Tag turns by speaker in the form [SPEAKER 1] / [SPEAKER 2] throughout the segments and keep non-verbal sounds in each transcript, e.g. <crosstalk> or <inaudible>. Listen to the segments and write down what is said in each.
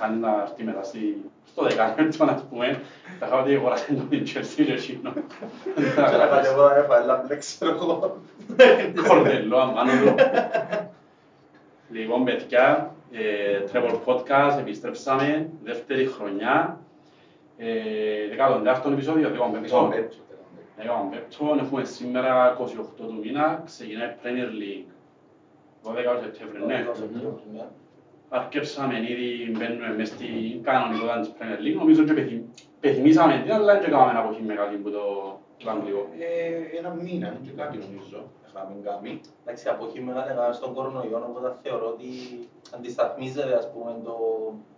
[SPEAKER 1] Ο Σαρτάνι να έρθει μετά στη- στο δεκάλεπτο, ας πούμε. Θα είχα ότι αγοράσαν τον Chelsea και εκείνο.
[SPEAKER 2] Και να πάτε εγώ να έφαγε μπλε, ξέρω εγώ.
[SPEAKER 1] Κορδελό, αμάνολο. Λοιπόν, παιδιά, ε, Trevor Podcast, επιστρέψαμε, δεύτερη χρονιά. Ε, δεκατοντεύτερο επεισόδιο, δεκαπέμπτο. Δεκαπέμπτο, έχουμε σήμερα 28 του μήνα, ξεκινάει Premier League. 12 Σεπτέμβρη, ναι.
[SPEAKER 2] Ναι.
[SPEAKER 1] Αρκέψαμε ήδη, μπαίνουμε μες στην κανονικότητα της Premier League. Νομίζω και πεθυμ- πεθυμίσαμε την, αλλά δεν έκαναμε ένα αποχή μεγάλη που το το Αγγλικό.
[SPEAKER 3] Ε, ένα μήνα, είναι και κάτι νομίζω, είχαμε κάνει.
[SPEAKER 2] Εντάξει, από εκεί μεγάλη έκανα στον κορονοϊό, οπότε θεωρώ ότι αντισταθμίζεται, ας πούμε, το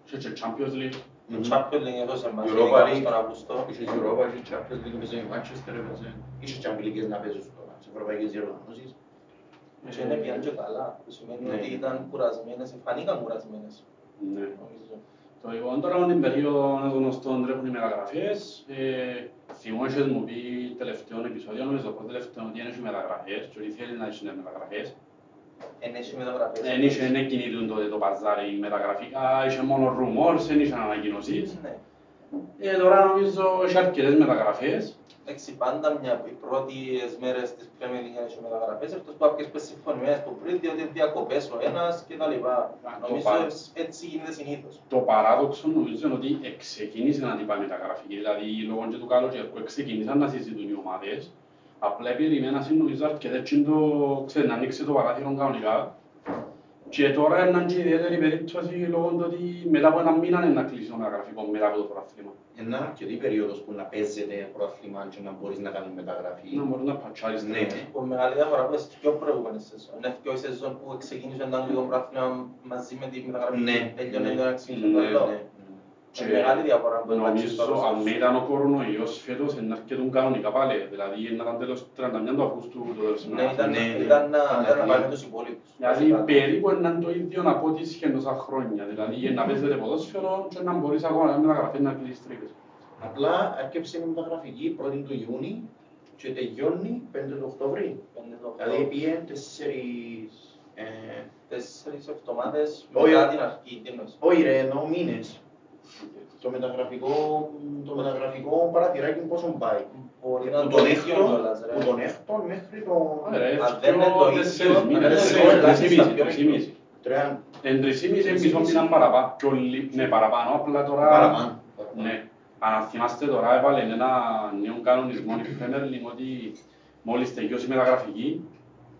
[SPEAKER 1] Και και Champions League.
[SPEAKER 2] το Champions League έδωσε μας
[SPEAKER 3] Europa
[SPEAKER 2] ειδικά
[SPEAKER 3] League.
[SPEAKER 2] στον Αύγουστο.
[SPEAKER 3] Είχες Europa, είχες Champions League, έπαιζε η Manchester, έπαιζε. Είχες και αγγλικές να παίζεις τώρα, σε ευρωπαϊκές διοργανώσεις.
[SPEAKER 2] Και είναι πια και καλά, που σημαίνει
[SPEAKER 3] Ναι.
[SPEAKER 2] ότι ήταν κουρασμένες, φανήκαν κουρασμένες,
[SPEAKER 1] Ναι.
[SPEAKER 2] νομίζω.
[SPEAKER 1] Το λοιπόν τώρα με την περίοδο των γνωστών τρέχουν οι μεταγραφές. Ε, θυμόσες μου πει τελευταίο επεισόδιο, νομίζω πως τελευταίο ότι δεν έχει μεταγραφές και ότι θέλει να έχει μεταγραφές.
[SPEAKER 2] Εν έχει μεταγραφές.
[SPEAKER 1] Δεν είχε, δεν κινείται τότε το παζάρι μεταγραφικά, είχε μόνο rumors, δεν είχε ανακοινώσεις.
[SPEAKER 2] Ναι.
[SPEAKER 1] Ε, τώρα νομίζω έχει αρκετές μεταγραφές.
[SPEAKER 2] Εντάξει, πάντα μια οι πρώτες μέρες της Premier League έχει μεταγραφές, εκτός που κάποιες πες συμφωνημένες που πριν, διότι διακοπές ο ένας και τα λοιπά.
[SPEAKER 1] το
[SPEAKER 2] Νομίζω
[SPEAKER 1] πα-
[SPEAKER 2] έτσι γίνεται συνήθως.
[SPEAKER 1] Το παράδοξο νομίζω είναι ότι ξεκίνησε να τυπά μεταγραφική, δηλαδή λόγω και του καλοκαιριού ξεκίνησαν να συζητούν οι ομάδες. Απλά περιμέναν νομίζω αρκετές και το, ξέρεις, να ανοίξει το παράθυρο κανονικά. Και τώρα είναι και ιδιαίτερη περίπτωση λόγω του ότι μετά από ένα μήνα είναι να κλείσει το μεταγραφικό μετά από το πρωτάθλημα.
[SPEAKER 3] Ένα αρκετή περίοδος που να παίζεται πρωτάθλημα και να μπορείς να κάνεις μεταγραφή.
[SPEAKER 1] Να μπορείς να πατσάρεις
[SPEAKER 3] Ναι.
[SPEAKER 1] τελικά.
[SPEAKER 2] Που μεγάλη διαφορά που στις πιο προηγούμενες σεζόν. Είναι πιο η σεζόν που ξεκίνησε το αγγλικό πρωτάθλημα μαζί με τη μεταγραφή.
[SPEAKER 3] Ναι,
[SPEAKER 2] Τελειώνει
[SPEAKER 3] ναι.
[SPEAKER 2] το ένα ξεκίνησε
[SPEAKER 3] Ναι,
[SPEAKER 2] το άλλο.
[SPEAKER 3] ναι.
[SPEAKER 1] Και
[SPEAKER 2] Είναι μεγάλη διαφορά που είναι
[SPEAKER 1] Νομίζω αν δεν ήταν ο κορονοϊός φέτος είναι αρκετούν κανονικά πάλι. Δηλαδή είναι ήταν τέλος 31 του Αυγούστου το τέλος της
[SPEAKER 2] Ναι, ήταν,
[SPEAKER 3] Ναι, ναι.
[SPEAKER 2] ήταν, να,
[SPEAKER 3] Ήταν
[SPEAKER 2] ήταν να πάει
[SPEAKER 3] να
[SPEAKER 2] με τους υπόλοιπους.
[SPEAKER 1] Δηλαδή
[SPEAKER 2] βασικά.
[SPEAKER 1] περίπου είναι το ίδιο από ό,τι είχε τόσα χρόνια. Δηλαδή να παίζετε ποδόσφαιρο και να μπορείς ακόμα να μεταγραφείς να κλείσεις τρύπες.
[SPEAKER 3] Απλά έρκεψε η μεταγραφική 1η του Ιούνιου και τελειώνει 5 του Οκτώβρη.
[SPEAKER 2] Πέντε το
[SPEAKER 3] Δηλαδή
[SPEAKER 2] οκτώ.
[SPEAKER 3] πήγε τέσσερις... ε,
[SPEAKER 2] Τέσσερις εβδομάδες
[SPEAKER 3] Όχι.
[SPEAKER 2] μετά την αρχή. Τι εννοείς.
[SPEAKER 3] Όχι ρε, εννοώ μήνες. Το μεταγραφικό, το μεταγραφικό παραθυράκι πόσο πάει;
[SPEAKER 2] Μπορεί να
[SPEAKER 3] Που
[SPEAKER 2] το
[SPEAKER 3] τον
[SPEAKER 2] ίδιο
[SPEAKER 3] έκτο,
[SPEAKER 2] κιόλας, ρε.
[SPEAKER 3] που τον έκτο μέχρι τον...
[SPEAKER 1] Άρα,
[SPEAKER 2] Αν δεν είναι το ίδιο,
[SPEAKER 1] τέσσερις
[SPEAKER 2] αν
[SPEAKER 1] μήνες,
[SPEAKER 2] είναι το
[SPEAKER 1] τέσσερις,
[SPEAKER 2] ίδιο, ελάχιστα
[SPEAKER 1] τρισήμισι,
[SPEAKER 2] πιο
[SPEAKER 1] τρισήμισι.
[SPEAKER 3] Τρεάν
[SPEAKER 1] Εν τρισήμισι,
[SPEAKER 3] Τρισήμισι.
[SPEAKER 1] μισό μήνα παραπάνω. Πιο λι- Ναι, παραπάνω, απλά τώρα...
[SPEAKER 3] παραπάνω.
[SPEAKER 1] Ναι. Αν θυμάστε τώρα, έβαλε ένα νέο κανονισμό η Premier League ότι μόλις τελειώσει η μεταγραφική,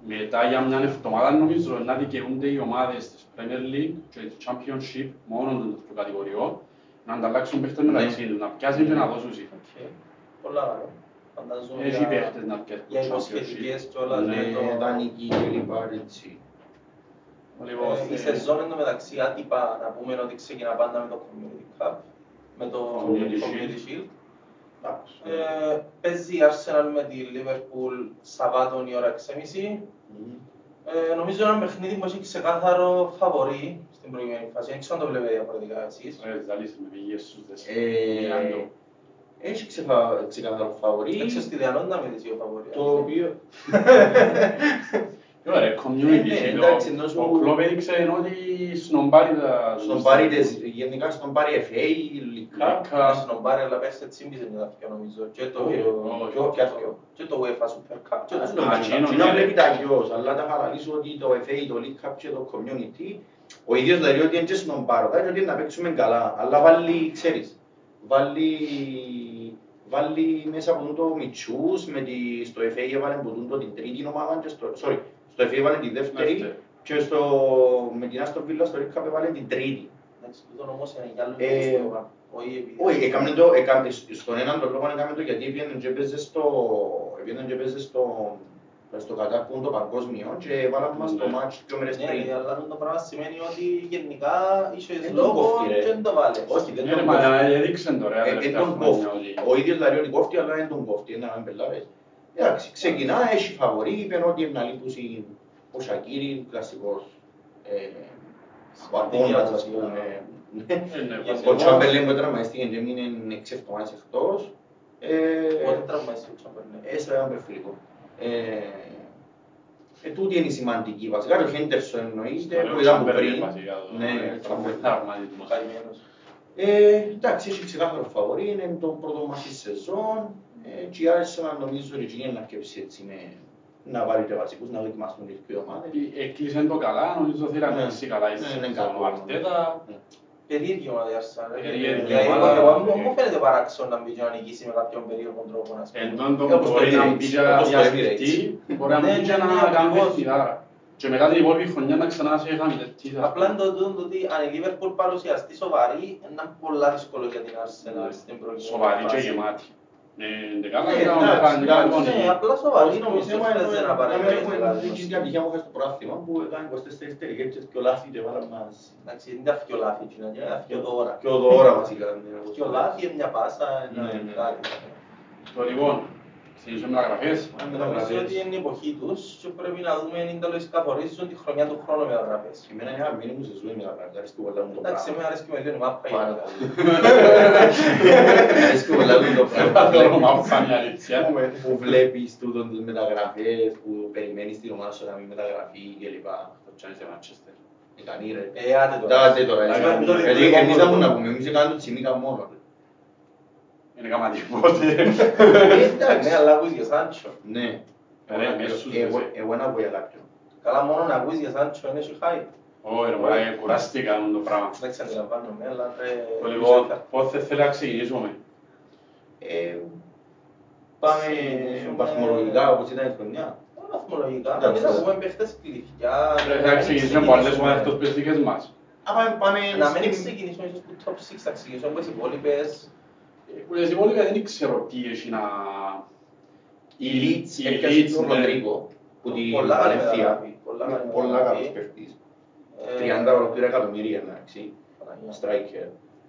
[SPEAKER 1] μετά για μια εβδομάδα νομίζω να δικαιούνται οι ομάδες της Premier League και της Championship μόνο των δύο κατηγοριών να ανταλλάξουν παίχτες
[SPEAKER 3] Ναι.
[SPEAKER 1] μεταξύ τους, να πιάσουν και να δώσουν.
[SPEAKER 2] Οκ. Πολλά καλό. Φαντάζομαι
[SPEAKER 1] Έχει
[SPEAKER 2] για-
[SPEAKER 1] παίχτες να πιάσουν.
[SPEAKER 2] για υποσχετικές κιόλας
[SPEAKER 1] Ναι,
[SPEAKER 2] με το...
[SPEAKER 3] δανεική και λοιπά έτσι.
[SPEAKER 1] Λοιπόν,
[SPEAKER 2] Ε, Η
[SPEAKER 1] ε,
[SPEAKER 2] σεζόν εντωμεταξύ άτυπα να πούμε ότι ξεκινά πάντα με το Community Cup, με το
[SPEAKER 1] Community
[SPEAKER 2] Community Shield.
[SPEAKER 3] Εντάξει.
[SPEAKER 2] Ε, παίζει η Arsenal με τη Liverpool Σαββάτων η ώρα 6.30.
[SPEAKER 3] Μμμ.
[SPEAKER 2] Ε, νομίζω ένα παιχνίδι που έχει ξεκάθαρο φαβορή στην προηγούμενη φάση. Δεν ξέρω αν το βλέπετε διαφορετικά εσείς.
[SPEAKER 1] Ρε, ζαλίσαι με πήγες στους δες.
[SPEAKER 3] Ε,
[SPEAKER 1] Γιάντο.
[SPEAKER 3] Έχεις ξεφα- ξεκάθαρο φαβορί,
[SPEAKER 2] Δεν ξέρω στη διανόντα με τις δύο φαβορή.
[SPEAKER 3] το οποίο <laughs>
[SPEAKER 1] Ωραία, community.
[SPEAKER 3] Ναι, ναι,
[SPEAKER 1] shield.
[SPEAKER 3] εντάξει,
[SPEAKER 1] Ο-
[SPEAKER 3] ενώ σου-
[SPEAKER 1] Ο Κλόπ έδειξε ότι σνομπάρει τα...
[SPEAKER 3] στον πάρει τες- γενικά στον πάρει FA, League Cup,
[SPEAKER 1] Cup.
[SPEAKER 2] Ένα στον πάρει, αλλά πέρσι έτσι μπήζε μια δαφιά νομίζω. Και το,
[SPEAKER 3] Όχι,
[SPEAKER 1] όχι,
[SPEAKER 3] και όποια δυο.
[SPEAKER 2] και το UEFA Super Cup. Και το
[SPEAKER 3] Α,
[SPEAKER 2] Super
[SPEAKER 3] νομίζω,
[SPEAKER 1] Α, εκείνο,
[SPEAKER 3] εκείνο
[SPEAKER 1] ναι.
[SPEAKER 3] βλέπει τα γιος, αλλά τα χαλαλίσω ότι το FA, το League Cup και το Community, ο ίδιος δηλαδή ότι είναι και στον πάρο, δηλαδή ότι είναι να παίξουμε καλά, αλλά βάλει, ξέρεις, βάλει, βάλει μέσα από το Μιτσούς, με τη, στο FA έβαλε από τούτο την τρίτη ομάδα και στο, sorry, στο FA έβαλε τη δεύτερη
[SPEAKER 1] Δεύτερη.
[SPEAKER 3] και στο, με την Aston Villa στο League Cup έβαλε την τρίτη.
[SPEAKER 2] Εντάξει, τούτον όμως είναι για άλλο
[SPEAKER 3] Ε,
[SPEAKER 2] λόγους το είπα. Όχι επειδή...
[SPEAKER 3] Όχι, έκαμε το, έκαμε, στον έναν τον λόγο έκαμε το γιατί πήγαινε και έπαιζε στο, πήγαινε και έπαιζε στο, στο Κατάρ που είναι το παγκόσμιο και βάλαμε μας το
[SPEAKER 1] Ναι.
[SPEAKER 3] μάτς δύο μέρες
[SPEAKER 2] Ναι,
[SPEAKER 3] πριν.
[SPEAKER 2] ρε, αλλά το πράγμα σημαίνει ότι γενικά είσαι
[SPEAKER 3] Δεν τον
[SPEAKER 2] λόγος
[SPEAKER 3] κόφτει, ρε.
[SPEAKER 2] και δεν το βάλες.
[SPEAKER 3] Όχι, δεν
[SPEAKER 1] Ναι,
[SPEAKER 3] τον
[SPEAKER 1] ρε,
[SPEAKER 3] κόφτει.
[SPEAKER 1] μα έδειξαν τώρα
[SPEAKER 3] Ε, Δεν
[SPEAKER 1] τελευταία
[SPEAKER 3] τον
[SPEAKER 1] χρόνια
[SPEAKER 3] κόφτει.
[SPEAKER 1] ότι...
[SPEAKER 3] Ο ίδιος δηλαδή ότι κόφτει, αλλά δεν τον κόφτει, είναι έναν πελάρες. Εντάξει, ξεκινά, έχει φαβορή, είπε ότι είναι να λείπουσει ο Σακύρη, κλασικός ε, ο Απόντας, ας πούμε.
[SPEAKER 1] Ε, ναι,
[SPEAKER 2] Για
[SPEAKER 1] βασικά.
[SPEAKER 3] Ο Τσάμπερλεν που τραυματίστηκε και έμεινε 6 εβδομάδες εκτός. Ε,
[SPEAKER 2] Πότε τραυμάζεσαι ο Τσάμπερλεν.
[SPEAKER 3] Έστω ένα πρεφυλικό. Ε, Ε, τούτη είναι η σημαντική. Βασικά το Χέντερσον εννοείται,
[SPEAKER 1] Το
[SPEAKER 3] που είδαμε
[SPEAKER 1] Chamberlain
[SPEAKER 3] πριν.
[SPEAKER 1] βασικά, το-
[SPEAKER 3] Ναι,
[SPEAKER 1] το
[SPEAKER 3] Chamberlain.
[SPEAKER 1] αρμάδι του.
[SPEAKER 2] Καημένος.
[SPEAKER 3] Ε, εντάξει, έχει ξεκάθαρο φαβορή, είναι το πρώτο μας της σεζόν. Ε, και η Arsenal νομίζω ότι γίνει να κέψει έτσι με να βάλει και βασικούς, να δοκιμάσουν τις πιο ομάδες.
[SPEAKER 1] Έκλεισε το καλά, νομίζω θέλει να
[SPEAKER 3] Ναι.
[SPEAKER 1] παίξει καλά η
[SPEAKER 3] Ναι,
[SPEAKER 1] σεζόν
[SPEAKER 3] είναι καλό.
[SPEAKER 1] ο Αρτέτα.
[SPEAKER 3] Ναι.
[SPEAKER 2] Περίεργη ομάδα η Arsenal. ρε.
[SPEAKER 1] Περίεργη
[SPEAKER 2] Δηλαδή,
[SPEAKER 1] ομάδα.
[SPEAKER 2] εγώ- εγώ- Μου μου φαίνεται παράξενο να μπει και να νικήσει με κάποιον περίεργο τρόπο. να πούμε.
[SPEAKER 1] Εν τόν το
[SPEAKER 3] Όπως το
[SPEAKER 1] μπορεί να
[SPEAKER 3] Emirates,
[SPEAKER 1] μπει και
[SPEAKER 3] όπως το
[SPEAKER 1] διασπιστεί, μπορεί να
[SPEAKER 2] Ναι,
[SPEAKER 1] μπει και
[SPEAKER 2] ναι,
[SPEAKER 1] να
[SPEAKER 2] ναι,
[SPEAKER 1] κάνει
[SPEAKER 2] ακριβώς.
[SPEAKER 1] παιχνιδάρα. Και μετά την υπόλοιπη χρονιά να ξανά σε χαμηλετή.
[SPEAKER 2] Απλά είναι το τούτο το ότι αν η Liverpool παρουσιαστεί σοβαρή, είναι πολλά δύσκολο για την Arsenal στην προηγούμενη
[SPEAKER 1] Σοβαρή και
[SPEAKER 2] φάση.
[SPEAKER 1] γεμάτη. Ναι, είναι καλά,
[SPEAKER 3] Ε,
[SPEAKER 1] κάνουν
[SPEAKER 3] εντάξει,
[SPEAKER 1] κάνει
[SPEAKER 3] εντάξει,
[SPEAKER 1] καλόν.
[SPEAKER 2] Ναι, απλά σοβαρή
[SPEAKER 3] Το
[SPEAKER 2] νομίζω
[SPEAKER 3] θέμα
[SPEAKER 2] ότι
[SPEAKER 3] είναι
[SPEAKER 2] δεν
[SPEAKER 3] να
[SPEAKER 2] απαραίτητα.
[SPEAKER 3] μην έχουμε την την ατυχία μου είχα στο προάθλημα που έκανε 24 τελικές και δυο λάθη και βάλαμε μας.
[SPEAKER 2] Εντάξει, είναι τα πιο λάθη, είναι τα πιο δώρα.
[SPEAKER 3] Και ο δώρα βασικά. ναι, όπως
[SPEAKER 2] Πιο
[SPEAKER 3] το
[SPEAKER 2] λάθη, μια πάσα, ένα
[SPEAKER 3] Ναι, ναι.
[SPEAKER 2] κάτι.
[SPEAKER 1] Το λοιπόν, συνεχίζουμε μεταγραφές.
[SPEAKER 3] λέμε.
[SPEAKER 2] Νομίζω
[SPEAKER 3] Μεταγραφές.
[SPEAKER 2] ότι είναι η εποχή τους και πρέπει να δούμε αν είναι τέλος καθορίζουν τη χρονιά του χρόνου μεταγραφές.
[SPEAKER 3] Εμένα είναι αγαπημένη μου σεζόν η μεταγραφή, αρέσκει πολλά μου το
[SPEAKER 2] Εντάξει,
[SPEAKER 3] πράγμα.
[SPEAKER 2] με αρέσει και με λίγο η μάπα.
[SPEAKER 3] Πάρα
[SPEAKER 2] γενικά.
[SPEAKER 3] Αρέσκει πολλά μου το πράγμα.
[SPEAKER 1] Θα το μάθω μια αλήθεια.
[SPEAKER 3] Που βλέπεις τούτον τις μεταγραφές, που περιμένεις την ομάδα σου να μην μεταγραφεί κλπ.
[SPEAKER 1] Το τσάνι σε Manchester.
[SPEAKER 3] Ικανή ρε.
[SPEAKER 2] Ε, άντε τώρα.
[SPEAKER 3] Τάτε τώρα,
[SPEAKER 1] Εντάξει,
[SPEAKER 3] έτσι.
[SPEAKER 1] το
[SPEAKER 3] Γιατί
[SPEAKER 2] διπλό
[SPEAKER 3] εμείς θα
[SPEAKER 2] κόλπο.
[SPEAKER 3] μου να πούμε, εμείς έκαναμε το τσιμίκα μόνο. Ρε.
[SPEAKER 1] Είναι κάμα τίποτε.
[SPEAKER 3] Ε, Εντάξει.
[SPEAKER 2] Ναι, αλλά ακούεις για Σάντσο.
[SPEAKER 3] Ναι.
[SPEAKER 1] Ρε, μέσους,
[SPEAKER 3] Εγώ-
[SPEAKER 1] ρε.
[SPEAKER 3] Εγώ να πω για κάποιον.
[SPEAKER 2] Καλά, μόνο να ακούεις για Σάντσο είναι σου χάι.
[SPEAKER 1] Ω, ρε, μα, ε, κουράστηκα με το πράγμα.
[SPEAKER 2] Εντάξει, αντιλαμβάνομαι, αλλά... ε,
[SPEAKER 1] Το λοιπόν, πότε θέλει να ξεκινήσουμε;
[SPEAKER 3] Ε, Πάμε
[SPEAKER 2] Συνεχίζουμε.
[SPEAKER 3] βαθμολογικά όπως ήταν η χρονιά.
[SPEAKER 2] Βαθμολογικά,
[SPEAKER 3] Εντάξει.
[SPEAKER 2] να πούμε παίχτες κλειδιά.
[SPEAKER 1] Ρε, Θα ξεκινήσουμε από άλλες ομάδες εκτός πες δικές μας.
[SPEAKER 3] Α, πάμε, πάμε
[SPEAKER 2] Να μην
[SPEAKER 3] στην-
[SPEAKER 2] ξεκινήσουμε ίσως που top 6, θα ξεκινήσουμε από τις υπόλοιπες.
[SPEAKER 1] Ε, Που les υπόλοιπα δεν ξέρω τι έχει να...
[SPEAKER 3] Η Leeds
[SPEAKER 1] η
[SPEAKER 3] έπιασε
[SPEAKER 1] Leeds,
[SPEAKER 3] τον
[SPEAKER 1] ναι.
[SPEAKER 3] Ροντρίγκο που την
[SPEAKER 2] Πολλά καλή
[SPEAKER 3] Βαλένθια.
[SPEAKER 2] μεταγραφή, πολλά καλή
[SPEAKER 3] Πολλά
[SPEAKER 2] μεταγραφή.
[SPEAKER 3] καλός παίχτης.
[SPEAKER 2] Ε,
[SPEAKER 3] 30 ολοκλήρα εκατομμύρια εντάξει.
[SPEAKER 2] Παναγία.
[SPEAKER 3] Striker.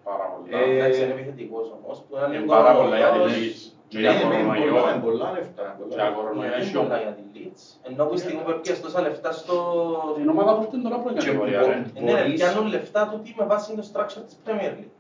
[SPEAKER 1] Πάρα πολλά.
[SPEAKER 3] Ε,
[SPEAKER 2] Εντάξει, είναι επιθετικός όμως, που είναι
[SPEAKER 1] Είναι
[SPEAKER 2] λίγο
[SPEAKER 1] πάρα πολλά για τη
[SPEAKER 2] κορονοϊός.
[SPEAKER 1] Leeds. Και
[SPEAKER 3] Ναι,
[SPEAKER 1] για
[SPEAKER 3] ναι, πολλά,
[SPEAKER 1] κορονοϊό.
[SPEAKER 3] είναι πολλά λεφτά. πολλά
[SPEAKER 1] Για
[SPEAKER 3] λεφτά.
[SPEAKER 1] κορονοϊό
[SPEAKER 2] Είναι
[SPEAKER 1] έχει
[SPEAKER 2] πολλά
[SPEAKER 1] όμως.
[SPEAKER 2] για τη Leeds. Ενώ που η στιγμή που έπιασες τόσα λεφτά στο...
[SPEAKER 1] Την ομάδα που είναι τώρα πρώτη
[SPEAKER 3] Και
[SPEAKER 1] κατηγορία,
[SPEAKER 3] μπο-
[SPEAKER 1] ρε.
[SPEAKER 2] Ναι, ρε,
[SPEAKER 3] μπορείς-
[SPEAKER 2] πιάνουν λεφτά του τι με βάση το structure της Premier League.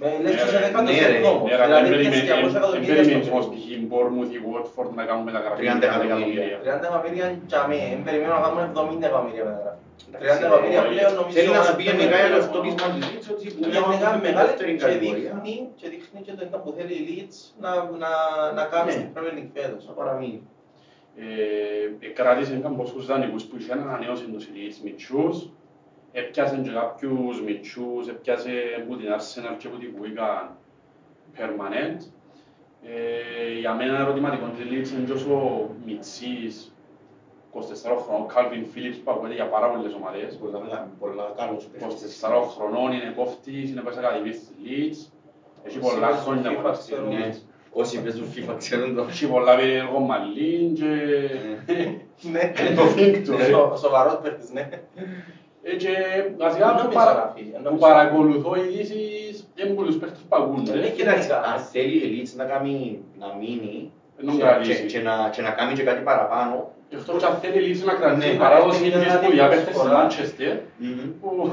[SPEAKER 2] Με λες
[SPEAKER 1] Ναι,
[SPEAKER 2] και σε
[SPEAKER 1] ρε,
[SPEAKER 2] δεκάτος
[SPEAKER 3] ναι, ρε,
[SPEAKER 2] εβδόμος.
[SPEAKER 1] Ναι, ρε,
[SPEAKER 2] Δηλαδή
[SPEAKER 1] δεν
[SPEAKER 2] πιάσεις 200
[SPEAKER 1] περιμένεις- δεν
[SPEAKER 2] εκατομμύρια
[SPEAKER 1] περιμένεις
[SPEAKER 2] στο
[SPEAKER 1] όμως
[SPEAKER 2] περίπου.
[SPEAKER 1] π.χ. η Bournemouth ή η Watford να κάνουν μεταγραφή
[SPEAKER 3] 30
[SPEAKER 1] 30
[SPEAKER 3] εκατομμύρια.
[SPEAKER 2] 30 εκατομμύρια για μέ, δεν περιμένω να κάνουμε 70 εκατομμύρια μεταγραφή.
[SPEAKER 3] Εντάξει,
[SPEAKER 2] 30 εκατομμύρια
[SPEAKER 1] ρε,
[SPEAKER 2] πλέον νομίζω...
[SPEAKER 3] Θέλει να σου
[SPEAKER 2] ότι
[SPEAKER 3] πει
[SPEAKER 2] είναι
[SPEAKER 3] γενικά
[SPEAKER 2] μεγάλο.
[SPEAKER 3] το πείσμα της Leeds ότι που μια
[SPEAKER 2] Είναι
[SPEAKER 3] ομάδα
[SPEAKER 2] μεγάλη,
[SPEAKER 3] που είναι
[SPEAKER 2] μεγάλη
[SPEAKER 3] δεύτερη
[SPEAKER 2] και
[SPEAKER 3] κατηγορία
[SPEAKER 2] δείχνει, και δείχνει και το ήταν που θέλει η Leeds να, να, να κάνει
[SPEAKER 3] Ναι.
[SPEAKER 2] στην Premier League φέτος.
[SPEAKER 3] να παραμείνει.
[SPEAKER 1] Ε, κράτησε κάποιους δανεικούς που είχαν ανανεώσει τους Leeds μητσούς. Έπιασε και κάποιους μητσούς, έπιασε που την Arsenal και που την Wigan permanent. Ε, για μένα ερωτηματικό της Leeds είναι τόσο μητσής 24 χρονών, Calvin Phillips που ακούγεται για πάρα πολλές ομάδες.
[SPEAKER 3] Πολλά μεγάλη, πολλά καλός παίχτης.
[SPEAKER 1] 24 χρονών είναι κόφτης, είναι πας ακαδημίες της Leeds. Έχει πολλά
[SPEAKER 2] Εσύ
[SPEAKER 1] χρόνια
[SPEAKER 2] FIFA,
[SPEAKER 1] μόνο στη
[SPEAKER 2] ξέρω.
[SPEAKER 3] Ναι.
[SPEAKER 1] Leeds.
[SPEAKER 3] Όσοι παίζουν FIFA ξέρουν το.
[SPEAKER 1] Έχει πολλά περίεργο μαλλίν και...
[SPEAKER 2] Ναι,
[SPEAKER 1] το think του, ρε.
[SPEAKER 2] Σο- σοβαρός παίχτης, ναι.
[SPEAKER 1] Ε, και βασικά
[SPEAKER 2] Νομίζω
[SPEAKER 1] που, παρα...
[SPEAKER 2] να φύγει,
[SPEAKER 1] που
[SPEAKER 2] νομίζω.
[SPEAKER 1] παρακολουθώ ειδήσεις δεν πολλούς παίχτες που ακούν,
[SPEAKER 2] Ναι,
[SPEAKER 1] ρε.
[SPEAKER 2] και
[SPEAKER 3] Κοίταξε,
[SPEAKER 2] να-
[SPEAKER 3] αν θέλει η Leeds να κάνει, να μείνει
[SPEAKER 1] Να
[SPEAKER 3] και-
[SPEAKER 1] κρατήσει.
[SPEAKER 3] και- και να- και να κάνει και κάτι παραπάνω,
[SPEAKER 1] Εκτός και αν θέλει λύση να κρατήσει
[SPEAKER 3] Ναι,
[SPEAKER 1] την παράδοση
[SPEAKER 2] είναι
[SPEAKER 1] της
[SPEAKER 2] μια
[SPEAKER 1] που διάπαιχτε στη
[SPEAKER 2] προσφορά.
[SPEAKER 1] Manchester, που...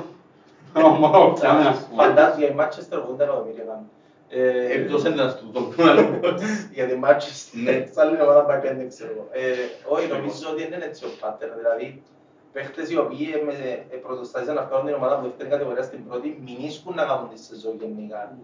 [SPEAKER 1] Μα, πιάμε να πούμε.
[SPEAKER 2] Φαντάζομαι για η Manchester 80 εκατομμύρια κάνουν. Ε,
[SPEAKER 3] εκτός έντονας του τον που να λέω.
[SPEAKER 2] για τη Manchester.
[SPEAKER 3] Ναι.
[SPEAKER 2] Σ' άλλη ομάδα πάει πέντε, ξέρω εγώ. Ε, Όχι, νομίζω ότι δεν είναι έτσι ο pattern. Δηλαδή, παίχτες οι οποίοι ε, με- ε, πρωτοστατήσαν να βγάλουν την ομάδα από δεύτερη κατηγορία στην πρώτη, μηνίσκουν να κάνουν τη σεζόν γενικά.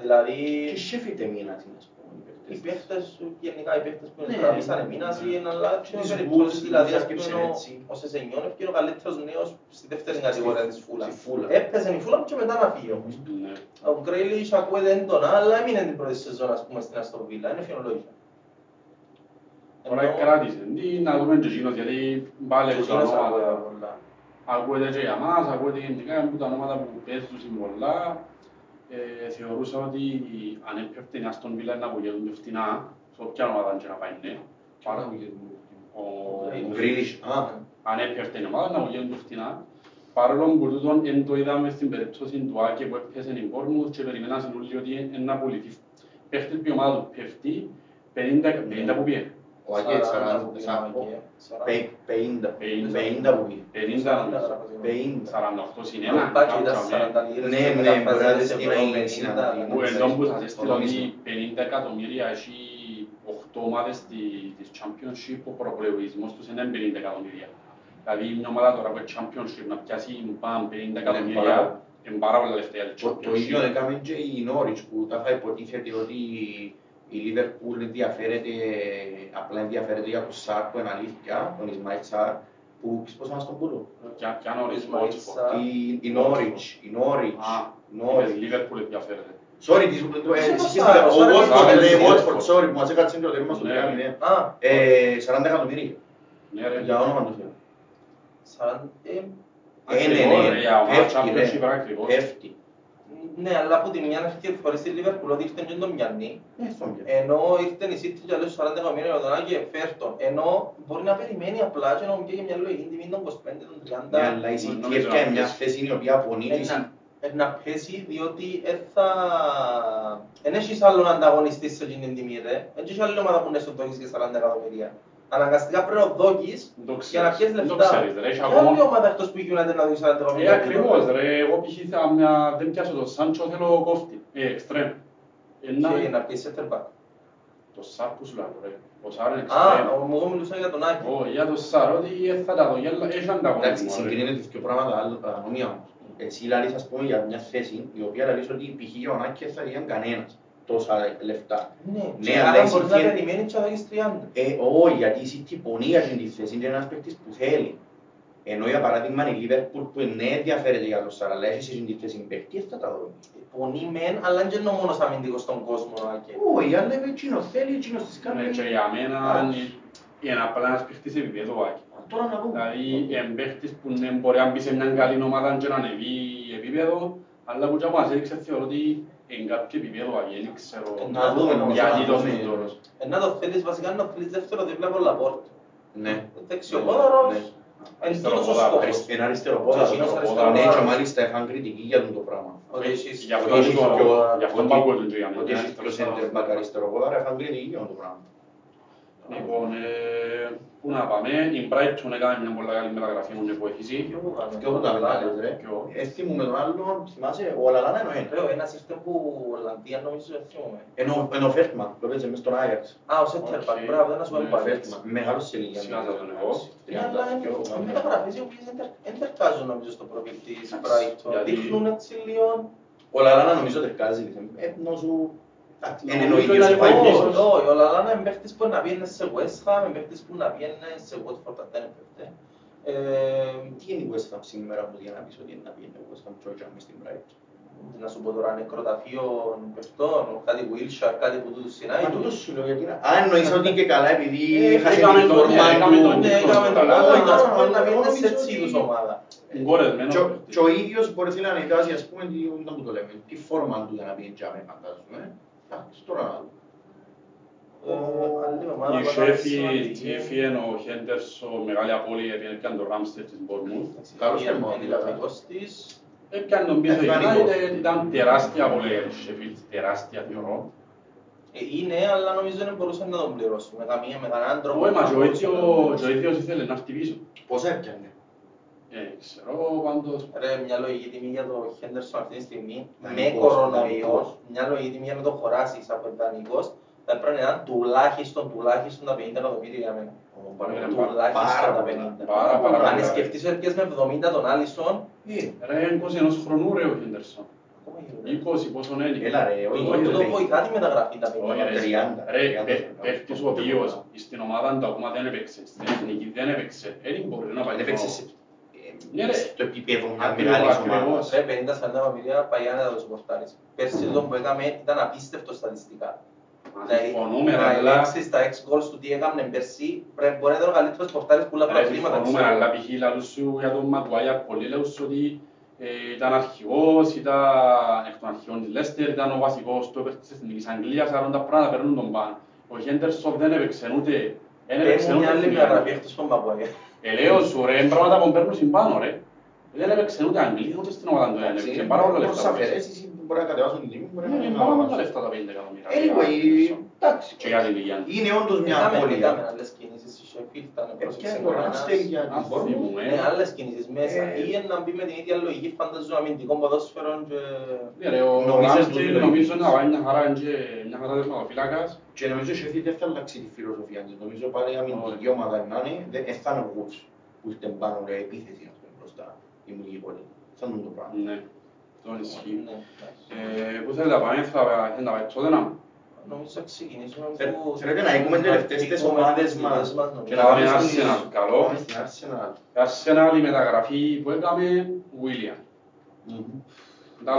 [SPEAKER 2] Δηλαδή,
[SPEAKER 3] Και σέφεται μήνα, τι να σου πω.
[SPEAKER 2] οι παίχτες σου, γενικά οι παίχτες που
[SPEAKER 3] Ναι.
[SPEAKER 2] τραβήσαν εμείνας ή αλλά και
[SPEAKER 3] Τις
[SPEAKER 2] περιπτώσεις
[SPEAKER 3] Wolves,
[SPEAKER 2] δηλαδή
[SPEAKER 3] τις
[SPEAKER 2] ας πούμε
[SPEAKER 3] άσκεψε
[SPEAKER 2] ο-
[SPEAKER 3] έτσι.
[SPEAKER 2] ο Σεζενιόν έφυγε ο καλύτερος νέος στη δεύτερη κατηγορία της Φούλα.
[SPEAKER 3] Στη Φούλα.
[SPEAKER 2] Έπαιζε η Φούλα και μετά να φύγει όμως.
[SPEAKER 1] Ναι.
[SPEAKER 2] Ο Γκρέιλις ακούεται έντονα, αλλά έμεινε την πρώτη σεζόν ας πούμε στην Αστον Βίλα, είναι φαινολόγια.
[SPEAKER 1] Τώρα
[SPEAKER 2] Ενώ-
[SPEAKER 1] κράτησε. Τι να δούμε και εκείνος, γιατί πάλι
[SPEAKER 2] Και
[SPEAKER 1] έχω τα
[SPEAKER 2] εκείνος ακούεται
[SPEAKER 1] ονόματα.
[SPEAKER 2] πολλά.
[SPEAKER 1] Ακούεται και για μας, ακούεται γενικά από τα ονόματα που παίζουν πολλά. Ε, θεωρούσα ότι αν έπεφτε η Αστον Βίλα να απογελούν πιο φτηνά, σε όποια ομάδα και να πάει, ναι. Πάρα- Ο
[SPEAKER 3] Ο Γκρίλις, α,
[SPEAKER 1] αν έπεφτε η ομάδα να απογελούν πιο φτηνά. Παρόλο που τούτον εν το είδαμε στην περίπτωση του Άκη που έπαιζε η Bournemouth και περιμέναν όλοι ότι είναι να πουληθεί. Παίχτες που η ομάδα του πέφτει, 50 50 που πήγε.
[SPEAKER 3] Ο Αγγέλ
[SPEAKER 2] Σαράντα που
[SPEAKER 3] 40,
[SPEAKER 2] πήγε ο Αγγέλ, σαράντα.
[SPEAKER 3] 50,
[SPEAKER 1] 50.
[SPEAKER 3] 50 που πει.
[SPEAKER 1] 50 νομίζω.
[SPEAKER 3] 50.
[SPEAKER 1] 48 συν
[SPEAKER 2] Αν
[SPEAKER 1] 1.
[SPEAKER 2] πάει και ήταν 40 λίρες
[SPEAKER 3] Ναι,
[SPEAKER 2] και
[SPEAKER 3] ναι,
[SPEAKER 2] μεταφράζεται
[SPEAKER 3] μπορεί να
[SPEAKER 2] σε
[SPEAKER 3] δεις τι
[SPEAKER 2] ευρώ,
[SPEAKER 3] να γίνει
[SPEAKER 2] 50,
[SPEAKER 3] συναντή.
[SPEAKER 1] Που
[SPEAKER 2] ναι.
[SPEAKER 1] εδώ που σας
[SPEAKER 3] Το
[SPEAKER 1] έστειλα ότι
[SPEAKER 3] νόμισμα.
[SPEAKER 1] 50 εκατομμύρια έχει οκτώ ομάδες τη- της Championship, ο προπολογισμός τους είναι 50 εκατομμύρια. Δηλαδή μια ομάδα τώρα που έχει Championship να πιάσει μπαμ 50
[SPEAKER 3] πάρα
[SPEAKER 1] εκατομμύρια, είναι πάρα πολλά λεφτά για της
[SPEAKER 3] Το, το ίδιο
[SPEAKER 1] Championship.
[SPEAKER 3] έκαμε και η Νόριτς που τα θα υποτίθεται ότι η Λίβερπουλ ενδιαφέρεται, απλά ενδιαφέρεται για τον Σάρ που είναι αλήθεια, τον Ισμαήλ Σάρ, που ξέρεις πώς μας τον πούλο.
[SPEAKER 1] Ποια- ποια νωρίς,
[SPEAKER 2] Ισμαήλ
[SPEAKER 1] Watford.
[SPEAKER 2] Σάρ.
[SPEAKER 3] Η, η Νόριτς, η Νόριτς,
[SPEAKER 1] Α,
[SPEAKER 3] Νόριτς.
[SPEAKER 1] είπες Liverpool ενδιαφέρεται.
[SPEAKER 3] Sorry, της,
[SPEAKER 2] Είσαι
[SPEAKER 3] ε,
[SPEAKER 2] το
[SPEAKER 3] συγχύστηκα,
[SPEAKER 2] Σάρ, ο
[SPEAKER 3] ο
[SPEAKER 2] Σάρ είναι
[SPEAKER 3] Watford,
[SPEAKER 2] το
[SPEAKER 3] ρε,
[SPEAKER 1] Watford.
[SPEAKER 3] Watford, sorry, που μας έκατσε το τέρμα στο
[SPEAKER 1] Ναι.
[SPEAKER 3] δεκάμι, ναι.
[SPEAKER 2] Α,
[SPEAKER 3] Ε, 40 εκατομμύρια,
[SPEAKER 1] Ναι ρε.
[SPEAKER 3] για όνομα του Θεού.
[SPEAKER 2] σαράντα- ε,
[SPEAKER 3] Ε, ναι,
[SPEAKER 1] Ακριβώς,
[SPEAKER 3] ναι,
[SPEAKER 1] ρε, για ομάδα
[SPEAKER 3] πέφτει,
[SPEAKER 1] Championship
[SPEAKER 3] ρε.
[SPEAKER 1] ακριβώς.
[SPEAKER 3] Πέφτει.
[SPEAKER 2] Ναι, αλλά από τη μια έρχεται φορές στη Λίβερπουλ ότι ήρθε και τον Μιαννή,
[SPEAKER 3] Ε, στον πια.
[SPEAKER 2] ενώ ήρθε η City και λέει 40 εκατομμύρια για τον Άκη φέρτον. Ενώ μπορεί να περιμένει απλά και να μου πει μια λογική τιμή των 25, των 30.
[SPEAKER 3] Ναι, αλλά η City
[SPEAKER 1] νομίζω
[SPEAKER 3] έφτιανε
[SPEAKER 1] να
[SPEAKER 3] μια
[SPEAKER 1] πέσει.
[SPEAKER 3] θέση η οποία πονεί
[SPEAKER 2] Ε,
[SPEAKER 3] της.
[SPEAKER 2] να- ε, να πέσει διότι ε, θα... Εν έχεις άλλον ανταγωνιστή σε εκείνη την τιμή ρε. Έτσι έχει άλλη ομάδα που είναι στον δόκις και 40 εκατομμύρια. Αναγκαστικά πρέπει να δόκεις
[SPEAKER 1] Δεν το
[SPEAKER 2] για να
[SPEAKER 1] ξέρεις.
[SPEAKER 2] πιέσεις
[SPEAKER 1] Δεν το
[SPEAKER 2] λεφτά.
[SPEAKER 1] ξέρεις, ρε. Έχει
[SPEAKER 2] Ποια άλλη
[SPEAKER 1] ακόμα-
[SPEAKER 2] ομάδα εκτός που η United να δώσει 40
[SPEAKER 1] Ε,
[SPEAKER 2] εκατομμύρια.
[SPEAKER 1] ακριβώς ρε. Εγώ π.χ. θα μια- δεν πιάσω το Σάντσο, θέλω κόφτη. Ε, εξτρέμ. Ε, να-
[SPEAKER 2] Και να πιέσεις center back;
[SPEAKER 1] Το Σάρ που σου λέω ρε. Ο Σάρ είναι
[SPEAKER 2] Α,
[SPEAKER 1] εξτρέμ.
[SPEAKER 2] ο- εγώ μιλούσα για τον Άκη.
[SPEAKER 1] Ω, για το Σάρ, ότι ε, θα τα δω. γέλα- Έχει
[SPEAKER 3] Εντάξει,
[SPEAKER 1] ανταγωνισμό ρε.
[SPEAKER 3] συγκρίνεται δύο πράγματα άλλο- ανομία όμως. Εσύ λαλείς ας πούμε για μια θέση η οποία λαλείς ότι π.χ. για ο Νάκη θα διέν κανένας τόσα λεφτά.
[SPEAKER 2] Ναι,
[SPEAKER 3] Ναι,
[SPEAKER 2] και
[SPEAKER 3] αλλά
[SPEAKER 2] άρα
[SPEAKER 3] εσύ
[SPEAKER 2] μπορείς να
[SPEAKER 3] και-
[SPEAKER 2] περιμένεις και να δώσεις 30.
[SPEAKER 3] Ε, όχι, γιατί η City πονεί για την τη θέση, είναι ένας παίκτης που θέλει. Ενώ για παράδειγμα η Liverpool που ναι ενδιαφέρεται για το Σαρ, αλλά έχει σε αυτή τη θέση παίκτη, δεν θα τα δω.
[SPEAKER 2] Πονεί μεν, αλλά δεν είναι ο μόνος αμυντικός στον κόσμο ο Άκη.
[SPEAKER 3] Όχι, αλλά εκείνος θέλει, εκείνος της κάνει.
[SPEAKER 1] Ναι, και για μένα
[SPEAKER 3] Α.
[SPEAKER 1] είναι- είναι απλά ένας παίχτης επίπεδο Άκη.
[SPEAKER 3] Τώρα να δούμε.
[SPEAKER 1] Δηλαδή, είναι παίχτης που ναι, μπορεί να μπει σε μια καλή ομάδα και να ανεβεί επίπεδο, αλλά που και από μας έδειξε θεωρώ ότι είναι κάποιο επίπεδο Άκη, δεν ξέρω
[SPEAKER 2] Ε,
[SPEAKER 3] Να δούμε, νομίζω,
[SPEAKER 1] γιατί
[SPEAKER 3] να
[SPEAKER 1] τόσο
[SPEAKER 3] δούμε.
[SPEAKER 1] τόρος.
[SPEAKER 2] Ε, να το θέλεις βασικά να θέλεις δεύτερο δίπλα από Λαπόρτ.
[SPEAKER 3] Ναι.
[SPEAKER 2] Δεξιοπόδαρος,
[SPEAKER 3] Ναι.
[SPEAKER 2] εν τούτος ο
[SPEAKER 1] Αριστεροπόδαρος.
[SPEAKER 2] σκοπός.
[SPEAKER 3] Αρισ- Ένα αριστεροπόδαρο.
[SPEAKER 2] Εκείνος
[SPEAKER 3] Ναι,
[SPEAKER 2] αριστεροπόδαρος.
[SPEAKER 3] και μάλιστα είχαν κριτική για αυτό το πράγμα.
[SPEAKER 2] Ότι έχεις-
[SPEAKER 1] Γι' αυτό
[SPEAKER 3] Ότι
[SPEAKER 1] που
[SPEAKER 3] έχεις
[SPEAKER 1] το-
[SPEAKER 3] πιο-
[SPEAKER 1] γι' αυτό
[SPEAKER 3] ότι-
[SPEAKER 1] πάω κόλλον και για μένα.
[SPEAKER 3] Ότι έχει πιο center back αριστεροπόδαρο, είχαν κριτική για αυτό το πράγμα.
[SPEAKER 1] Λοιπόν, ε, πού να πάμε, η Brighton έκανε μια πολύ καλή μεταγραφή μου που έχει ζει.
[SPEAKER 2] Ποιο που κάνουμε,
[SPEAKER 3] Και όπου τα
[SPEAKER 2] Λαλάνα.
[SPEAKER 3] πεντάλες, ρε.
[SPEAKER 1] Ποιο;
[SPEAKER 3] Ε, θυμούμε τον άλλον, θυμάσαι, ο Αλαλάνα είναι ο ένα.
[SPEAKER 2] Ρε, ο ένας ήρθε που Ολλανδία νομίζω δεν θυμούμαι.
[SPEAKER 3] Ενώ ενώ ο Φέρτμαν, που έπαιζε μες στον Άγιαξ.
[SPEAKER 2] Α, ο Σέτερ
[SPEAKER 1] Οκ.
[SPEAKER 2] Μπακ, μπράβο, δεν να σου
[SPEAKER 1] Ναι,
[SPEAKER 2] πω πάλι.
[SPEAKER 3] Φέρτμαν, μεγάλος σε ηλικία.
[SPEAKER 1] Σιγά θα τον εγώ.
[SPEAKER 2] Ναι, αλλά είναι είναι μεταγραφές οι οποίες δεν τερ- δεν τερκάζουν νομίζω στο προφίλ της
[SPEAKER 3] Εντάξει,
[SPEAKER 2] Brighton.
[SPEAKER 1] γιατί-
[SPEAKER 2] Δείχνουν έτσι λίγο...
[SPEAKER 3] Ο Λαλάνα νομίζω τερκάζει, ενώ σου... εντάξει,
[SPEAKER 1] Νομίζω
[SPEAKER 3] Είναι ο ίδιος
[SPEAKER 1] ήταν
[SPEAKER 3] ο
[SPEAKER 1] υπαγγελικός.
[SPEAKER 3] Φαγγίσος.
[SPEAKER 2] Όχι, όχι, ο Λαλάνα είναι παίχτης που να πιένε σε West Ham, είναι παίχτης που να πιένε σε Watford, αν δεν είναι παίχτη. Ε,
[SPEAKER 3] Τι είναι η West Ham σήμερα που για να πεις ότι είναι να πει είναι η West Ham και όχι να μες στην Brighton;
[SPEAKER 2] να σου πω τώρα, νεκροταφείο παιχτών, κάτι Wilshire, κάτι που τούτους
[SPEAKER 3] Μα
[SPEAKER 2] συνάγει.
[SPEAKER 3] τούτο σου λέω γιατί να... Αν εννοείς ότι και καλά επειδή
[SPEAKER 2] Ε,
[SPEAKER 3] έχασε
[SPEAKER 1] έκαμε
[SPEAKER 3] τη
[SPEAKER 1] το-
[SPEAKER 3] φόρμα
[SPEAKER 1] ναι, έκαμε
[SPEAKER 3] του...
[SPEAKER 1] το-
[SPEAKER 2] Ναι, έκαμε το
[SPEAKER 1] Καλά,
[SPEAKER 2] λόγο,
[SPEAKER 3] όχι,
[SPEAKER 2] ήταν
[SPEAKER 3] τώρα,
[SPEAKER 2] πούμε να
[SPEAKER 3] εγώ
[SPEAKER 2] πιένε σε
[SPEAKER 3] νομίζω
[SPEAKER 2] έτσι
[SPEAKER 3] ότι-
[SPEAKER 2] είδους ομάδα.
[SPEAKER 1] Κορεσμένο
[SPEAKER 3] Και ο-
[SPEAKER 1] παίχτης.
[SPEAKER 3] Και ο ίδιος μπορεί θέλει να ανεβάσει, ας πούμε, τι, να μου το λέμε, τι φόρμα του για να πει τζάμε, φαντάζομαι. Εντάξει, τώρα να δούμε.
[SPEAKER 2] Ε, άλλη ομάδα
[SPEAKER 1] Η
[SPEAKER 2] που
[SPEAKER 1] Σέφη,
[SPEAKER 2] σημαντική.
[SPEAKER 1] η Έφη ο Χέντερσον, μεγάλη απώλεια γιατί έπιαν το Ράμστετ της Μπορμούθ.
[SPEAKER 3] Καλός
[SPEAKER 2] Είναι-
[SPEAKER 3] θερμός,
[SPEAKER 2] είναι
[SPEAKER 3] δηλαδή.
[SPEAKER 2] λογικός της.
[SPEAKER 1] Έπιαν τον πίσω η
[SPEAKER 3] Εθνικός.
[SPEAKER 1] United, ήταν τεράστια απώλεια για τη Sheffield, τεράστια θεωρώ.
[SPEAKER 2] Ε, Είναι, αλλά νομίζω δεν μπορούσαν να τον πληρώσουν με καμία, με κανέναν τρόπο.
[SPEAKER 1] Όχι, μα
[SPEAKER 2] να
[SPEAKER 1] και ο
[SPEAKER 2] μπορούσαν να τον
[SPEAKER 1] ίδιος-
[SPEAKER 2] πληρώσουν.
[SPEAKER 1] και ο ίδιος ήθελε να έρθει πίσω.
[SPEAKER 3] Πόσα έπιανε;
[SPEAKER 1] Ε, ξέρω πάντως.
[SPEAKER 2] Ρε, μια λογική τιμή για το Henderson αυτή τη στιγμή, με
[SPEAKER 3] Δανεικός,
[SPEAKER 2] κορονοϊός,
[SPEAKER 3] δανεικός.
[SPEAKER 2] μια λογική τιμή για να το χωράσεις από δανεικός, θα πρέπει να ήταν τουλάχιστον, τουλάχιστον τα 50 εκατομμύρια για μένα.
[SPEAKER 3] Πάρα
[SPEAKER 1] Πάρα
[SPEAKER 2] Τουλάχιστον τα
[SPEAKER 3] πολλά.
[SPEAKER 2] 50.
[SPEAKER 1] Πάρα, πάρα
[SPEAKER 2] Αν
[SPEAKER 1] πολλά.
[SPEAKER 2] σκεφτείς ότι πιες με 70 τον Άλισον,
[SPEAKER 3] Ε,
[SPEAKER 1] Ρε, 21 χρονού ρε ο Χέντερσον.
[SPEAKER 2] ακόμα χειρότερα.
[SPEAKER 1] 20 πόσον είναι.
[SPEAKER 3] Έλα ρε, όχι,
[SPEAKER 2] Το-
[SPEAKER 3] όχι,
[SPEAKER 2] Το
[SPEAKER 3] ρε.
[SPEAKER 2] βοηθά τη μεταγραφή τα 50
[SPEAKER 1] Όχι, ρε,
[SPEAKER 3] 30.
[SPEAKER 1] Ρε,
[SPEAKER 3] 30.
[SPEAKER 1] παι- παίχτης ο οποίος στην ομάδα του ακόμα δεν έπαιξε, στην εθνική δεν έπαιξε, δεν μπορεί να πάει
[SPEAKER 3] Δεν έπαιξε
[SPEAKER 1] στο-
[SPEAKER 3] σε-
[SPEAKER 1] Ναι,
[SPEAKER 3] ε,
[SPEAKER 1] ρε.
[SPEAKER 3] στο επίπεδο μια
[SPEAKER 1] Ακριβώς,
[SPEAKER 3] μεγάλης
[SPEAKER 1] ακριβώς.
[SPEAKER 3] ομάδας.
[SPEAKER 2] Ρε, 50-40 εκατομμύρια παγιά να το σοπορτάρεις. Πέρσι το που έκαμε ήταν απίστευτο στατιστικά.
[SPEAKER 1] Μα
[SPEAKER 2] Δηλαδή,
[SPEAKER 1] συμφωνούμε,
[SPEAKER 2] να
[SPEAKER 1] αλλά-
[SPEAKER 2] ελέγξεις τα 6 goals του τι έκαμε πέρσι, πρέπει μπορεί να ήταν ο καλύτερος πορτάρης που όλα
[SPEAKER 1] Ρε,
[SPEAKER 2] προαθλήματα.
[SPEAKER 1] συμφωνούμε,
[SPEAKER 2] ξέρω.
[SPEAKER 1] αλλά π.χ. λαλούς σου για τον Μαγκουάιαρ, πολλοί λαλούς σου ότι ε, ήταν αρχηγός, ήταν εκ των αρχηγών της Λέστερ, ήταν ο βασικός του έπαιξε της Εθνικής Αγγλίας, άρα τα πράγματα παίρνουν τον παν. Ο Χέντερσον δεν έπαιξε ούτε, δεν έπαιξε
[SPEAKER 2] Παίρνουν μια
[SPEAKER 1] ούτε
[SPEAKER 2] άλλη
[SPEAKER 1] εθνική
[SPEAKER 2] μεταγραφή
[SPEAKER 1] Αγγλία.
[SPEAKER 2] εκτός από Μαγκουάιερ.
[SPEAKER 1] Ε, λέω σου ρε, είναι πράγματα που παίρνουν συμπάνω ρε. Δεν έπαιξε ούτε Αγγλία, ούτε στην ομάδα του δεν
[SPEAKER 3] Εντάξει,
[SPEAKER 1] έπαιξε. Πάρα πολλά
[SPEAKER 3] προς
[SPEAKER 1] λεφτά. που έπαιξε.
[SPEAKER 3] αφαιρέσεις μπορεί να κατεβάσουν την τιμή, μπορεί
[SPEAKER 1] Ναι,
[SPEAKER 3] να
[SPEAKER 1] είναι
[SPEAKER 3] να
[SPEAKER 1] πάρα πολλά
[SPEAKER 3] ανεβάσουν.
[SPEAKER 1] λεφτά τα 50 εκατομμύρια.
[SPEAKER 3] Anyway, εντάξει.
[SPEAKER 1] Και για την ηλικία του.
[SPEAKER 3] Είναι όντως μια
[SPEAKER 2] Έκαμε,
[SPEAKER 3] απώλεια.
[SPEAKER 2] Έκαμε άλλες κινήσεις στη Sheffield. που ήρθαν,
[SPEAKER 3] Ε,
[SPEAKER 2] πρόσεξε
[SPEAKER 3] Έπιανε το
[SPEAKER 2] κανένας.
[SPEAKER 3] Ράμστεϊ για την
[SPEAKER 1] Ας
[SPEAKER 3] Bournemouth.
[SPEAKER 1] θυμούμε.
[SPEAKER 2] Ναι, άλλες κινήσεις μέσα.
[SPEAKER 3] Ε,
[SPEAKER 2] Ή να μπει με την ίδια λογική, φαντάζομαι αμυντικών ποδόσφαιρων και...
[SPEAKER 1] Ναι ρε, ο
[SPEAKER 3] Νομίζεις
[SPEAKER 1] Ράμστεϊ
[SPEAKER 3] τούτη λογική.
[SPEAKER 1] νομίζω να πάει μια χαρά και μια χαρά τερματοφύλακας.
[SPEAKER 3] Και νομίζω ότι η Sheffield δεν θα αλλάξει τη φιλοσοφία της. Νομίζω πάλι η αμυντική
[SPEAKER 1] Όχι.
[SPEAKER 3] ομάδα να είναι, δεν δεν θα είναι ο Woods που ήρθε πάνω ρε επίθεση ας πούμε μπροστά, η δημιουργικότητα. Θα είναι το πράγμα.
[SPEAKER 1] Ναι, αυτό ισχύει.
[SPEAKER 2] Ναι, εντάξει.
[SPEAKER 1] Ε, Πού θέλετε να πάμε, θα θέλετε να πάει τότε να...
[SPEAKER 2] Νομίζω να ξεκινήσουμε
[SPEAKER 3] Θε-
[SPEAKER 2] που...
[SPEAKER 3] θέλετε να έχουμε τελευταίες τις ομάδες μας και
[SPEAKER 1] να πάμε Arsenal, καλό.
[SPEAKER 3] Πάμε στην Arsenal.
[SPEAKER 1] Η Arsenal η μεταγραφή που έκαμε, William.
[SPEAKER 3] Μμμ.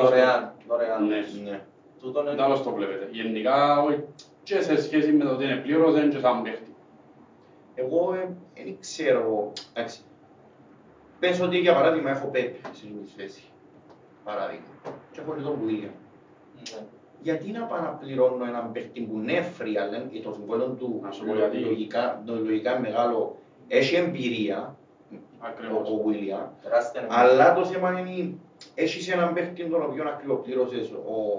[SPEAKER 2] Δωρεάν, δωρεάν.
[SPEAKER 1] Ναι.
[SPEAKER 3] Ναι.
[SPEAKER 2] Τούτον είναι...
[SPEAKER 1] Τέλος το βλέπετε. Γενικά, όχι, και σε σχέση με το ότι είναι πλήρως, και σαν παίχτη.
[SPEAKER 3] Εγώ δεν ξέρω, εντάξει. Πες ότι για παράδειγμα έχω Πέπ στη ζωή θέση. Παράδειγμα. Και έχω και τον William γιατί να παραπληρώνω έναν παίχτη που νέφρει, αλλά και το συμβόλαιο του λογικά, λογικά μεγάλο, έχει εμπειρία,
[SPEAKER 1] Ακριβώς.
[SPEAKER 3] ο
[SPEAKER 2] Βιλιά,
[SPEAKER 3] αλλά το θέμα είναι έχεις έναν παίχτη τον οποίο ακριβοπλήρωσες ο,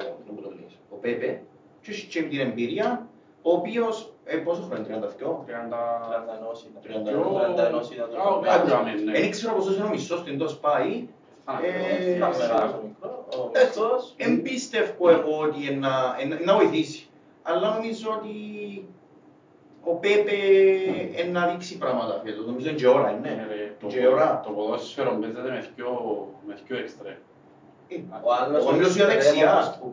[SPEAKER 3] ο Πέπε, και έχεις την εμπειρία, ο οποίος. Ε, πόσο χρόνο, 32?
[SPEAKER 1] 30...
[SPEAKER 2] 30 ήταν.
[SPEAKER 1] 30...
[SPEAKER 3] Ε, Δεν πίστευω εγώ ότι να βοηθήσει. Αλλά νομίζω ότι ο Πέπε να δείξει πράγματα φέτος. Νομίζω είναι και είναι.
[SPEAKER 1] Το ποδόσφαιρο παίζεται με
[SPEAKER 3] πιο έξτρε
[SPEAKER 1] τον
[SPEAKER 3] ήθεση
[SPEAKER 1] αιώνιος
[SPEAKER 3] που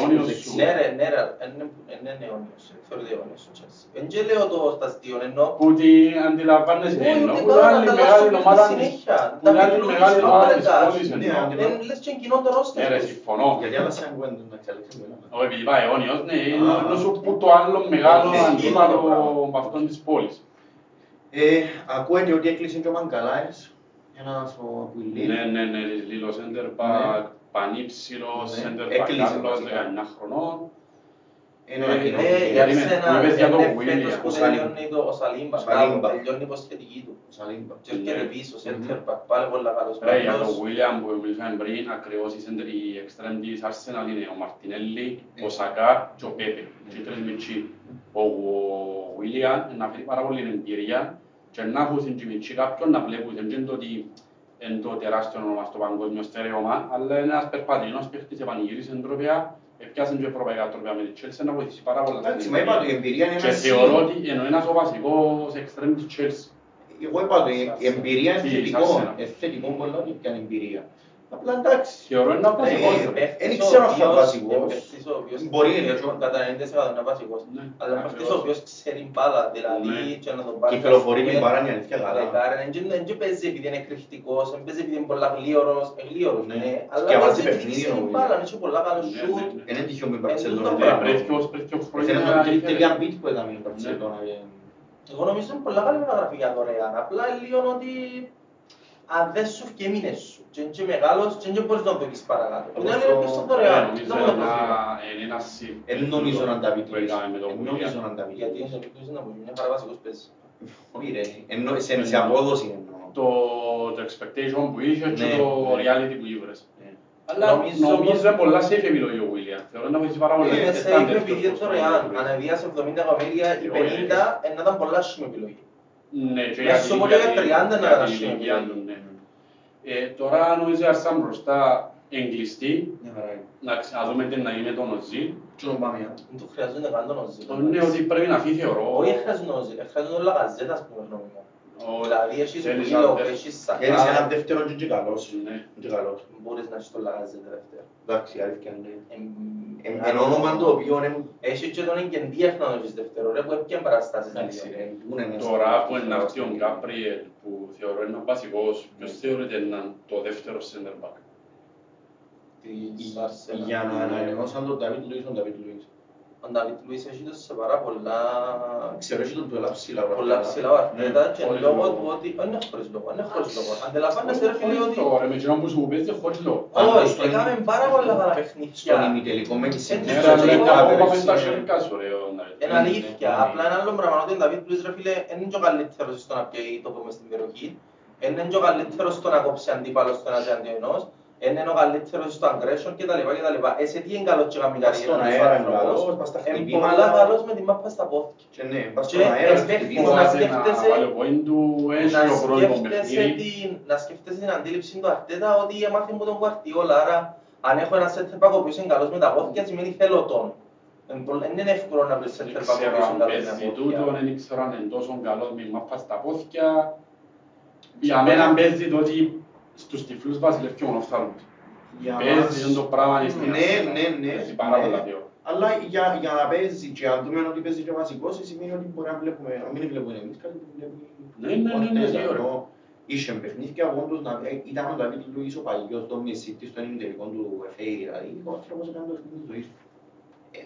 [SPEAKER 1] σου;
[SPEAKER 3] δεξιά.
[SPEAKER 2] Ναι ρε, ναι ρε, είναι είναι αιώνιος, θεωρείται αιώνιος ο Chelsea. Εν και λέω το στα αστείο, ενώ
[SPEAKER 1] Που τη αντιλαμβάνεσαι
[SPEAKER 2] Όχι,
[SPEAKER 1] εννοώ,
[SPEAKER 2] ούτε
[SPEAKER 1] που
[SPEAKER 2] καν,
[SPEAKER 1] είναι άλλη
[SPEAKER 2] ανταλλάσσουν
[SPEAKER 1] μεγάλη
[SPEAKER 2] παίκτες
[SPEAKER 1] ομάδα της-
[SPEAKER 2] συνέχεια.
[SPEAKER 1] που είναι
[SPEAKER 2] David
[SPEAKER 1] άλλη
[SPEAKER 2] Luiz,
[SPEAKER 1] μεγάλη ομάδα της
[SPEAKER 2] Fabregas.
[SPEAKER 1] πόλης
[SPEAKER 3] Ναι,
[SPEAKER 1] εννοώ.
[SPEAKER 3] αντιλαμβάνομαι.
[SPEAKER 2] δεν λες και κοινό το ρόστερ
[SPEAKER 1] Ναι ρε,
[SPEAKER 2] τους.
[SPEAKER 1] συμφωνώ.
[SPEAKER 3] Γιατί άλλα σαν κουβέντα να εξελίξουν πολλά.
[SPEAKER 1] Όχι, επειδή πάει αιώνιος, ναι,
[SPEAKER 3] Α.
[SPEAKER 1] ενώ σου που το άλλο μεγάλο
[SPEAKER 2] Ισχύει
[SPEAKER 1] αντίπαλο
[SPEAKER 2] το πράγμα.
[SPEAKER 1] από αυτόν της πόλης.
[SPEAKER 3] Ε, ακούετε ότι έκλεισε και ο Μαγκαλάες, ένας ο Απουιλή.
[SPEAKER 1] Ναι, ναι, ναι, Λίλο Σέντερ Μπακ, πανύψηλος,
[SPEAKER 3] Ναι,
[SPEAKER 1] Σέντερ Μπακ
[SPEAKER 3] έκλεισε
[SPEAKER 1] άλλος,
[SPEAKER 3] βασικά.
[SPEAKER 1] 19 χρονών.
[SPEAKER 3] Είναι
[SPEAKER 1] Ε,
[SPEAKER 3] ανακοινώθηκε.
[SPEAKER 2] Ε,
[SPEAKER 1] γιατί
[SPEAKER 2] για
[SPEAKER 1] με-
[SPEAKER 2] σένα,
[SPEAKER 1] που είπες για τον
[SPEAKER 2] είναι
[SPEAKER 1] William,
[SPEAKER 2] φέτος που
[SPEAKER 3] ο Σαλίμπα.
[SPEAKER 2] τελειώνει το- ο Σαλίμπα,
[SPEAKER 3] Ο Σαλίμπα.
[SPEAKER 2] μπράβο, τελειώνει η υποσχετική του.
[SPEAKER 3] Σαλίμπα.
[SPEAKER 2] Και έρχεται
[SPEAKER 1] Ναι.
[SPEAKER 2] πίσω, center back, πάλι πολλά καλός
[SPEAKER 1] Ρε, για
[SPEAKER 2] Μάρκος.
[SPEAKER 1] τον William που μιλήσαμε πριν, ακριβώς η center- η extreme της Arsenal είναι ο Μαρτινέλli, ο Σακά και ο Πέπε. Και οι τρεις μητσί. Ο William να φέρει πάρα πολύ εμπειρία και να έχουν και μητσί κάποιον να βλέπουν. Δεν είναι το ότι είναι το τεράστιο όνομα στο παγκόσμιο στερεώμα, αλλά είναι ένας περπατημένος παίχτης επανηγύρισε την τροπέα, έπιασε και ευρωπαϊκά τροπέα με την Chelsea να βοηθήσει πάρα πολλά. στην
[SPEAKER 3] Εντάξει, μα είπα ότι η εμπειρία είναι
[SPEAKER 1] Και
[SPEAKER 3] ένα
[SPEAKER 1] θεωρώ
[SPEAKER 3] συν.
[SPEAKER 1] ότι είναι ένας ο βασικός extreme της Chelsea.
[SPEAKER 3] Εγώ είπα ότι η εμπειρία είναι
[SPEAKER 1] Τι,
[SPEAKER 3] θετικό,
[SPEAKER 1] Arsenal.
[SPEAKER 3] είναι θετικό πολλά ότι είναι εμπειρία. Απλά εντάξει.
[SPEAKER 1] Θεωρώ είναι ένα
[SPEAKER 3] Ε,
[SPEAKER 1] βασικός.
[SPEAKER 3] ε,
[SPEAKER 1] ρε.
[SPEAKER 2] Παίχτης
[SPEAKER 3] δεν
[SPEAKER 2] ο
[SPEAKER 3] ξέρω αν θα
[SPEAKER 2] οποίος-
[SPEAKER 3] βασικός.
[SPEAKER 2] παίχτης ο οποίος
[SPEAKER 3] Μπορεί,
[SPEAKER 2] ξέρει,
[SPEAKER 3] ναι, και-
[SPEAKER 2] κατά 90% είναι βασικός.
[SPEAKER 1] Ναι,
[SPEAKER 2] Αλλά παίχτης ο
[SPEAKER 1] ακριβώς.
[SPEAKER 2] οποίος ξέρει μπάλα, δηλαδή
[SPEAKER 1] Ναι.
[SPEAKER 2] και να τον πάρει
[SPEAKER 3] Κυκλοφορεί
[SPEAKER 2] ας
[SPEAKER 3] την
[SPEAKER 2] πούμε,
[SPEAKER 3] παρά είναι αλήθεια καλά.
[SPEAKER 2] δεκάρα, εν και- εν και παίζει επειδή είναι εκρηκτικός, εν παίζει επειδή είναι πολλά γλίωρος, ε, γλίωρος,
[SPEAKER 3] Ναι.
[SPEAKER 2] ναι, αλλά
[SPEAKER 3] Σκευάζει
[SPEAKER 2] παίζει επειδή
[SPEAKER 3] παιχνίδι,
[SPEAKER 2] ξέρει
[SPEAKER 3] ο
[SPEAKER 2] μπάλα,
[SPEAKER 3] William.
[SPEAKER 2] έχει πολλά καλό
[SPEAKER 1] Ναι,
[SPEAKER 2] σουτ.
[SPEAKER 1] ναι, ναι.
[SPEAKER 3] Είναι τυχαίο με η
[SPEAKER 2] Εν τούτο
[SPEAKER 3] Μπαρτσελώνα.
[SPEAKER 2] το
[SPEAKER 1] Ναι,
[SPEAKER 2] πράγμα.
[SPEAKER 1] πριν δυο- πριν δυο χρόνια
[SPEAKER 3] Θέλει να
[SPEAKER 1] είχε-
[SPEAKER 3] τρία μπιτ που έκαμε η Μπαρτσελώνα.
[SPEAKER 2] Εγώ νομίζω είναι πολλά καλή μεταγραφή για δωρεάν, απλά λίγο ότι αν δεν σου βγει μήνες σου και είναι και μεγάλος και δεν μπορείς να το δοκίσεις παρακάτω. Που είναι
[SPEAKER 3] Όπως
[SPEAKER 2] άλλο
[SPEAKER 3] το-
[SPEAKER 2] και στο
[SPEAKER 1] Ε,
[SPEAKER 2] δωρεάν,
[SPEAKER 1] νομίζω
[SPEAKER 2] δεν μου το
[SPEAKER 1] ένα-
[SPEAKER 2] πρόβλημα.
[SPEAKER 1] είναι ένα συ-
[SPEAKER 3] Εν νομίζω να τα πει
[SPEAKER 1] που έκαμε με τον
[SPEAKER 3] Εν νομίζω
[SPEAKER 1] William.
[SPEAKER 3] να τα πει
[SPEAKER 2] Γιατί είναι το να μπορεί, μια χαρά βασικός παίζει.
[SPEAKER 3] Όχι ρε, ενώ σε- σε απόδοση εννοώ.
[SPEAKER 1] Το, το expectation που είχε και
[SPEAKER 3] Ναι,
[SPEAKER 1] το
[SPEAKER 3] ναι.
[SPEAKER 1] reality που ήβρες.
[SPEAKER 3] Ναι.
[SPEAKER 1] Αλλά
[SPEAKER 2] Νομίζω
[SPEAKER 1] νομίζω
[SPEAKER 2] πως-
[SPEAKER 1] είναι πολλά safe επιλογή ο William. Θεωρώ να βοηθήσει πάρα πολύ.
[SPEAKER 2] Είναι
[SPEAKER 1] Δεν
[SPEAKER 2] safe
[SPEAKER 1] ήταν τέτοιος
[SPEAKER 2] επειδή είναι
[SPEAKER 1] πως το
[SPEAKER 2] δωρεάν.
[SPEAKER 1] William.
[SPEAKER 2] Αν εβίασε 70 εκατομμύρια ή
[SPEAKER 1] Ε,
[SPEAKER 2] 50, ε, να ήταν πολλά άσχημη επιλογή.
[SPEAKER 1] Ναι, και
[SPEAKER 2] Μέσα
[SPEAKER 1] για
[SPEAKER 2] στο
[SPEAKER 1] την-
[SPEAKER 2] πολύ
[SPEAKER 1] για
[SPEAKER 2] για
[SPEAKER 1] την-
[SPEAKER 2] 30 να
[SPEAKER 1] για την
[SPEAKER 2] ασχοληθεί.
[SPEAKER 1] ηλικία του, ναι. Ε, Τώρα νομίζω η Αρσάν μπροστά εγκλειστή.
[SPEAKER 3] Μια χαρά είναι.
[SPEAKER 1] Εντάξει, να δούμε τι να γίνει με τον Οζίλ.
[SPEAKER 3] Και τον πάμε.
[SPEAKER 2] Δεν του χρειάζονται καν τον Οζίλ.
[SPEAKER 1] Το είναι ότι πρέπει να φύγει θεωρώ.
[SPEAKER 2] Όχι χρειάζονται τον Οζίλ, χρειάζονται τον Λαγαζέτα, ας πούμε, γνώμη μου.
[SPEAKER 1] Ο-
[SPEAKER 2] Δηλαδή, έχεις
[SPEAKER 1] θέλεις
[SPEAKER 2] Βίλο,
[SPEAKER 1] ένα
[SPEAKER 2] έχεις
[SPEAKER 3] Θέλεις έναν
[SPEAKER 2] Σακά,
[SPEAKER 3] δεύτερο και και καλός.
[SPEAKER 1] Ναι.
[SPEAKER 3] Και καλός.
[SPEAKER 2] μπορείς να έχεις τον Λαγαζέτα δεύτερο.
[SPEAKER 3] Εντάξει, η αλήθεια είναι.
[SPEAKER 2] Εμ-
[SPEAKER 3] Εν- Εν όνομα το οποίο είναι...
[SPEAKER 2] Έχεις και τον Εγκεντία να τον έχεις δεύτερο, ρε, που έπιαν παραστάσεις.
[SPEAKER 3] Εντάξει ρε, πού είναι μέσα.
[SPEAKER 1] Τώρα που είναι να έρθει ο Γκάπριελ που θεωρώ είναι ο βασικός, ποιος θεωρείται να είναι το δεύτερο center back.
[SPEAKER 2] Της Arsenal.
[SPEAKER 3] Για να ανανεώσαν τον Νταβίτ Λουίς, τον Νταβίτ Λουίς.
[SPEAKER 2] Ο Νταβίτ Λουίς έχει δώσει σε πάρα πολλά
[SPEAKER 3] Ξέρω, έχει τον του ελά ψηλά.
[SPEAKER 2] πολλά ψηλά
[SPEAKER 3] Ναι.
[SPEAKER 2] βαθμίδα και
[SPEAKER 1] χωρίς
[SPEAKER 2] λόγω
[SPEAKER 1] λόγο.
[SPEAKER 2] του ότι είναι χωρίς λόγο, είναι χωρίς λόγο. Αντιλαμβάνεστε ρε φίλε ότι
[SPEAKER 1] Τώρα με εκείνον που σου παίζει χωρίς λόγο.
[SPEAKER 3] Πάντως,
[SPEAKER 2] όχι,
[SPEAKER 3] στον-
[SPEAKER 2] έκαμε πάρα πολλά καλά
[SPEAKER 3] Στον
[SPEAKER 2] παιχνίδια.
[SPEAKER 3] ημιτελικό με τη
[SPEAKER 2] Ναι,
[SPEAKER 1] Ναι,
[SPEAKER 3] Σέντζο
[SPEAKER 1] αλλά
[SPEAKER 2] ρε,
[SPEAKER 1] είναι
[SPEAKER 2] εγώ
[SPEAKER 1] ακόμα
[SPEAKER 3] Κάπερ,
[SPEAKER 1] μες στα
[SPEAKER 3] ναι.
[SPEAKER 1] χέρια σου ρε. ο Νταβίτ.
[SPEAKER 2] Είναι αλήθεια,
[SPEAKER 3] ναι.
[SPEAKER 2] απλά ένα άλλο πράγμα ότι ο Νταβίτ Λουίς ρε φίλε είναι και ο καλύτερος στο να πιέει το πούμε στην περιοχή. Είναι και ο καλύτερος στο να κόψει αντίπαλος στο ένας εναντίον ενός. Είναι ο καλύτερος στο aggression κτλ. κτλ. Ε, σε τι είναι καλός και κάνει
[SPEAKER 3] Πας στον
[SPEAKER 2] καριέρα
[SPEAKER 3] αέρα
[SPEAKER 2] ο
[SPEAKER 3] είναι
[SPEAKER 2] άνθρωπος.
[SPEAKER 3] καλός, πας στα
[SPEAKER 2] Είναι
[SPEAKER 3] χτυπήματα.
[SPEAKER 2] πολλά καλός με τη μάπα στα πόδια.
[SPEAKER 3] Και ναι, πας
[SPEAKER 2] Και
[SPEAKER 3] στον αέρα,
[SPEAKER 2] ε,
[SPEAKER 3] στα
[SPEAKER 2] παίχτης
[SPEAKER 3] χτυπήματα.
[SPEAKER 2] να
[SPEAKER 1] Φοβάται να
[SPEAKER 2] σκέφτεσαι-
[SPEAKER 1] βάλει ο πόην του, έχει
[SPEAKER 2] να
[SPEAKER 1] ο πρώτο
[SPEAKER 2] σκέφτεσαι,
[SPEAKER 1] παιχνίδι.
[SPEAKER 2] την, να σκέφτεσαι την αντίληψη του Αρτέτα ότι έμαθε μου τον Κουαρτιόλα, άρα αν έχω ένα center back ο οποίος είναι καλός με τα πόδια σημαίνει θέλω τον. Εν πολλ- Δεν είναι εύκολο να βρεις
[SPEAKER 1] Δεν
[SPEAKER 2] center back ο
[SPEAKER 1] ξέρω
[SPEAKER 2] οποίος
[SPEAKER 1] αν
[SPEAKER 2] είναι καλός με
[SPEAKER 1] παίζει
[SPEAKER 2] τα
[SPEAKER 1] τούτο,
[SPEAKER 2] πόδια.
[SPEAKER 1] δεν ξέρω αν είναι τόσο καλός με μάπα στα πόδια. Για μένα παίζει το ότι στους τυφλούς βασιλεύει μόνο φθάλμος.
[SPEAKER 3] Για
[SPEAKER 1] Παίζει
[SPEAKER 3] μας-
[SPEAKER 1] το πράγμα στην
[SPEAKER 3] Ναι,
[SPEAKER 1] Αστέρα.
[SPEAKER 3] ναι, ναι.
[SPEAKER 1] Παίζει πάρα
[SPEAKER 3] ναι.
[SPEAKER 1] πολλά δύο.
[SPEAKER 3] Αλλά για, για να παίζει και αν δούμε ότι παίζει και ο βασικός, σημαίνει ότι μπορεί να βλέπουμε, να μην βλέπουμε εμείς κάτι που βλέπει
[SPEAKER 1] Ναι, ναι, ναι, ναι,
[SPEAKER 3] Ορτέζα,
[SPEAKER 1] σίγουρα.
[SPEAKER 3] ενώ Είχε παιχνίδια από όντως να... ε, ήταν ο Νταβίτ Λουίς ο παγιός στο Μεσίτη, στο ημιτελικό του FA, δηλαδή ο άνθρωπος έκανε το παιχνίδι της ζωής του. Ε,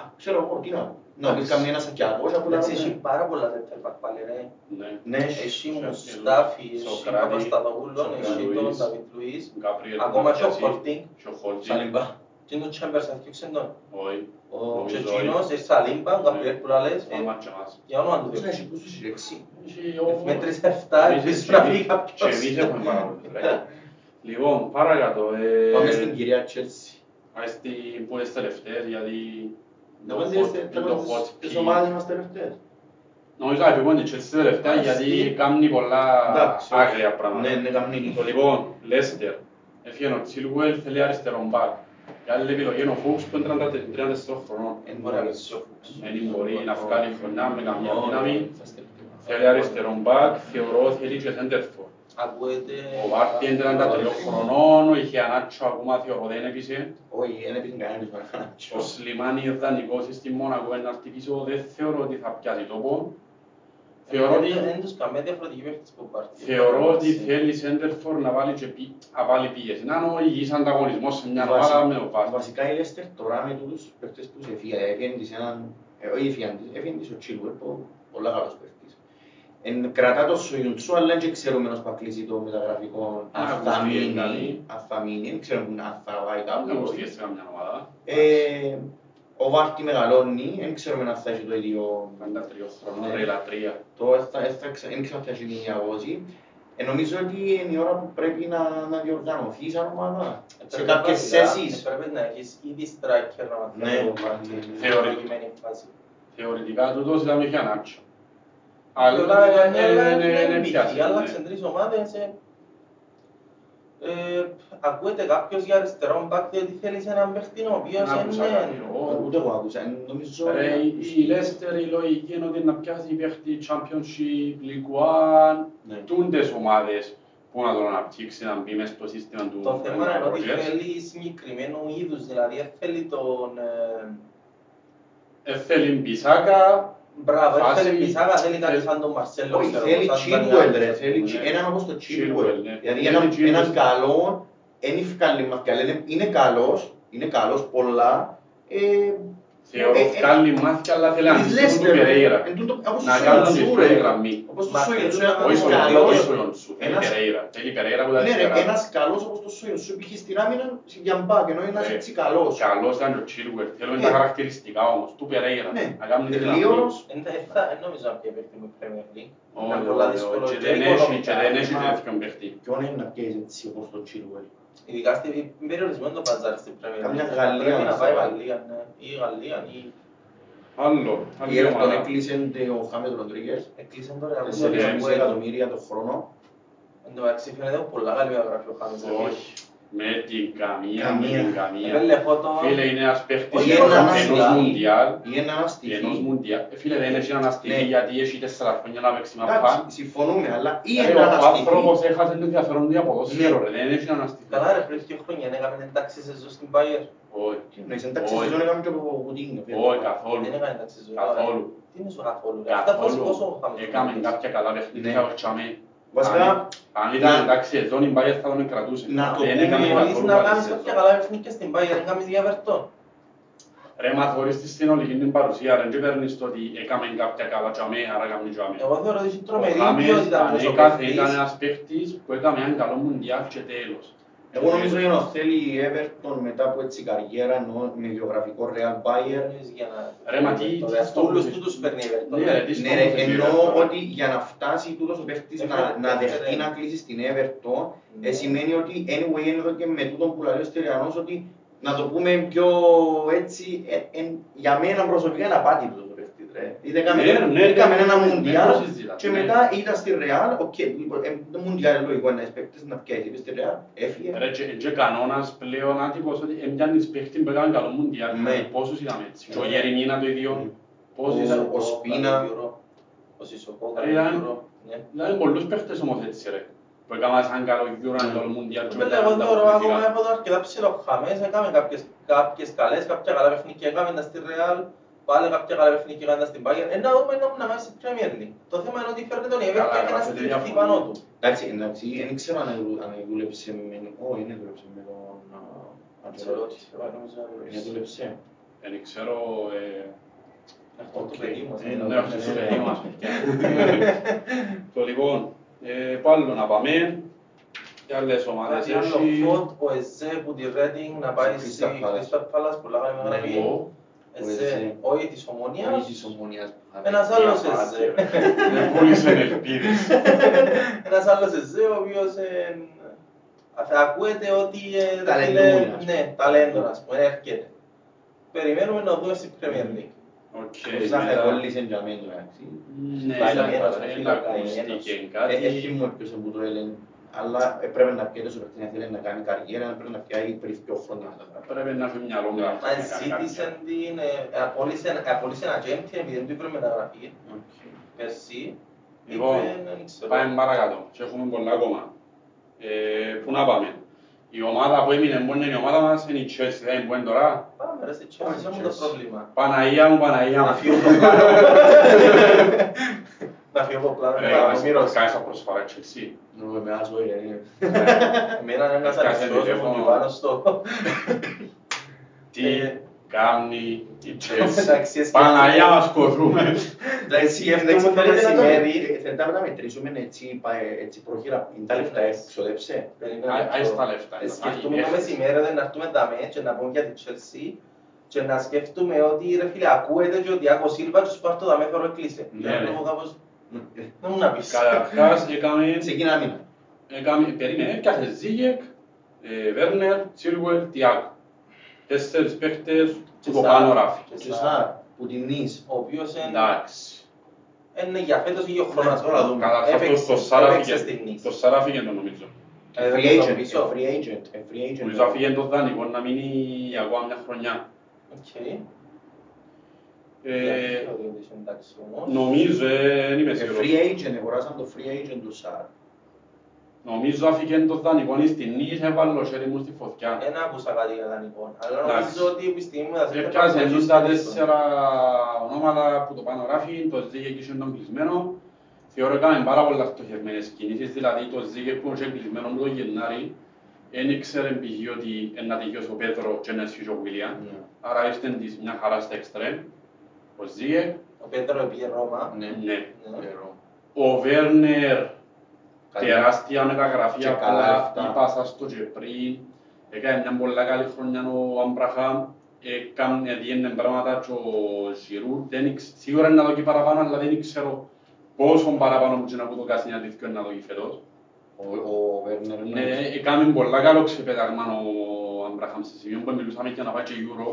[SPEAKER 3] α, Ξέρω εγώ, τι να πω. Να πεις καμία ένα σακιάκος από τα
[SPEAKER 2] Εντάξει, έχει πάρα πολλά center back πάλι, ρε.
[SPEAKER 1] Ναι.
[SPEAKER 3] Ναι,
[SPEAKER 2] Έχει
[SPEAKER 1] Σοκράτη,
[SPEAKER 2] Μουστάφι, έχει
[SPEAKER 1] Σοκράτης,
[SPEAKER 2] Παπασταδόπουλο, έχει τον
[SPEAKER 1] Λουίς.
[SPEAKER 2] Νταβίτ Λουίς,
[SPEAKER 1] Γκάπριελ
[SPEAKER 2] ακόμα και ο
[SPEAKER 1] Μαρτιασί,
[SPEAKER 2] Χόλτινγκ,
[SPEAKER 1] και ο Χόλτινγκ.
[SPEAKER 3] Σαλιμπά.
[SPEAKER 2] και ο Τσέμπερς έφτιαξε τον;
[SPEAKER 1] Όχι.
[SPEAKER 3] Ο...
[SPEAKER 1] Νομίζω
[SPEAKER 2] Και εκείνος, έχει Σαλίμπα, ο Γαπριέλ που λες,
[SPEAKER 1] Το
[SPEAKER 2] ε,
[SPEAKER 1] μάτς μας.
[SPEAKER 2] για όνομα του
[SPEAKER 3] Πώς να
[SPEAKER 2] Θεού.
[SPEAKER 3] έχει πούσους οι έξι.
[SPEAKER 1] Έχει ο-
[SPEAKER 2] Μέτρης 7,
[SPEAKER 1] Εμείς-
[SPEAKER 2] επιστραφεί
[SPEAKER 1] και
[SPEAKER 2] κάποιος.
[SPEAKER 1] εμείς έχουμε πάρα πολλούς, ρε. Λοιπόν, παρακάτω. ε,
[SPEAKER 3] Πάμε στην κυρία Chelsea.
[SPEAKER 1] Πάει στην που είναι τελευταίες, γιατί
[SPEAKER 3] Να
[SPEAKER 1] το
[SPEAKER 3] πάμε
[SPEAKER 1] hot-
[SPEAKER 3] στις-
[SPEAKER 1] το
[SPEAKER 3] να πάμε
[SPEAKER 1] hot
[SPEAKER 3] στις- στις
[SPEAKER 1] key.
[SPEAKER 3] ομάδες μας τελευταίες.
[SPEAKER 1] Νομίζω ότι εγώ είναι η Chelsea τελευταία,
[SPEAKER 3] Α,
[SPEAKER 1] γιατί
[SPEAKER 3] στη-
[SPEAKER 1] κάνει πολλά
[SPEAKER 3] Εντάξει,
[SPEAKER 1] άγρια
[SPEAKER 3] Ναι,
[SPEAKER 1] πράγματα.
[SPEAKER 3] ναι, κάνει
[SPEAKER 1] Το λοιπόν, Λέστερ, έφυγε ο Τσίλουελ, θέλει αριστερόν μπακ. Η άλλη επιλογή είναι ο Φούξ που είναι 34 χρονών.
[SPEAKER 3] Εν
[SPEAKER 2] Μπορεί να
[SPEAKER 3] μπορεί.
[SPEAKER 2] παίξει ο Φούξ.
[SPEAKER 1] Δεν μπορεί να βγάλει χρονιά με καμία
[SPEAKER 3] Όχι,
[SPEAKER 1] δύναμη.
[SPEAKER 3] θα στελθεί.
[SPEAKER 1] Θέλει αριστερόν μπακ, θεωρώ θέλει και σέντερφορ.
[SPEAKER 2] Ακούεται...
[SPEAKER 1] Ο Βάρτι είναι 33 χρονών, ο Ιχιανάτσο ακόμα θεωρώ δεν έπεισε.
[SPEAKER 3] Όχι, δεν έπαιζε κανένας με έναν
[SPEAKER 1] Ο Σλιμάνι είναι δανεικός στη Μόνακο, να έρθει πίσω, δεν θεωρώ ότι θα πιάσει τόπο. Θεωρώ ότι,
[SPEAKER 2] Δεν τους καμία διαφορετική παίχτης που πάρει.
[SPEAKER 1] θεωρώ ότι θέλει σέντερφορ να βάλει, και πι, να βάλει πίεση. Να είναι ο υγιής ανταγωνισμός σε μια
[SPEAKER 3] Βασι-
[SPEAKER 1] ομάδα με τον Βάρτι.
[SPEAKER 3] Βασικά η Leicester τώρα με τούτους παίκτες που σε φύγα, έφυγαν της έναν, ε, όχι έφυγαν της, έφυγαν της ο Chilwell, που πολλά καλός παίκτης. Εν, κρατά το Σοϊουντσού, αλλά δεν ξέρουμε να σπακλήσει το μεταγραφικό αν
[SPEAKER 1] Α,
[SPEAKER 3] θα
[SPEAKER 1] ακουστεί,
[SPEAKER 3] μείνει,
[SPEAKER 1] δηλαδή.
[SPEAKER 3] αν θα μείνει, δεν ξέρουμε που- αν θα πάει κάπου.
[SPEAKER 1] Δεν ακουστεί σε καμιά ομάδα.
[SPEAKER 3] Ε, ο Βάρτι μεγαλώνει, δεν ξέρουμε αν θα έχει το ίδιο
[SPEAKER 1] 53 χρονών,
[SPEAKER 3] Ναι.
[SPEAKER 1] ρε λατρεία.
[SPEAKER 3] Το θα, θα, ξα- δεν ξέρω αν θα έχει την ίδια βόση. Ε, νομίζω ότι είναι η ώρα που πρέπει να, να διοργανωθείς σαν ομάδα. Σε
[SPEAKER 2] Πρέπει
[SPEAKER 3] κάποιες
[SPEAKER 2] βασικά,
[SPEAKER 3] θέσεις.
[SPEAKER 2] Πρέπει να έχεις ήδη striker να μαθαίνει
[SPEAKER 3] Ναι.
[SPEAKER 2] το πάρτι.
[SPEAKER 1] Θεωρεί.
[SPEAKER 2] Προηγουμένη φάση.
[SPEAKER 1] Θεωρητικά τούτος ήταν ο Ιχιανάτσο.
[SPEAKER 2] Θεωρητικά,
[SPEAKER 1] Αλλά
[SPEAKER 2] ναι, αλλά
[SPEAKER 1] ε, ε,
[SPEAKER 2] είναι
[SPEAKER 1] ε,
[SPEAKER 2] μπήκε.
[SPEAKER 1] πιάσει. ναι.
[SPEAKER 2] Άλλαξαν τρεις ομάδες. ε. Ε, ακούεται κάποιος για αριστερό μπακ διότι θέλεις έναν παίχτη ο οποίος
[SPEAKER 1] Δεν άκουσα
[SPEAKER 2] είναι...
[SPEAKER 1] κάποιο.
[SPEAKER 3] Ούτε εγώ άκουσα, ε, νομίζω...
[SPEAKER 1] Ρε, η- η Leicester η λογική είναι ότι να πιάσει παίχτη Championship, League One,
[SPEAKER 3] Ναι.
[SPEAKER 1] τούντες ομάδες που να τον αναπτύξει, να μπει μέσα στο σύστημα του
[SPEAKER 2] Το θέμα είναι ότι
[SPEAKER 1] Rodgers.
[SPEAKER 2] θέλει συγκεκριμένου είδους, δηλαδή δεν θέλει τον... ε,
[SPEAKER 1] Ε, θέλει Μπισάκα,
[SPEAKER 2] Μπράβο, δεν
[SPEAKER 1] Φάση-
[SPEAKER 2] θέλει Πισάκα, θέλει κάτι
[SPEAKER 1] θέλει-
[SPEAKER 2] σαν τον Μαρσέλο,
[SPEAKER 3] Όχι,
[SPEAKER 2] ξέρω,
[SPEAKER 3] θέλει
[SPEAKER 2] σαν τον
[SPEAKER 3] Chilwell
[SPEAKER 2] Ντανιέλ,
[SPEAKER 3] ρε,
[SPEAKER 2] ας
[SPEAKER 3] θέλει
[SPEAKER 2] πούμε,
[SPEAKER 3] Chi-
[SPEAKER 2] ναι.
[SPEAKER 3] έναν όπως το
[SPEAKER 1] Chilwell,
[SPEAKER 3] Chilwell.
[SPEAKER 1] ναι.
[SPEAKER 3] Δηλαδή
[SPEAKER 1] Θέλει
[SPEAKER 3] έναν,
[SPEAKER 1] Chilwell.
[SPEAKER 3] έναν καλό, δεν ευκάλλει μαθηκά, λένε είναι καλός, είναι καλός πολλά. Ε,
[SPEAKER 1] θεωρώ
[SPEAKER 3] ε, ε,
[SPEAKER 1] βγάλει μάθηκια, αλλά θέλει να
[SPEAKER 3] της
[SPEAKER 1] αντιστοιχούν του
[SPEAKER 3] Leicester,
[SPEAKER 1] Περέιρα.
[SPEAKER 3] εν τούτο- όπως
[SPEAKER 1] Να
[SPEAKER 3] το
[SPEAKER 1] κάνουν τη
[SPEAKER 3] Σοϊοντσού,
[SPEAKER 1] πρώτη
[SPEAKER 3] ρε.
[SPEAKER 1] γραμμή.
[SPEAKER 3] Όπως το
[SPEAKER 2] Μα
[SPEAKER 3] Σοϊοντσού,
[SPEAKER 2] θέλουν
[SPEAKER 3] ένας
[SPEAKER 2] να-
[SPEAKER 1] Όχι
[SPEAKER 2] Ένας
[SPEAKER 1] Σοϊοντσού,
[SPEAKER 3] καλός.
[SPEAKER 1] όχι Σοϊοντσού, θέλει
[SPEAKER 3] Ένας-
[SPEAKER 1] Περέιρα. Θέλει Περέιρα που τα
[SPEAKER 3] Ναι ρε,
[SPEAKER 1] αριστερά.
[SPEAKER 3] ένας καλός όπως το Σοϊοντσού πήγε στην άμυνα για μπακ, ενώ ένας
[SPEAKER 1] Ε,
[SPEAKER 3] έτσι καλός.
[SPEAKER 1] Καλός ήταν ο Chilwell. Θέλουμε
[SPEAKER 3] Ναι.
[SPEAKER 1] τα χαρακτηριστικά όμως, του Περέιρα.
[SPEAKER 3] Ναι,
[SPEAKER 1] Να κάνουν τη γραμμή.
[SPEAKER 3] τελείωρος.
[SPEAKER 2] Εν τα- εν θα- εν νομίζω να πιει παίχτη με Premier League.
[SPEAKER 1] Όχι,
[SPEAKER 2] Είναι πολλά
[SPEAKER 1] όχι,
[SPEAKER 2] δύσκολο
[SPEAKER 1] όχι,
[SPEAKER 2] και
[SPEAKER 1] και δεν έχει-
[SPEAKER 2] οικονομικά.
[SPEAKER 1] και δεν έχει
[SPEAKER 3] Μα-
[SPEAKER 1] τέτοιον παίχτη.
[SPEAKER 3] Ποιον είναι να πιέζει έτσι όπως το Chilwell.
[SPEAKER 2] Ειδικά στην περιορισμένο το παζάρι στην Premier League.
[SPEAKER 3] Καμιά Γαλλία
[SPEAKER 2] Πρέπει
[SPEAKER 3] να
[SPEAKER 2] να πάει
[SPEAKER 3] σε
[SPEAKER 2] Γαλλία, ναι. Ή Γαλλία, ή...
[SPEAKER 1] Άλλο,
[SPEAKER 3] Η
[SPEAKER 1] άλλη
[SPEAKER 3] Everton
[SPEAKER 1] ομάδα.
[SPEAKER 3] έκλεισε ο Χάμετ Ροντρίγκες.
[SPEAKER 2] Εκλείσαν τώρα από
[SPEAKER 3] Σε
[SPEAKER 2] το
[SPEAKER 3] 2,5
[SPEAKER 2] Liverpool.
[SPEAKER 3] εκατομμύρια το χρόνο.
[SPEAKER 2] Εν τω μεταξύ φαίνεται πολλά καλή μεταγραφή ο Χάμες.
[SPEAKER 1] Όχι, με την καμία, με
[SPEAKER 3] Καμία.
[SPEAKER 1] την καμία.
[SPEAKER 2] Επέλε φώτο.
[SPEAKER 1] Φίλε, είναι ένας παίχτης
[SPEAKER 2] Όχι,
[SPEAKER 1] ενός-
[SPEAKER 2] ένας
[SPEAKER 1] ενός
[SPEAKER 3] αστική.
[SPEAKER 1] Μουντιάλ.
[SPEAKER 3] Ή ένας
[SPEAKER 1] Ενός
[SPEAKER 3] αναστοιχεί.
[SPEAKER 1] Μουντιάλ. Ε, Φίλε, δεν έχει έναν αστική
[SPEAKER 3] Ναι.
[SPEAKER 1] γιατί έχει τέσσερα χρόνια να παίξεις μαπά.
[SPEAKER 3] Εντάξει, συμφωνούμε, αλλά ή
[SPEAKER 1] Ε,
[SPEAKER 3] ένας
[SPEAKER 1] Ο
[SPEAKER 3] αναστοιχεί.
[SPEAKER 1] άνθρωπος έχασε το ενδιαφέρον του για ποδόσφαιρο,
[SPEAKER 3] Ναι.
[SPEAKER 1] ρε, δεν έχει έναν αστική.
[SPEAKER 2] Καλά ρε, πριν δύο χρόνια δεν έκαμε εντάξει σε ζωή στην Bayer.
[SPEAKER 1] Όχι,
[SPEAKER 3] Τι εννοείς, εντάξει,
[SPEAKER 1] Όχι.
[SPEAKER 3] σεζόν έκαμε και το Κουτίνιο.
[SPEAKER 1] όχι, καθόλου.
[SPEAKER 2] Δεν έκαμε εντάξει σε ζωή.
[SPEAKER 1] Καθόλου.
[SPEAKER 2] Τι είναι σου καθόλου. ρε. Αυτά φάση
[SPEAKER 1] Καθόλου.
[SPEAKER 2] πόσο ο Χάμες.
[SPEAKER 1] Έκαμε
[SPEAKER 2] παίζει.
[SPEAKER 1] κάποια καλά παιχνίδια
[SPEAKER 3] Ναι.
[SPEAKER 1] Ο Τσαμέ.
[SPEAKER 3] Βασικά,
[SPEAKER 1] Αν- Αν ήταν
[SPEAKER 3] να-
[SPEAKER 1] εντάξει εδώ η Μπάιερ θα τον κρατούσε.
[SPEAKER 3] Να το
[SPEAKER 1] Δεν
[SPEAKER 3] πούμε,
[SPEAKER 1] έκαμε
[SPEAKER 2] Μπορείς
[SPEAKER 1] καθόλου
[SPEAKER 2] να
[SPEAKER 1] καλή
[SPEAKER 2] κάνεις
[SPEAKER 1] σεζόν.
[SPEAKER 2] κάποια καλά παιχνίδια στην Bayer, δεν κάνεις διαβερτό.
[SPEAKER 1] Ρε, μα θωρείς τη συνολική την παρουσία, ρε, και παίρνεις το ότι έκαμε κάποια καλά τσαμέ, άρα έκαμε τσαμέ.
[SPEAKER 2] Εγώ θεωρώ ότι έχει
[SPEAKER 1] Ο
[SPEAKER 2] τρομερή
[SPEAKER 1] Χάμες
[SPEAKER 2] ποιότητα αυτός ο
[SPEAKER 1] ανέκαθεν
[SPEAKER 2] παίκτης.
[SPEAKER 1] ήταν ένας παίχτης που έκαμε έναν καλό μουντιάλ και τέλος.
[SPEAKER 3] Εγώ νομίζω ότι ο θέλει η Everton μετά από έτσι καριέρα εννοώ, με γεωγραφικό Real Bayern.
[SPEAKER 2] Για να-
[SPEAKER 1] Ρε, μα τι-
[SPEAKER 2] Τώρα,
[SPEAKER 1] τι
[SPEAKER 2] αυτό όλους
[SPEAKER 1] στόχους
[SPEAKER 2] τούτους παίρνει η Everton.
[SPEAKER 1] Ναι, ρε, τι
[SPEAKER 3] Ναι, ρε,
[SPEAKER 1] στόχους έχει η
[SPEAKER 3] εννοώ
[SPEAKER 1] Everton.
[SPEAKER 3] ότι για να φτάσει τούτος ο παίχτης να,
[SPEAKER 2] Έφερε-
[SPEAKER 3] να
[SPEAKER 2] έφερε-
[SPEAKER 3] δεχτεί να κλείσει στην Everton,
[SPEAKER 2] Ναι.
[SPEAKER 3] ε, σημαίνει ότι anyway είναι εδώ και με τούτον που λέει ο Στυλιανός ότι να το πούμε πιο έτσι, ε, ε, για μένα προσωπικά είναι απάτη τούτος ο παίχτης, ρε. Είδε κάμε-
[SPEAKER 1] Ναι, ναι,
[SPEAKER 3] έκαμε
[SPEAKER 1] ναι,
[SPEAKER 3] ένα
[SPEAKER 1] ναι, ναι,
[SPEAKER 3] μουντιάλ
[SPEAKER 1] ναι, το συζητάμε,
[SPEAKER 3] και
[SPEAKER 1] ναι.
[SPEAKER 3] μετά ήταν στη Real, OK, λοιπόν, ε, το μουντιάλ είναι λογικό ένας παίχτης να πιάσει είπες στη Real, έφυγε.
[SPEAKER 1] Ρε, και- και κανόνας πλέον άτυπος ότι εμπιάνεις παίχτη που έκανε καλό μουντιάλ.
[SPEAKER 3] Ναι.
[SPEAKER 1] Πόσους είδαμε έτσι; Και ο
[SPEAKER 2] Ναι.
[SPEAKER 1] Γερεμίνα το ίδιο.
[SPEAKER 3] Ναι.
[SPEAKER 1] Πόσοι
[SPEAKER 3] Ο-
[SPEAKER 1] είδαμε;
[SPEAKER 3] ο Σπίνα.
[SPEAKER 2] Ο Σισοκό,
[SPEAKER 1] Ρε,
[SPEAKER 2] κάνει
[SPEAKER 1] ήταν-
[SPEAKER 2] Euro. Ναι.
[SPEAKER 1] Δηλαδή πολλούς παίχτες όμως έτσι ρε. Που έκαναν σαν καλό Euro, ένα
[SPEAKER 3] Ναι.
[SPEAKER 1] καλό μουντιάλ και
[SPEAKER 2] Βέβαια,
[SPEAKER 1] μετά
[SPEAKER 2] εγώ
[SPEAKER 1] τα
[SPEAKER 2] θεωρώ
[SPEAKER 1] αποκλειστικά.
[SPEAKER 2] ακόμα έχω το αρκετά ψιλοχαμές, έκαμε κάποιες, κάποιες καλές, κάποια καλά παιχνίδια έκαμε τα στη Real, πάλι κάποια καλά παιχνίδια έκαμε τα στην Bayern. Ε, να δούμε να να μάθει στην Premier League. Το θέμα είναι ότι φέρνει τον Everton
[SPEAKER 1] Καλά,
[SPEAKER 2] και να
[SPEAKER 1] καλά,
[SPEAKER 2] στηριχθεί
[SPEAKER 1] διαφωνώ.
[SPEAKER 2] πάνω του.
[SPEAKER 3] Εντάξει, εντάξει, δεν ξέρω αν δου- αν δούλεψε με... Όχι, δεν δούλεψε με τον Αντσελότι. Δεν δούλεψε.
[SPEAKER 1] Δεν ξέρω... ε,
[SPEAKER 2] Αυτό το
[SPEAKER 1] οκ.
[SPEAKER 2] παιδί μου.
[SPEAKER 1] Ε, Ναι, αυτό το παιδί μας. <laughs> Το λοιπόν, ε, πού άλλο να πάμε. Και άλλες ομάδες
[SPEAKER 2] Κάτι άλλο,
[SPEAKER 1] έχει...
[SPEAKER 2] Φωτ, ο Εζέ που τη Reading να πάει
[SPEAKER 3] Στη
[SPEAKER 2] στη
[SPEAKER 3] Crystal Palace.
[SPEAKER 2] Crystal Palace που λέγαμε με γραφή.
[SPEAKER 1] Εγώ,
[SPEAKER 3] Ο
[SPEAKER 2] Εζέ,
[SPEAKER 3] Εζέ.
[SPEAKER 2] όχι της
[SPEAKER 3] Όχι
[SPEAKER 2] Ομονίας.
[SPEAKER 3] της Ομονίας. <laughs>
[SPEAKER 2] Ένας άλλος
[SPEAKER 1] μια
[SPEAKER 2] Εζέ.
[SPEAKER 1] φάση, ρε. Δεν πούλησαν ελπίδες.
[SPEAKER 2] Ένας άλλος Εζέ, ο οποίος ε, θα ακούεται ότι ε, ρε
[SPEAKER 3] Ταλεντούι,
[SPEAKER 2] φίλε,
[SPEAKER 3] ας πούμε.
[SPEAKER 2] ναι, ταλέντος ας πούμε, έρχεται. Περιμένουμε να δούμε στην Premier League.
[SPEAKER 1] Οκ,
[SPEAKER 3] Ο Ζάχα
[SPEAKER 1] μετά-
[SPEAKER 3] κόλλησε για μένα, εντάξει.
[SPEAKER 1] Ναι,
[SPEAKER 2] Καημένος,
[SPEAKER 1] δεν
[SPEAKER 2] φίλε,
[SPEAKER 1] ακούστηκε
[SPEAKER 2] καημένος.
[SPEAKER 1] κάτι.
[SPEAKER 3] Ε, Έχει μου ποιος που το έλεγε. Αλλά έπρεπε να πιέζει στο παιχνίδι, θέλει να κάνει καριέρα, έπρεπε να πιάει πριν πιο χρόνια μετά.
[SPEAKER 1] Πρέπει να έχει μυαλό
[SPEAKER 2] Μα
[SPEAKER 1] γράφει.
[SPEAKER 2] ζήτησε την, ε, απόλυσε- απόλυσε agent επειδή δεν του είπε μεταγραφή. Πέρσι,
[SPEAKER 1] Λοιπόν,
[SPEAKER 2] είπε, δεν ξέρω.
[SPEAKER 1] πάμε παρακάτω και έχουμε πολλά ακόμα. Ε, πού να πάμε; Η ομάδα που έμεινε μόνο είναι η ομάδα μας είναι η Chelsea, δεν είναι που είναι τώρα.
[SPEAKER 2] Πάμε ρε στη
[SPEAKER 3] Πάμε
[SPEAKER 2] Chelsea,
[SPEAKER 3] στη
[SPEAKER 2] δεν μου το
[SPEAKER 3] Chelsea.
[SPEAKER 2] πρόβλημα.
[SPEAKER 1] Παναγία μου, Παναγία
[SPEAKER 2] Να
[SPEAKER 1] μου.
[SPEAKER 2] φύγω από πλάνο. Να φύγω από πλάνο.
[SPEAKER 1] Ρε,
[SPEAKER 2] να
[SPEAKER 1] κάνεις-
[SPEAKER 2] μοίρωσω.
[SPEAKER 1] κάνεις θα προσφαρά η Chelsea.
[SPEAKER 3] Νο, με άσο είναι.
[SPEAKER 2] Εμένα είναι ένας
[SPEAKER 1] Κάτσε
[SPEAKER 2] αριθμός
[SPEAKER 1] τηλέφωνο.
[SPEAKER 2] μου πάνω στο...
[SPEAKER 1] Τι
[SPEAKER 2] Ε.
[SPEAKER 1] κάνει η Chelsea.
[SPEAKER 2] Εντάξει, εσύ-
[SPEAKER 1] Παναγία μας κορούμε.
[SPEAKER 3] Εντάξει,
[SPEAKER 2] Σκέφτομαι
[SPEAKER 3] εντάξει,
[SPEAKER 2] το
[SPEAKER 3] θέλετε να το-
[SPEAKER 2] μεσημέρι.
[SPEAKER 3] ε, θέλετε να τα μετρήσουμε έτσι, πα- έτσι πρόχειρα, είναι τα λεφτά έξοδεψε.
[SPEAKER 2] Περίμενε
[SPEAKER 1] Α- Άις
[SPEAKER 2] αυτό.
[SPEAKER 1] τα λεφτά.
[SPEAKER 2] Ε,
[SPEAKER 1] είναι,
[SPEAKER 2] Σκεφτούμε
[SPEAKER 1] θα
[SPEAKER 2] το
[SPEAKER 1] είναι
[SPEAKER 2] μεσημέρι δεν να έρθουμε τα μέτς και να πούμε για τη Chelsea και να σκεφτούμε ότι ρε φίλε ακούεται και ο Διάκο Σίλβα και ο Σπάρτο τα μέθωρο έκλεισε.
[SPEAKER 1] Ναι,
[SPEAKER 2] Για να
[SPEAKER 1] ναι.
[SPEAKER 2] Το πω κάπως- Δεν μου να πεις.
[SPEAKER 1] Καταρχάς έκαμε
[SPEAKER 3] Ξεκινά μήνα.
[SPEAKER 1] Έκαμε, περίμενε, έπιασε Ζίγεκ, ε, Βέρνερ, Τσίλουελ, Τιάκο. Τέσσερις παίχτες που το
[SPEAKER 2] Σάρ.
[SPEAKER 1] πάνω ράφι.
[SPEAKER 2] Και
[SPEAKER 3] Και
[SPEAKER 2] Σάρ.
[SPEAKER 3] Σάρ, που την νης.
[SPEAKER 2] Ο οποίος είναι-
[SPEAKER 1] Εντάξει.
[SPEAKER 2] είναι για φέτος ή για χρόνο.
[SPEAKER 3] Ναι, τώρα δούμε.
[SPEAKER 1] Καταρχάς το-
[SPEAKER 2] Έπαιξε-
[SPEAKER 1] το Σάρα
[SPEAKER 2] έπαιξε
[SPEAKER 1] φύγε-
[SPEAKER 2] στην Nice.
[SPEAKER 1] το Σάρα φύγε το νομίζω.
[SPEAKER 2] Ε, δεν
[SPEAKER 3] Free
[SPEAKER 2] το
[SPEAKER 3] agent,
[SPEAKER 2] νομίζω.
[SPEAKER 3] ε, free agent, ε, free agent.
[SPEAKER 1] Νομίζω αφήγε το δανεικό να μείνει για ακόμα μια χρονιά.
[SPEAKER 2] Οκ.
[SPEAKER 1] Ε,
[SPEAKER 2] Γιατί ο Διόντης, εντάξει όμως.
[SPEAKER 1] νομίζω, ε, δεν είμαι
[SPEAKER 3] Ε,
[SPEAKER 1] σίγουρος.
[SPEAKER 3] Free agent, αγοράσαν το free agent του Σάρ.
[SPEAKER 1] Νομίζω αφήγε το δανεικό στην Νης, έβαλε το χέρι μου στη φωτιά.
[SPEAKER 2] Δεν άκουσα κάτι για δανεικό. Αλλά
[SPEAKER 1] Εντάξει.
[SPEAKER 2] νομίζω ότι η στιγμή μου θα σε
[SPEAKER 1] Έπιασε
[SPEAKER 2] φέρνει
[SPEAKER 1] ενούς
[SPEAKER 2] στο
[SPEAKER 1] τα
[SPEAKER 2] δύσκολο.
[SPEAKER 1] τέσσερα ονόματα που το πάνω γράφει, το Ζίγεκ είχε τον κλεισμένο. Θεωρώ έκαμε πάρα πολλά στοχευμένες κινήσεις, δηλαδή το Ζίγεκ που είχε κλεισμένο μου το Γενάρη, δεν ήξερε π.χ. ότι να τελειώσει ο Πέτρο και να ισχύει ο Βίλιαν.
[SPEAKER 3] Ναι.
[SPEAKER 1] Άρα ήρθε της μια χαρά στα εξτρέμ. Ο Ζίγεκ,
[SPEAKER 2] Ο Πέτρο πήγε Ρώμα.
[SPEAKER 3] Ναι.
[SPEAKER 1] ναι.
[SPEAKER 2] Ναι.
[SPEAKER 3] Ξέρω.
[SPEAKER 1] Ο Βέρνερ,
[SPEAKER 3] Καλή.
[SPEAKER 1] τεράστια μεταγραφή,
[SPEAKER 3] Και καλά
[SPEAKER 1] απλά
[SPEAKER 3] λεφτά.
[SPEAKER 1] είπα σας το και πριν. Έκανε μια πολλά καλή χρονιά ο Αμπραχάμ, έκανε διένε πράγματα και ο Ζιρού. Δεν ήξ- Σίγουρα είναι να δω και παραπάνω, αλλά δεν ξέρω πόσο παραπάνω που να που το κάνει ένα τέτοιο να δω και φέτος.
[SPEAKER 3] Ο- ο Βέρνερ,
[SPEAKER 1] Ναι, έκανε πολλά καλό ξεπέταγμα ο Αμπραχάμ σε σημείο που μιλούσαμε για να πάει και Euro.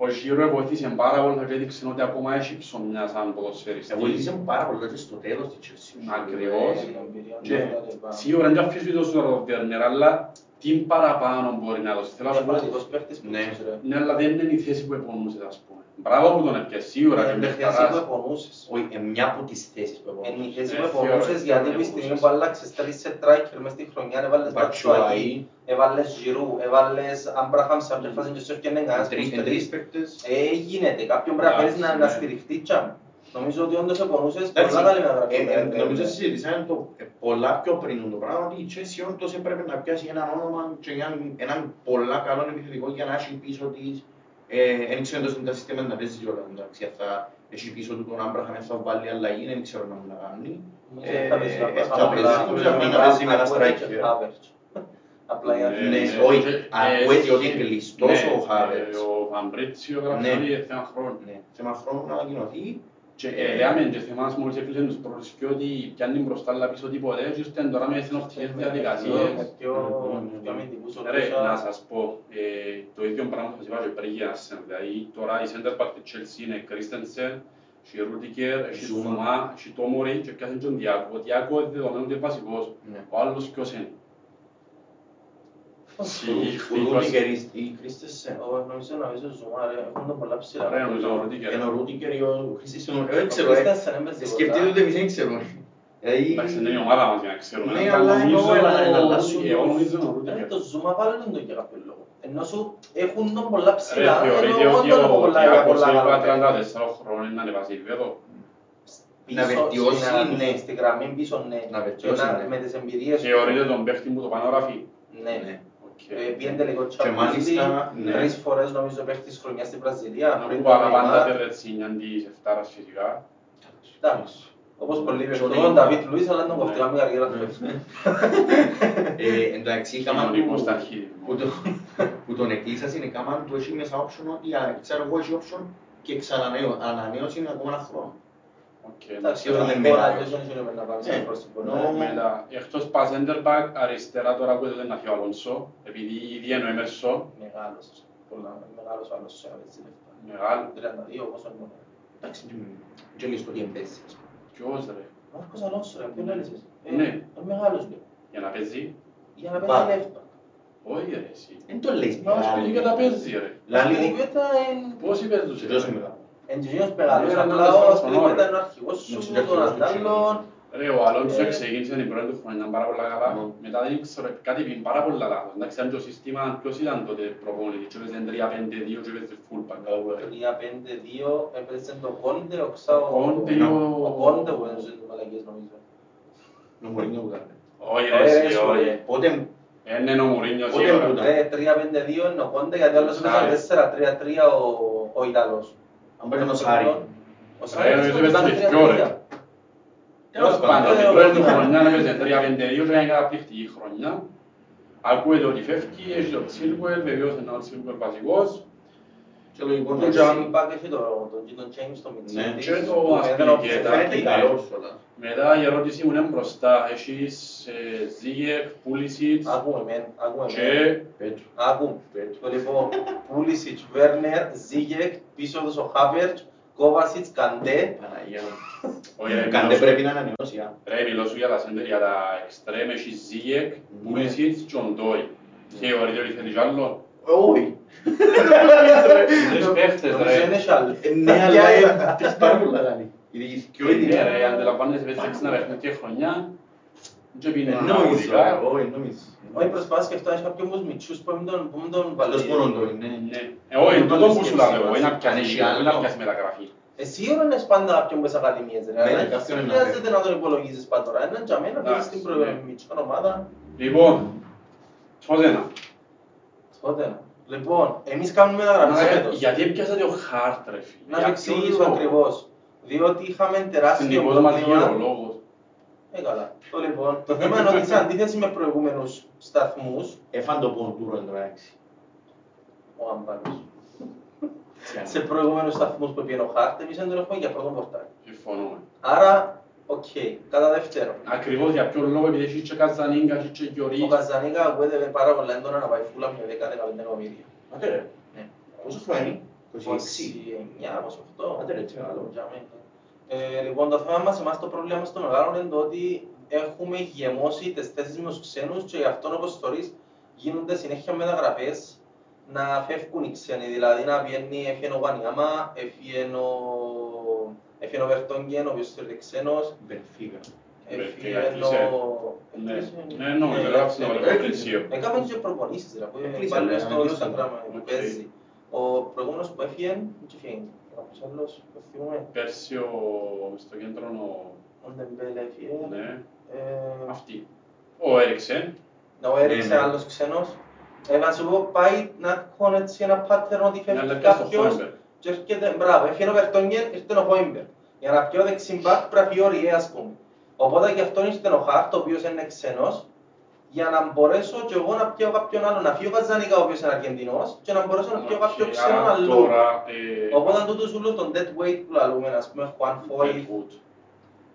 [SPEAKER 1] Ο Ζιρού βοήθησε πάρα πολύ και έδειξε ότι ακόμα έχει ψωμιά σαν ποδοσφαιριστή.
[SPEAKER 3] Εγώ βοήθησε πάρα πολύ και στο τέλος της Chelsea.
[SPEAKER 1] Ακριβώς.
[SPEAKER 2] Έχει την εμπειρία του
[SPEAKER 1] Και
[SPEAKER 2] και τα λοιπά.
[SPEAKER 1] Σίγουρα δεν αφήσουμε τώρα ο Βέρνερ, αλλά τι παραπάνω μπορεί να δώσει. Θέλω να σου πω,
[SPEAKER 2] Διαφορετικός παίχτης που
[SPEAKER 3] Ναι.
[SPEAKER 2] είσαι, ρε.
[SPEAKER 1] ναι, αλλά δεν είναι η θέση που επονούσε, ας πούμε. Μπράβο που τον έπιασε, σίγουρα και
[SPEAKER 2] Είναι
[SPEAKER 1] με
[SPEAKER 2] η θέση που
[SPEAKER 1] χαράς.
[SPEAKER 2] επονούσες.
[SPEAKER 3] Όχι, ε, μια από τις θέσεις που
[SPEAKER 2] Είναι η
[SPEAKER 3] έχω.
[SPEAKER 2] θέση
[SPEAKER 1] Ε,
[SPEAKER 2] που επονούσες
[SPEAKER 1] θεωρώ,
[SPEAKER 2] γιατί
[SPEAKER 1] θεωρώ,
[SPEAKER 2] από τη στιγμή
[SPEAKER 1] επονούσες.
[SPEAKER 2] που άλλαξες τρεις σε τράικερ μες στη χρονιά έβαλες
[SPEAKER 3] Μπατσουάι.
[SPEAKER 2] Μπατσουάι, έβαλες Ζιρού, έβαλες Αμπραχάμ σε κάποια φάση και σου έφτιανε κανένας
[SPEAKER 3] Τρεις-
[SPEAKER 2] τους
[SPEAKER 3] εν
[SPEAKER 2] τρεις.
[SPEAKER 3] τρεις παίκτες.
[SPEAKER 2] Ε, γίνεται, κάποιον πρέπει να φέρεις να,
[SPEAKER 1] Εντάξει,
[SPEAKER 2] να
[SPEAKER 1] ναι.
[SPEAKER 2] στηριχτεί τσάμ. Νομίζω ότι όντως επονούσες
[SPEAKER 3] Εντάξει,
[SPEAKER 2] πολλά καλή μεταγραφή.
[SPEAKER 3] ε, ε,
[SPEAKER 2] με-
[SPEAKER 3] Νομίζω
[SPEAKER 2] με-
[SPEAKER 3] συζητήσαμε το ε, πολλά πιο πριν το πράγμα ότι η Chelsea όντως έπρεπε να πιάσει έναν όνομα και έναν, έναν πολλά καλό επιθετικό για να έχει πίσω της ε, δεν ξέρω εντός τα συστήματα να παίζει κιόλας εντάξει, αν θα έχει πίσω του τον Άμπραχαμ, αν θα βάλει αλλαγή, δεν ξέρω να μου να κάνει.
[SPEAKER 2] Νομίζω ότι θα παίζει
[SPEAKER 3] Ε,
[SPEAKER 2] Αμπραχάμ,
[SPEAKER 3] θα παίζει,
[SPEAKER 2] απλά
[SPEAKER 3] νομίζω ότι να παίζει με ένα
[SPEAKER 2] ακούεται και
[SPEAKER 3] striker.
[SPEAKER 2] Havertz. Απλά για
[SPEAKER 1] Ναι,
[SPEAKER 3] Ναι,
[SPEAKER 1] ναι,
[SPEAKER 3] όχι,
[SPEAKER 1] και-
[SPEAKER 3] ακούεται
[SPEAKER 1] ε,
[SPEAKER 3] ότι είναι κλειστός
[SPEAKER 1] ναι,
[SPEAKER 3] ο Havertz.
[SPEAKER 1] ε, Ο Φαμπρίτσιο γράψε
[SPEAKER 3] Ναι.
[SPEAKER 1] ότι είναι θέμα χρόνου.
[SPEAKER 3] Ναι, θέμα χρόνου να ανακοινωθεί.
[SPEAKER 1] Και ε, λέμε και θυμάσαι μόλις έκλεισαν τους πρώτους και ότι πιάνει μπροστά αλλά πίσω τίποτε και ήρθαν τώρα με συνοπτικές διαδικασίες.
[SPEAKER 2] Με πιο πιο αμυντικούς
[SPEAKER 1] Ρε,
[SPEAKER 2] ορίζα.
[SPEAKER 1] να σας πω, ε, το ίδιο πράγμα που σας είπα και πριν για Arsenal. Δηλαδή τώρα η center back της Chelsea είναι Christensen, έχει Rudiger, έχει
[SPEAKER 3] Zuma.
[SPEAKER 1] Zuma, έχει Tomori και πιάσαν τον Διάκο. Ο Διάκο είναι δεδομένο ότι είναι βασικός.
[SPEAKER 3] Ναι.
[SPEAKER 1] Ο άλλος ποιος είναι.
[SPEAKER 3] Ο
[SPEAKER 1] Σιχ,
[SPEAKER 3] Ρούντικερ ή Κρίστεσεν.
[SPEAKER 2] Εγώ νομίζω να νομίζω Ζουμά, ρε, έχουν τον πολλά ψηλά.
[SPEAKER 1] Ρε, νομίζω ο Rudiger.
[SPEAKER 3] Ενώ ο Ρούντικερ ή ο Κρίστεσεν. Δεν
[SPEAKER 2] Ο
[SPEAKER 3] ξέρω, ε.
[SPEAKER 2] Κρίστενσεν έμπαιζε
[SPEAKER 3] σκεφτείτε
[SPEAKER 2] πολλά.
[SPEAKER 3] ότι εμείς δεν ξέρουμε. Δηλαδή,
[SPEAKER 1] Εντάξει, είναι η ομάδα μας για να ξέρουμε.
[SPEAKER 3] Ναι,
[SPEAKER 1] Αλλά
[SPEAKER 3] αλλά
[SPEAKER 1] νομίζω
[SPEAKER 3] εννοώ, έλα,
[SPEAKER 1] ο
[SPEAKER 3] να αλλάσουν
[SPEAKER 1] Rudiger- εγώ
[SPEAKER 3] τους-
[SPEAKER 1] νομίζω ο
[SPEAKER 2] Ε,
[SPEAKER 1] Rudiger.
[SPEAKER 2] Το Ζουμά πάλι δεν το για κάποιο λόγο. Ενώ σου έχουν τον πολλά
[SPEAKER 1] Ρε,
[SPEAKER 2] ψηλά,
[SPEAKER 1] θεωρείτε
[SPEAKER 2] ενώ εγώ
[SPEAKER 1] ότι
[SPEAKER 2] δεν έχω
[SPEAKER 1] ο
[SPEAKER 2] πολλά για
[SPEAKER 1] Διάκο
[SPEAKER 2] πολλά
[SPEAKER 1] Σίλβα
[SPEAKER 2] καλά.
[SPEAKER 1] 34 χρόνων είναι να ανεβάσει επίπεδο.
[SPEAKER 3] Να
[SPEAKER 2] Πίσω,
[SPEAKER 3] βελτιώσει,
[SPEAKER 2] στην-
[SPEAKER 3] ναι.
[SPEAKER 2] Στη γραμμή πίσω, ναι.
[SPEAKER 3] Να βελτιώσει,
[SPEAKER 2] Και να-
[SPEAKER 3] ναι.
[SPEAKER 2] Με τις εμπειρίες του.
[SPEAKER 1] Θεωρείτε τον παίχτη που το πάνω γράφει.
[SPEAKER 2] Ναι.
[SPEAKER 3] ναι.
[SPEAKER 1] Οκ.
[SPEAKER 2] Ε, Πήγαινε τελικό
[SPEAKER 3] Και
[SPEAKER 2] Champions
[SPEAKER 3] μάλιστα,
[SPEAKER 2] League,
[SPEAKER 3] ναι.
[SPEAKER 2] τρεις φορές νομίζω παίχτης χρονιάς στην Βραζιλία.
[SPEAKER 1] Να
[SPEAKER 2] πριν
[SPEAKER 1] που
[SPEAKER 2] τον
[SPEAKER 1] παραπάντα
[SPEAKER 2] Neymar.
[SPEAKER 1] τη ρετσίνια της εφτάρας φυσικά.
[SPEAKER 2] Εντάξει. Όπως πολλοί
[SPEAKER 3] Και ο
[SPEAKER 2] παίχτες.
[SPEAKER 3] Neymar.
[SPEAKER 2] Ο Νταβίτ Λουίς, αλλά τον
[SPEAKER 1] Ναι.
[SPEAKER 2] κοφτήκαμε η καριέρα του. <laughs>
[SPEAKER 3] Ε, Εντάξει, έκαναν
[SPEAKER 1] Κοινωνικό
[SPEAKER 3] του-
[SPEAKER 1] στα αρχίδια.
[SPEAKER 3] που το- που τον εκλείσας είναι έκαναν του έχει μέσα option ότι α, ξέρω εγώ έχει option και ξανανανέωση είναι ακόμα ένα χρόνο.
[SPEAKER 1] Εκτός πας center back, αριστερά τώρα ακούγεται ότι είναι να φύγει ο Αλόνσο, επειδή ήδη είναι ο Έμερσον,
[SPEAKER 2] Μεγάλος. Πολλά μεγάλος άλλος σε αρέσει λεφτά.
[SPEAKER 1] μεγάλο.
[SPEAKER 2] 32 όπως είναι μόνο.
[SPEAKER 3] Εντάξει, και λες το τι εμπέσεις.
[SPEAKER 1] Ποιος ρε,
[SPEAKER 2] Μάρκος Αλόνσος, ρε, ποιον έλυσες. Ε,
[SPEAKER 1] Ναι.
[SPEAKER 2] Είναι μεγάλος, λέει.
[SPEAKER 1] για να παίζει;
[SPEAKER 2] Για να
[SPEAKER 3] Μπα.
[SPEAKER 2] παίζει λεφτά.
[SPEAKER 1] Όχι ρε εσύ.
[SPEAKER 3] Δεν το λες
[SPEAKER 1] Μας σπίτι και τα παίζει ρε.
[SPEAKER 3] Λάλη
[SPEAKER 2] Στην
[SPEAKER 3] μου,
[SPEAKER 2] Ικουέτα είναι...
[SPEAKER 1] Πόσοι παίζουν
[SPEAKER 3] σε ποιος είναι μεγάλο.
[SPEAKER 2] Εν τζινίος μεγάλος,
[SPEAKER 1] Ναι,
[SPEAKER 2] απλά
[SPEAKER 1] ναι,
[SPEAKER 2] ο
[SPEAKER 1] ναι,
[SPEAKER 2] στην
[SPEAKER 1] ναι,
[SPEAKER 2] Ικουέτα
[SPEAKER 1] ναι.
[SPEAKER 2] είναι ο αρχηγός
[SPEAKER 3] Ναι,
[SPEAKER 2] σου,
[SPEAKER 3] στην
[SPEAKER 2] τον
[SPEAKER 3] αρχηγός του
[SPEAKER 2] αντάλλον.
[SPEAKER 1] Ρε, ο Αλόνσο
[SPEAKER 2] Ε.
[SPEAKER 1] ξεκίνησε την πρώτη του χρονιά πάρα πολλά καλά.
[SPEAKER 3] Ναι.
[SPEAKER 1] Μετά δεν ξέρω, κάτι πήγε πάρα πολλά λάθος. Εντάξει, αν το σύστημα, ποιος ήταν τότε προπονητή, και έπαιζε 3-5-2 και έπαιζε full back.
[SPEAKER 2] 3-5-2, έπαιζε το Κόντε, ο Ξάο...
[SPEAKER 1] Ο Κόντε,
[SPEAKER 3] ο-
[SPEAKER 2] Ο Κόντε που έδωσε τις μαλακίες νομίζω.
[SPEAKER 3] Ο Μωρίνιο που κάνει.
[SPEAKER 1] Όχι ρε
[SPEAKER 2] Όχι, ρε,
[SPEAKER 1] εσύ,
[SPEAKER 2] σου,
[SPEAKER 1] όχι.
[SPEAKER 2] ρε.
[SPEAKER 3] Πότε
[SPEAKER 1] Είναι ο Μουρίνιος
[SPEAKER 3] Πότε
[SPEAKER 1] σίγουρα.
[SPEAKER 3] που ήταν.
[SPEAKER 2] Ρε, 3-5-2 είναι ο Κόντε, γιατί άλλος
[SPEAKER 1] Σάρι.
[SPEAKER 2] έπαιζε 4-3-3 ο- ο Ιταλός.
[SPEAKER 3] αν μπορεί να σάρει.
[SPEAKER 2] Ο
[SPEAKER 1] Ρε, νομίζω έπαιζαν και δυο, ρε. Τέλος πάντων, την πρώτη του χρονιά έπαιζε 3-5-2 και έκανε καταπληκτική χρονιά. Ακούεται ότι φεύγει, έχει τον Τσίλουελ, βεβαίως είναι ο Τσίλουελ βασικός.
[SPEAKER 3] Και λογικό να
[SPEAKER 1] Και
[SPEAKER 3] έτσι.
[SPEAKER 2] Εντάξει, υπάρχει και το- τον Τζίτον Τζέιμς, το
[SPEAKER 3] Ναι.
[SPEAKER 2] Μιτσίτης,
[SPEAKER 1] Και το
[SPEAKER 2] που έδαινε ο
[SPEAKER 1] Ασκελικέτα.
[SPEAKER 3] Φαίνεται
[SPEAKER 2] Ψεφάκη.
[SPEAKER 3] καλός όλας.
[SPEAKER 1] Μετά η ερώτηση μου είναι μπροστά. Έχεις ε, Ζίγεκ, Πούλισιτς
[SPEAKER 2] Άκουμε μεν, άκουμε μεν.
[SPEAKER 1] και
[SPEAKER 3] Πέτρο.
[SPEAKER 2] Άκου.
[SPEAKER 3] Πέτρο.
[SPEAKER 2] Το λοιπόν, Πούλισιτς, Βέρνερ, Ζίγεκ, πίσω τους ο Χάβερτς, Κόβασιτς, Καντέ.
[SPEAKER 3] Παναγία μου. <laughs>
[SPEAKER 1] Όχι, ρε,
[SPEAKER 3] Κάντε
[SPEAKER 1] μιλώ σου-
[SPEAKER 3] πρέπει να ανανεώσει. α.
[SPEAKER 1] Ρε, μιλώ σου για τα σέντερ, για τα εξτρέμ, έχεις Ζίγεκ, Πούλισιτς και ο Ντόι. Θεωρείτε ότι θέλεις άλλο.
[SPEAKER 3] Όχι.
[SPEAKER 1] Τρεις παίχτες,
[SPEAKER 2] Νομίζω
[SPEAKER 1] ρε.
[SPEAKER 2] είναι σιάλι.
[SPEAKER 3] Ε, Ναι, αλλά ε, τις πάρα πολλά κάνει. Οι δικές
[SPEAKER 1] Και ναι, ρε, αντιλαμβάνεσαι, παίζεις έξινα παιχνίδια χρονιά και πίνουν
[SPEAKER 3] Νομίζω,
[SPEAKER 1] αναγωγικά.
[SPEAKER 3] ρε, όχι, νομίζω.
[SPEAKER 2] Όχι προσπάθεια σκεφτώ, έχει κάποιον τους μητσούς που μην τον- που μην τον βάλει.
[SPEAKER 3] Αυτός μόνο το είναι.
[SPEAKER 1] Ναι. Ε, όχι, τούτο που σου λέω εγώ, είναι να πιάσει-
[SPEAKER 3] Αν έχει
[SPEAKER 1] είναι να
[SPEAKER 3] άλλο.
[SPEAKER 1] πιάσει μεταγραφή.
[SPEAKER 2] Εσύ ώρα είναι πάντα κάποιον που είσαι ακαδημίες, ρε.
[SPEAKER 3] Ναι,
[SPEAKER 2] αλλά
[SPEAKER 3] ναι, κάποιον
[SPEAKER 2] δεν
[SPEAKER 3] είναι
[SPEAKER 2] χρειάζεται
[SPEAKER 3] να
[SPEAKER 2] να τον υπολογίζεις πάντα τώρα. Έναν για μένα παίζεις
[SPEAKER 1] Εντάξει,
[SPEAKER 2] στην
[SPEAKER 1] ναι.
[SPEAKER 2] προημιτική ομάδα.
[SPEAKER 1] Λοιπόν, σφόδενα.
[SPEAKER 2] Τότε. Λοιπόν, εμείς κάνουμε μεταγραφές
[SPEAKER 1] Μα,
[SPEAKER 2] φέτος.
[SPEAKER 1] Γιατί έπιασατε ο Χάρτ, ρε φίλε.
[SPEAKER 2] Να σου
[SPEAKER 1] Για
[SPEAKER 2] εξηγήσω
[SPEAKER 1] ποιο λόγο;
[SPEAKER 2] ακριβώς. Διότι είχαμε τεράστιο
[SPEAKER 1] Εθνικός μας
[SPEAKER 2] πρόβλημα.
[SPEAKER 1] γεωρολόγος.
[SPEAKER 2] Ε, καλά. Το λοιπόν, το θέμα είναι ότι σε αντίθεση με προηγούμενους σταθμούς,
[SPEAKER 3] Έφαν το ποντούρο εν τω μεταξύ.
[SPEAKER 2] ο Αμπάνος, σε προηγούμενους σταθμούς που πήγαινε ο Χάρτ, εμείς δεν τον έχουμε για πρώτον πορτάρι.
[SPEAKER 1] Συμφωνούμε.
[SPEAKER 2] Άρα, οκ. Κατά δεύτερον,
[SPEAKER 1] Ακριβώς για ποιο λόγο, επειδή έχει και Καζανίγκα, έχει και Γιορίς.
[SPEAKER 2] ο Καζανίγκα ακούεται πάρα πολλά έντονα να πάει Φούλαμ με 10-15 εκατομμύρια.
[SPEAKER 3] Άντε ρε.
[SPEAKER 2] Ναι.
[SPEAKER 3] Πόσο χρόνο είναι; 26.
[SPEAKER 2] 29, 28.
[SPEAKER 3] Άντε ρε, τι μεγάλο.
[SPEAKER 2] Για μένα. Ε, λοιπόν, το θέμα μας, εμάς το πρόβλημα στο μεγάλο είναι το ότι έχουμε γεμώσει τις θέσεις με τους ξένους και γι' αυτό όπως θεωρείς γίνονται συνέχεια μεταγραφές να φεύγουν οι ξένοι. Δηλαδή να βγαίνει έφυγε ο Γουανιάμα, έφυγε ο, έφυγε ο Βερτόγγεν, ο οποίος θεωρείται ξένος,
[SPEAKER 3] Μπενφίκα.
[SPEAKER 2] έφυγε
[SPEAKER 1] έκλεισε.
[SPEAKER 2] ο...
[SPEAKER 1] Ναι,
[SPEAKER 2] έκλεισε.
[SPEAKER 1] ναι, νομίζω,
[SPEAKER 2] Ναι,
[SPEAKER 1] γράψε να
[SPEAKER 2] ναι,
[SPEAKER 1] βάλω
[SPEAKER 2] ναι.
[SPEAKER 1] το πλαίσιο.
[SPEAKER 2] Έκαμε και προπονήσεις, ρε, που
[SPEAKER 3] Έκλεισε,
[SPEAKER 2] πάλι
[SPEAKER 3] ναι,
[SPEAKER 2] στο
[SPEAKER 3] έκλεισε.
[SPEAKER 2] Instagram που
[SPEAKER 1] Οκ.
[SPEAKER 2] παίζει. Ο προηγούμενος που έφυγε, τι έφυγε, κάποιος άλλος, το θυμούμε,
[SPEAKER 1] Πέρσι ο, στο κέντρο ο...
[SPEAKER 2] ο Ντεμπέλε έφυγε.
[SPEAKER 1] Ναι,
[SPEAKER 2] Ε,
[SPEAKER 1] αυτή. Ο Έρικσεν.
[SPEAKER 2] Να ο Έρικσεν
[SPEAKER 3] Ναι, ναι.
[SPEAKER 2] άλλος ξένος. Ε, να σου πω, πάει να έχουν έτσι ένα pattern ότι
[SPEAKER 1] Ναι,
[SPEAKER 2] φεύγει
[SPEAKER 1] αλλά πια στο
[SPEAKER 2] κάποιος
[SPEAKER 1] Χόιμπερ.
[SPEAKER 2] Και έρχεται, μπράβο, έφυγε ο Βερτόγγεν, ήρθε ο Χόιμπερ. Για να πιω δεξί μπακ πρέπει να φύγει ο Οριέ, ας πούμε. Οπότε γι' αυτό ήρθε ο Χάρτ, ο οποίος είναι ξένος για να μπορέσω και εγώ να πιω κάποιον άλλον, να φύγω Καζανίγκα ο οποίος είναι Αργεντινός και να μπορέσω να πιω
[SPEAKER 1] Οκ,
[SPEAKER 2] κάποιον ξένο
[SPEAKER 1] άρα
[SPEAKER 2] αλλού.
[SPEAKER 1] τώρα, ε,
[SPEAKER 2] Οπότε τούτους ούλους τον dead weight που λαλούμε, ας πούμε, Juan Foyth,
[SPEAKER 1] Deadwood.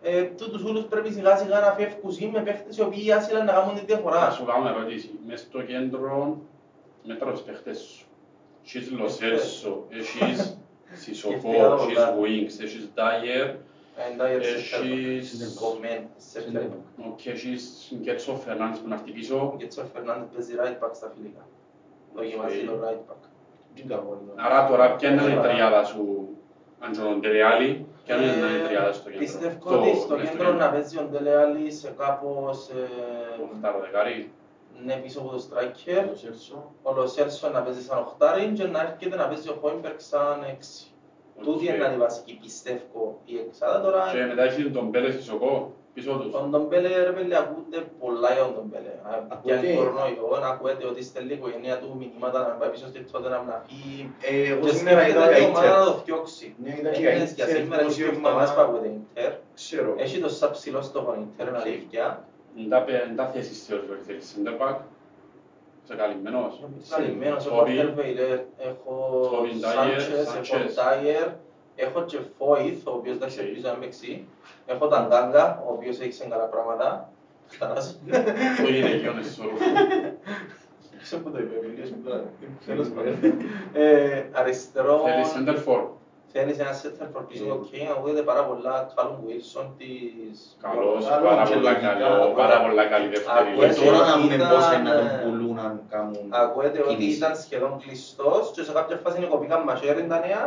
[SPEAKER 2] ε, τούτους ούλους πρέπει σιγά σιγά να φεύγουν με παίχτες οι οποίοι άσυλα να κάνουν τη
[SPEAKER 1] Να
[SPEAKER 2] διαφορά.
[SPEAKER 1] σου κάνω ερώτηση. Μες στο κέντρο, μέτρα τους παίχτες σου. Έχεις Λοσέλσο, έχεις Σισοφό,
[SPEAKER 2] Σκεφτικά το
[SPEAKER 1] έχεις
[SPEAKER 2] πολλά.
[SPEAKER 1] Wings, έχεις Dyer,
[SPEAKER 2] Εντάγερ
[SPEAKER 1] έχεις...
[SPEAKER 2] κομμέν, σε φέρνει.
[SPEAKER 1] Και έχεις Γκέτσο Φερνάνδης που να έρθει πίσω.
[SPEAKER 2] Και έτσι ο Φερνάντες παίζει right back στα φιλικά. Δοκιμάζει το right back.
[SPEAKER 3] Τι κάνω, είναι.
[SPEAKER 1] Άρα τώρα ποια είναι η
[SPEAKER 2] Ωραία.
[SPEAKER 1] τριάδα σου, Αντζον Τελεάλη, ποια είναι η τριάδα στο κέντρο;
[SPEAKER 2] Πιστεύω ότι στο
[SPEAKER 1] μες
[SPEAKER 2] κέντρο να παίζει ο Ντελεάλης σε κάπως ε,
[SPEAKER 1] Οχτάρο δεκάρι.
[SPEAKER 2] Ναι, πίσω από το striker.
[SPEAKER 3] Λο Σέλσο.
[SPEAKER 2] Ο Λο Σέλσο να παίζει σαν οχτάρι και να έρχεται να παίζει ο Χόιμπεργκ σαν έξι. Τούτη
[SPEAKER 1] Οκ.
[SPEAKER 2] είναι η βασική πιστεύω η εξάδα τώρα.
[SPEAKER 1] Και μετά έχεις Ντομπέλε, Σισοκό πίσω τους.
[SPEAKER 2] Ο Ντομπέλε ρε παιδί ακούτε πολλά για τον Ντομπέλε.
[SPEAKER 3] Ακούτε;
[SPEAKER 2] Για κορονοϊό, να ακούετε ότι στέλνει η οικογένεια του μηνύματα να πάει πίσω στη τότε να φύγει.
[SPEAKER 3] Ε, Εγώ
[SPEAKER 2] Και
[SPEAKER 3] σήμερα είδα
[SPEAKER 2] σκέφτεται
[SPEAKER 3] για
[SPEAKER 2] η ομάδα να
[SPEAKER 3] Ίντερ.
[SPEAKER 2] το φτιάξει.
[SPEAKER 3] Ναι, είδα και
[SPEAKER 2] Είναι
[SPEAKER 3] για
[SPEAKER 2] για
[SPEAKER 3] Ίντερ,
[SPEAKER 2] σήμερα έχει δύο
[SPEAKER 3] δημοσίευμα.
[SPEAKER 2] εβδομάδες που ακούτε Ίντερ.
[SPEAKER 3] Ξέρω.
[SPEAKER 2] Έχει το σαν ψηλό στόχο Ίντερ, είναι αλήθεια.
[SPEAKER 1] Δεν τα θέσεις θεωρείς ότι θέλεις center back. Είσαι καλυμμένος.
[SPEAKER 2] Καλυμμένος, έχω
[SPEAKER 1] Τόμπι.
[SPEAKER 2] Άλντερβαϊρελντ, έχω
[SPEAKER 1] Τόμπι, Ντάιερ,
[SPEAKER 2] Σάντσες, έχω
[SPEAKER 1] Σάντσες.
[SPEAKER 2] Ντάιερ, έχω και Φόιθ, ο οποίος εντάξει
[SPEAKER 1] Οκ.
[SPEAKER 2] ελπίζω να παίξει. Έχω τον Τανγκάνγκα, ο οποίος έχει σε καλά πράγματα. Χαράς.
[SPEAKER 1] Το γυναικείο είναι σωρό.
[SPEAKER 2] Ξέρω που το είπε, Βίλιος, πλέον. Τέλος πάντων. Ε, Αριστερό,
[SPEAKER 1] Θέλεις σέντερ φορ.
[SPEAKER 2] Θέλεις ένα σέντερ φορ πίσω,
[SPEAKER 3] Ε.
[SPEAKER 2] οκ, ακούγεται πάρα πολλά Callum Wilson της...
[SPEAKER 1] Καλός,
[SPEAKER 3] Καλό
[SPEAKER 1] πάρα
[SPEAKER 3] και
[SPEAKER 1] πολλά
[SPEAKER 3] λογικά,
[SPEAKER 1] καλό,
[SPEAKER 3] ακούω.
[SPEAKER 1] πάρα πολλά καλή δεύτερη
[SPEAKER 2] Ακούω,
[SPEAKER 1] λύση.
[SPEAKER 3] Τώρα να δούμε
[SPEAKER 2] Ήταν,
[SPEAKER 3] πώς είναι να
[SPEAKER 2] ε,
[SPEAKER 3] τον πουλούν αν κάνουν
[SPEAKER 2] Ακούεται ότι
[SPEAKER 3] κινήσεις.
[SPEAKER 2] ήταν σχεδόν κλειστός και σε κάποια φάση κοπήκαν μαχαίρι τα νέα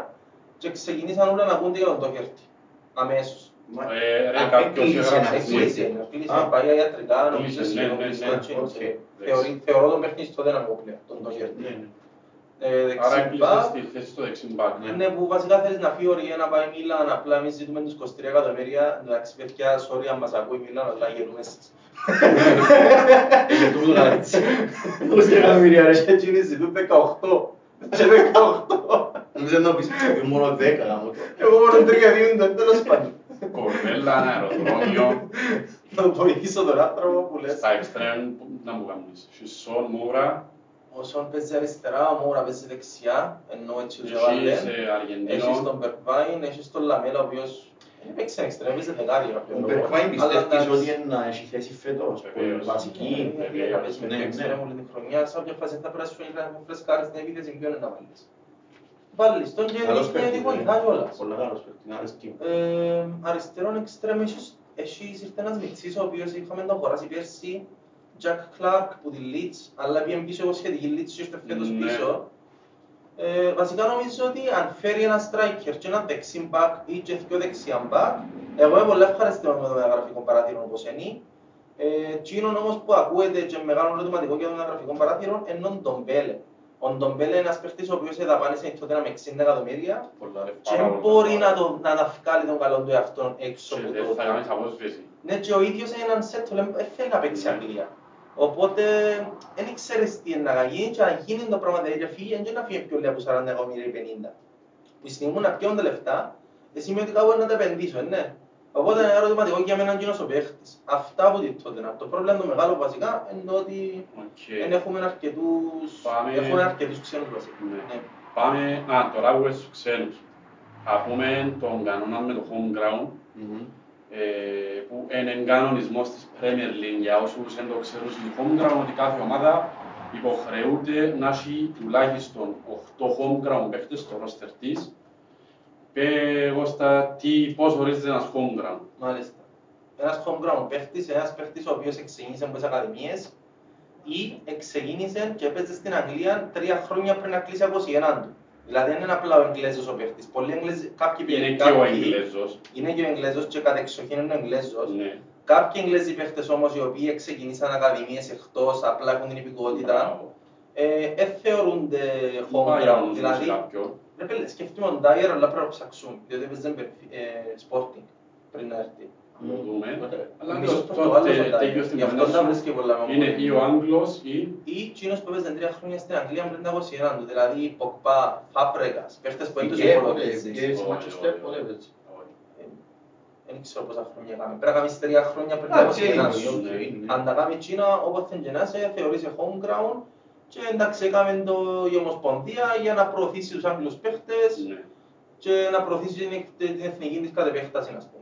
[SPEAKER 2] και ξεκινήσαν όλα να ακούνται για τον Ντόχερτι. Αμέσως.
[SPEAKER 3] Μα-
[SPEAKER 1] Ε, ρε,
[SPEAKER 3] Αν
[SPEAKER 1] κάποιος
[SPEAKER 3] έκλεισε
[SPEAKER 1] έγραψε
[SPEAKER 3] να
[SPEAKER 1] εσύ.
[SPEAKER 2] Εκλείσει,
[SPEAKER 3] Ακούγεται.
[SPEAKER 2] εκλείσει,
[SPEAKER 3] Α.
[SPEAKER 2] πάει για ιατρικά, νομίζω
[SPEAKER 1] Κλείσε, ναι,
[SPEAKER 2] σχεδόν
[SPEAKER 1] ναι,
[SPEAKER 2] κλειστό,
[SPEAKER 1] ναι,
[SPEAKER 2] έτσι,
[SPEAKER 3] οκ.
[SPEAKER 2] έτσι. Θεωρεί- Θεωρώ τον παιχνίδι στο δύναμο πλέον, τον Ντόχερτι.
[SPEAKER 3] Ναι, ναι.
[SPEAKER 2] Ε,
[SPEAKER 1] Άρα
[SPEAKER 2] δεξί
[SPEAKER 1] έκλεισες
[SPEAKER 2] μπακ,
[SPEAKER 1] τη θέση στο δεξί μπακ.
[SPEAKER 2] Ναι, που βασικά θέλεις να φύγει ο Ριέ να πάει Μίλαν, απλά εμείς ζητούμε τους 23 εκατομμύρια. Εντάξει, παιδιά, sorry αν μας ακούει Μίλαν, αλλά γελούμε σας.
[SPEAKER 3] Ε, τούτο να έτσι. Πώς και εκατομμύρια ρε.
[SPEAKER 2] Και εκείνοι ζητούν 18. Και 18.
[SPEAKER 3] Νομίζω να πεις «Ε, μόνο 10 γάμο το».
[SPEAKER 2] Εγώ μόνο τρία δίνουν, τέλος πάντων.
[SPEAKER 1] Κορβέλα, αεροδρόμιο,
[SPEAKER 2] Να βοηθήσω τον άνθρωπο που λες.
[SPEAKER 1] στα εξτρέμ, να μου κάνεις. Σισόν, Μούρα,
[SPEAKER 2] Ο Σον παίζει αριστερά, ο Μόουρα παίζει δεξιά, ενώ έτσι ο
[SPEAKER 1] έχεις
[SPEAKER 2] Ζεβάλεν.
[SPEAKER 1] ε,
[SPEAKER 2] Έχεις
[SPEAKER 1] Αργεντίνο.
[SPEAKER 2] τον Μπερβάιν, έχεις τον Λαμέλα, ο οποίος έπαιξε εξτρέμ, παίζει δεκάρι για κάποιο
[SPEAKER 3] Ο
[SPEAKER 2] λόγο.
[SPEAKER 3] Μπερκβάιν
[SPEAKER 2] Αλλά
[SPEAKER 3] πιστεύεις
[SPEAKER 2] εντάξει.
[SPEAKER 3] ότι είναι να έχει θέση φέτος, πολύ
[SPEAKER 1] Βεβαίως.
[SPEAKER 3] βασική.
[SPEAKER 2] Ναι, γιατί θα παίζει με
[SPEAKER 3] Ναι,
[SPEAKER 2] δύο
[SPEAKER 3] ναι.
[SPEAKER 2] εξτρέμ όλη την χρονιά, σε όποια φάση θα περάσει να φρεσκάρεις την επίθεση, ποιον είναι να βάλεις. Βάλεις τον και
[SPEAKER 3] Καλός
[SPEAKER 2] δείχνει ότι
[SPEAKER 3] παίκτης,
[SPEAKER 2] βοηθά
[SPEAKER 3] ναι.
[SPEAKER 2] κιόλας.
[SPEAKER 3] Πολλά καλός παίκτης, να αρέσκει μου.
[SPEAKER 2] Ε, αριστερόν εξτρέμ έχεις, έχεις ήρθε ένας μιξής ο οποίος είχαμε τον χωράσει πέρσι Jack Clark που τη Leeds, αλλά πήγαινε πίσω εγώ σχετική Leeds και ήρθε φέτος
[SPEAKER 1] Ναι.
[SPEAKER 2] πίσω. Ε, βασικά νομίζω ότι αν φέρει ένα striker και ένα δεξί back ή και δύο δεξιά back, εγώ είμαι πολύ ευχαριστημένος με το μεταγραφικό παράθυρο όπως είναι. Ε, Τσίνον όμως που ακούεται και μεγάλο ερωτηματικό για το μεταγραφικό παράθυρο είναι ο Ντομπέλε. Ο Ντομπέλε είναι ένας παίχτης ο οποίος εδαπάνησε τότε με 60 εκατομμύρια
[SPEAKER 1] Πολλά ρε,
[SPEAKER 2] και
[SPEAKER 1] πάρα πολλά,
[SPEAKER 2] μπορεί
[SPEAKER 1] πάρα
[SPEAKER 2] να,
[SPEAKER 1] πολλά.
[SPEAKER 2] το, να τα βγάλει τον καλό του εαυτόν έξω
[SPEAKER 1] Και
[SPEAKER 2] από
[SPEAKER 1] δεν
[SPEAKER 2] το
[SPEAKER 1] θα κάνεις απόσβεση.
[SPEAKER 2] Ναι, και ο ίδιος είναι εν unsettled, δεν θέλει να παίξει
[SPEAKER 1] Ναι.
[SPEAKER 2] Αγγλία. Οπότε, δεν ξέρεις τι είναι να γίνει και αν γίνει το πράγμα δηλαδή φύγει, δεν είναι να φύγει πιο λίγο από 40 εκατομμύρια ή 50. Που στη στιγμή που να πιώνουν τα λεφτά, δεν σημαίνει ότι κάπου να τα επενδύσω, ναι. Οπότε είναι ερωτηματικό για μένα γίνος ο παίχτης. Αυτά που τη Τότεναμ. Το πρόβλημα το μεγάλο βασικά είναι ότι
[SPEAKER 1] Οκ.
[SPEAKER 2] δεν έχουμε αρκετούς,
[SPEAKER 1] Πάμε.
[SPEAKER 2] έχουμε αρκετούς ξένους βασικά.
[SPEAKER 1] Ναι.
[SPEAKER 2] Ναι.
[SPEAKER 1] Πάμε, α, τώρα που είσαι στους ξένους. Θα πούμε τον κανόνα με το home ground,
[SPEAKER 3] Μμμ.
[SPEAKER 1] Ε, που είναι κανονισμός της Premier League για όσους δεν το ξέρουν στην home ground ότι κάθε ομάδα υποχρεούται να έχει τουλάχιστον 8 home ground παίχτες στο roster της. Πέ εγώ στα τι, πώς ορίζεται ένας home ground;
[SPEAKER 2] Μάλιστα. Ένας home ground παίχτης, ένας παίχτης ο οποίος ξεκίνησε από τις ακαδημίες ή ξεκίνησε και έπαιζε στην Αγγλία τρία χρόνια πριν να κλείσει από 21 του. Δηλαδή δεν είναι απλά ο Εγγλέζος ο παίχτης. Πολλοί Εγγλέζοι, κάποιοι
[SPEAKER 1] Είναι
[SPEAKER 2] κάποιοι-
[SPEAKER 1] και ο Εγγλέζος.
[SPEAKER 2] Είναι και ο Εγγλέζος και κατεξοχήν είναι ο Εγγλέζος.
[SPEAKER 1] Ναι.
[SPEAKER 2] Κάποιοι Εγγλέζοι παίχτες όμως οι οποίοι ξεκίνησαν ακαδημίες εκτός, απλά έχουν την υπηκότητα,
[SPEAKER 1] Μπράβο.
[SPEAKER 2] ε, δεν θεωρούνται
[SPEAKER 1] Πού
[SPEAKER 2] home
[SPEAKER 1] πάει ο
[SPEAKER 2] ground.
[SPEAKER 1] νους μου σε
[SPEAKER 2] Δηλαδή,
[SPEAKER 1] κάποιον.
[SPEAKER 2] ρε πέλε, σκεφτούμε τον Dyer, αλλά πρέπει να ψαξούμε, διότι έπαιζε με, ε, Sporting πριν να έρθει.
[SPEAKER 1] Να το δούμε. Αλλά
[SPEAKER 2] Νομίζω
[SPEAKER 1] το-
[SPEAKER 2] Πορτογάλος ο
[SPEAKER 1] τότε
[SPEAKER 2] Dyer.
[SPEAKER 1] τέλειο στην
[SPEAKER 2] Γι' αυτό
[SPEAKER 1] κουβέντα
[SPEAKER 2] τα
[SPEAKER 1] σου
[SPEAKER 2] βρίσκει πολλά με
[SPEAKER 1] είναι
[SPEAKER 2] μόνοι.
[SPEAKER 1] ή ο Άγγλος ή
[SPEAKER 2] Ή εκείνος που έπαιζε τρία χρόνια στην Αγγλία πριν τα 21 του, δηλαδή Ποκπά, Φάπρεγας, παίχτες που έντος
[SPEAKER 3] Φυγέ, πότε,
[SPEAKER 2] υπολογίζεις.
[SPEAKER 3] φυγέ στη
[SPEAKER 1] Όχι,
[SPEAKER 3] Manchester,
[SPEAKER 1] όχι,
[SPEAKER 3] πότε
[SPEAKER 1] όχι.
[SPEAKER 3] έπαιζε.
[SPEAKER 1] Όχι.
[SPEAKER 2] δεν ξέρω πόσα χρόνια έκαμε. Πρέπει να κάνεις τρία χρόνια πριν
[SPEAKER 3] Α,
[SPEAKER 2] από
[SPEAKER 3] οκ,
[SPEAKER 2] γεννάς.
[SPEAKER 3] οκ, ναι.
[SPEAKER 2] Αν τα κάνεις Κίνα, όποτε γεννάσαι, θεωρείσαι home grown και εντάξει έκαμε το η Ομοσπονδία για να προωθήσει τους Άγγλους παίχτες
[SPEAKER 1] Ναι.
[SPEAKER 2] και να προωθήσει την, εκ- την εθνική της κατ' επέκταση, ας πούμε.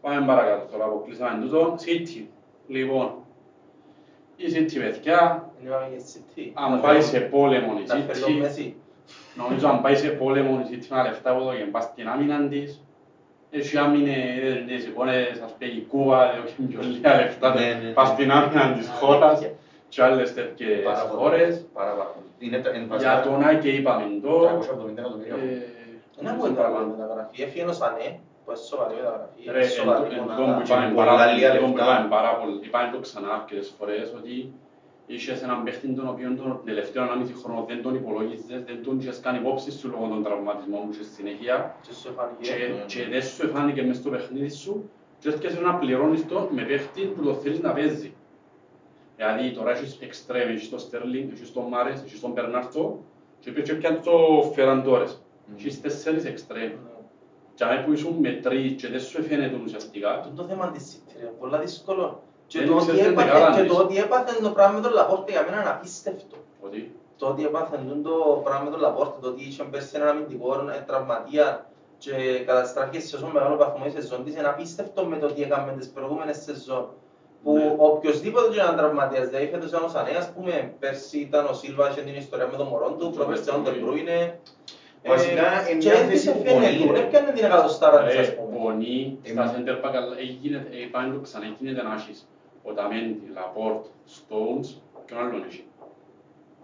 [SPEAKER 1] Πάμε παρακάτω τώρα που κλείσαμε τούτο. City. Λοιπόν, η City παιδιά,
[SPEAKER 2] Δεν είπαμε για City.
[SPEAKER 1] αν
[SPEAKER 2] Να
[SPEAKER 1] πάει
[SPEAKER 2] φέρει-
[SPEAKER 1] σε πόλεμο η
[SPEAKER 2] Να φέρει τον
[SPEAKER 1] City,
[SPEAKER 2] Μέση.
[SPEAKER 1] νομίζω αν πάει σε πόλεμο η City με τα λεφτά που δώκε πας στην άμυνα της, έχει άμυνες, τις εικόνες, ας πούμε η Κούβα, δώκε πιο λίγα λεφτά
[SPEAKER 3] Ναι, ναι, ναι.
[SPEAKER 1] πας στην άμυνα της χώρας και άλλες τέτοιες
[SPEAKER 3] Πάρα πολύ.
[SPEAKER 1] χώρες.
[SPEAKER 3] Πάρα πάρα πολύ. Είναι τα- είναι
[SPEAKER 1] Για
[SPEAKER 3] βασικά
[SPEAKER 1] τον Άκη είπαμε το.
[SPEAKER 3] 370 εκατομμύρια.
[SPEAKER 1] ε,
[SPEAKER 2] Δεν ακούγεται καλά η μεταγραφή. Έφυγε ο Σανέ, που είναι σοβαρή μεταγραφή.
[SPEAKER 1] Ρε,
[SPEAKER 2] είναι σοβαρή
[SPEAKER 1] εν- εν
[SPEAKER 2] μονάδα.
[SPEAKER 1] τόν που είπαμε
[SPEAKER 3] Και
[SPEAKER 1] πάρα
[SPEAKER 3] πολλά
[SPEAKER 1] πολύ,
[SPEAKER 3] λίγα
[SPEAKER 1] εν τόν που
[SPEAKER 3] λεφτά.
[SPEAKER 1] είπαμε πάρα πολύ, είπαμε το ξανά αρκετές φορές ότι είχες έναν παίχτη τον οποίο τον τελευταίο 1,5 χρόνο δεν τον υπολόγιζες, δεν τον είχες κάνει υπόψη σου λόγω των τραυματισμών που είχες συνέχεια
[SPEAKER 2] Και σου φάνηκε.
[SPEAKER 1] και,
[SPEAKER 3] ναι,
[SPEAKER 1] και
[SPEAKER 3] ναι.
[SPEAKER 1] δεν σου εφάνηκε μες στο παιχνίδι σου και έρχεσαι να πληρώνεις τον με παίχτη που το θέλεις να παίζει. Δηλαδή τώρα έχεις εξτρέμ, έχεις τον Στέρλινγκ, έχεις τον Μάρες, έχεις τον Μπερνάρτο και πήγες και πιάνεις το Φεραντόρες.
[SPEAKER 3] Μμμ.
[SPEAKER 1] Έχεις τέσσερις εξτρέμ.
[SPEAKER 2] Ναι.
[SPEAKER 1] Και αν που ήσουν με τρεις και δεν σου εφαίνεται ουσιαστικά,
[SPEAKER 2] Αυτό το θέμα της City, ρε, πολλά δύσκολο. Και
[SPEAKER 1] Δεν
[SPEAKER 2] το, ότι
[SPEAKER 1] ξέρεις την
[SPEAKER 2] έπαθε,
[SPEAKER 1] δεκάδα
[SPEAKER 2] και
[SPEAKER 1] της.
[SPEAKER 2] το ότι έπαθε το πράγμα με τον Λαπόρτε για μένα είναι απίστευτο.
[SPEAKER 1] ότι
[SPEAKER 2] Το ότι έπαθε το πράγμα με τον Λαπόρτε, το ότι είχε πέρσι έναν αμυντικό ε, τραυματία και καταστράφηκε σε τόσο μεγάλο βαθμό η σεζόν της είναι απίστευτο με το τι έκαμε τις προηγούμενες σεζόν. Που
[SPEAKER 1] Ναι.
[SPEAKER 2] οποιοςδήποτε και έναν τραυματίας, δηλαδή φέτος ήταν ο Σανέ, ας πούμε, πέρσι ήταν ο Σίλβα, είχε την ιστορία με τον μωρό του,
[SPEAKER 1] Το
[SPEAKER 2] πρόπερσι ήταν ο
[SPEAKER 1] Ντεμπρούινε.
[SPEAKER 2] Ντεμπρούινε.
[SPEAKER 3] Βασικά,
[SPEAKER 2] Ε,
[SPEAKER 3] είναι
[SPEAKER 2] και
[SPEAKER 3] μια
[SPEAKER 2] δεν της
[SPEAKER 3] θέση που
[SPEAKER 2] έφυγε
[SPEAKER 3] πονεί,
[SPEAKER 2] του,
[SPEAKER 3] ρε.
[SPEAKER 2] δεν πιάνε την εκατοστάρα της, ας
[SPEAKER 1] ρε,
[SPEAKER 2] πούμε.
[SPEAKER 1] πονεί στα
[SPEAKER 3] Εμείς-
[SPEAKER 1] center back, αλλά έγινε, ε, πάνε το ξανά, γίνεται να έχεις ο Ταμέντι, Λαπόρτ, Stones και ο άλλον έχει.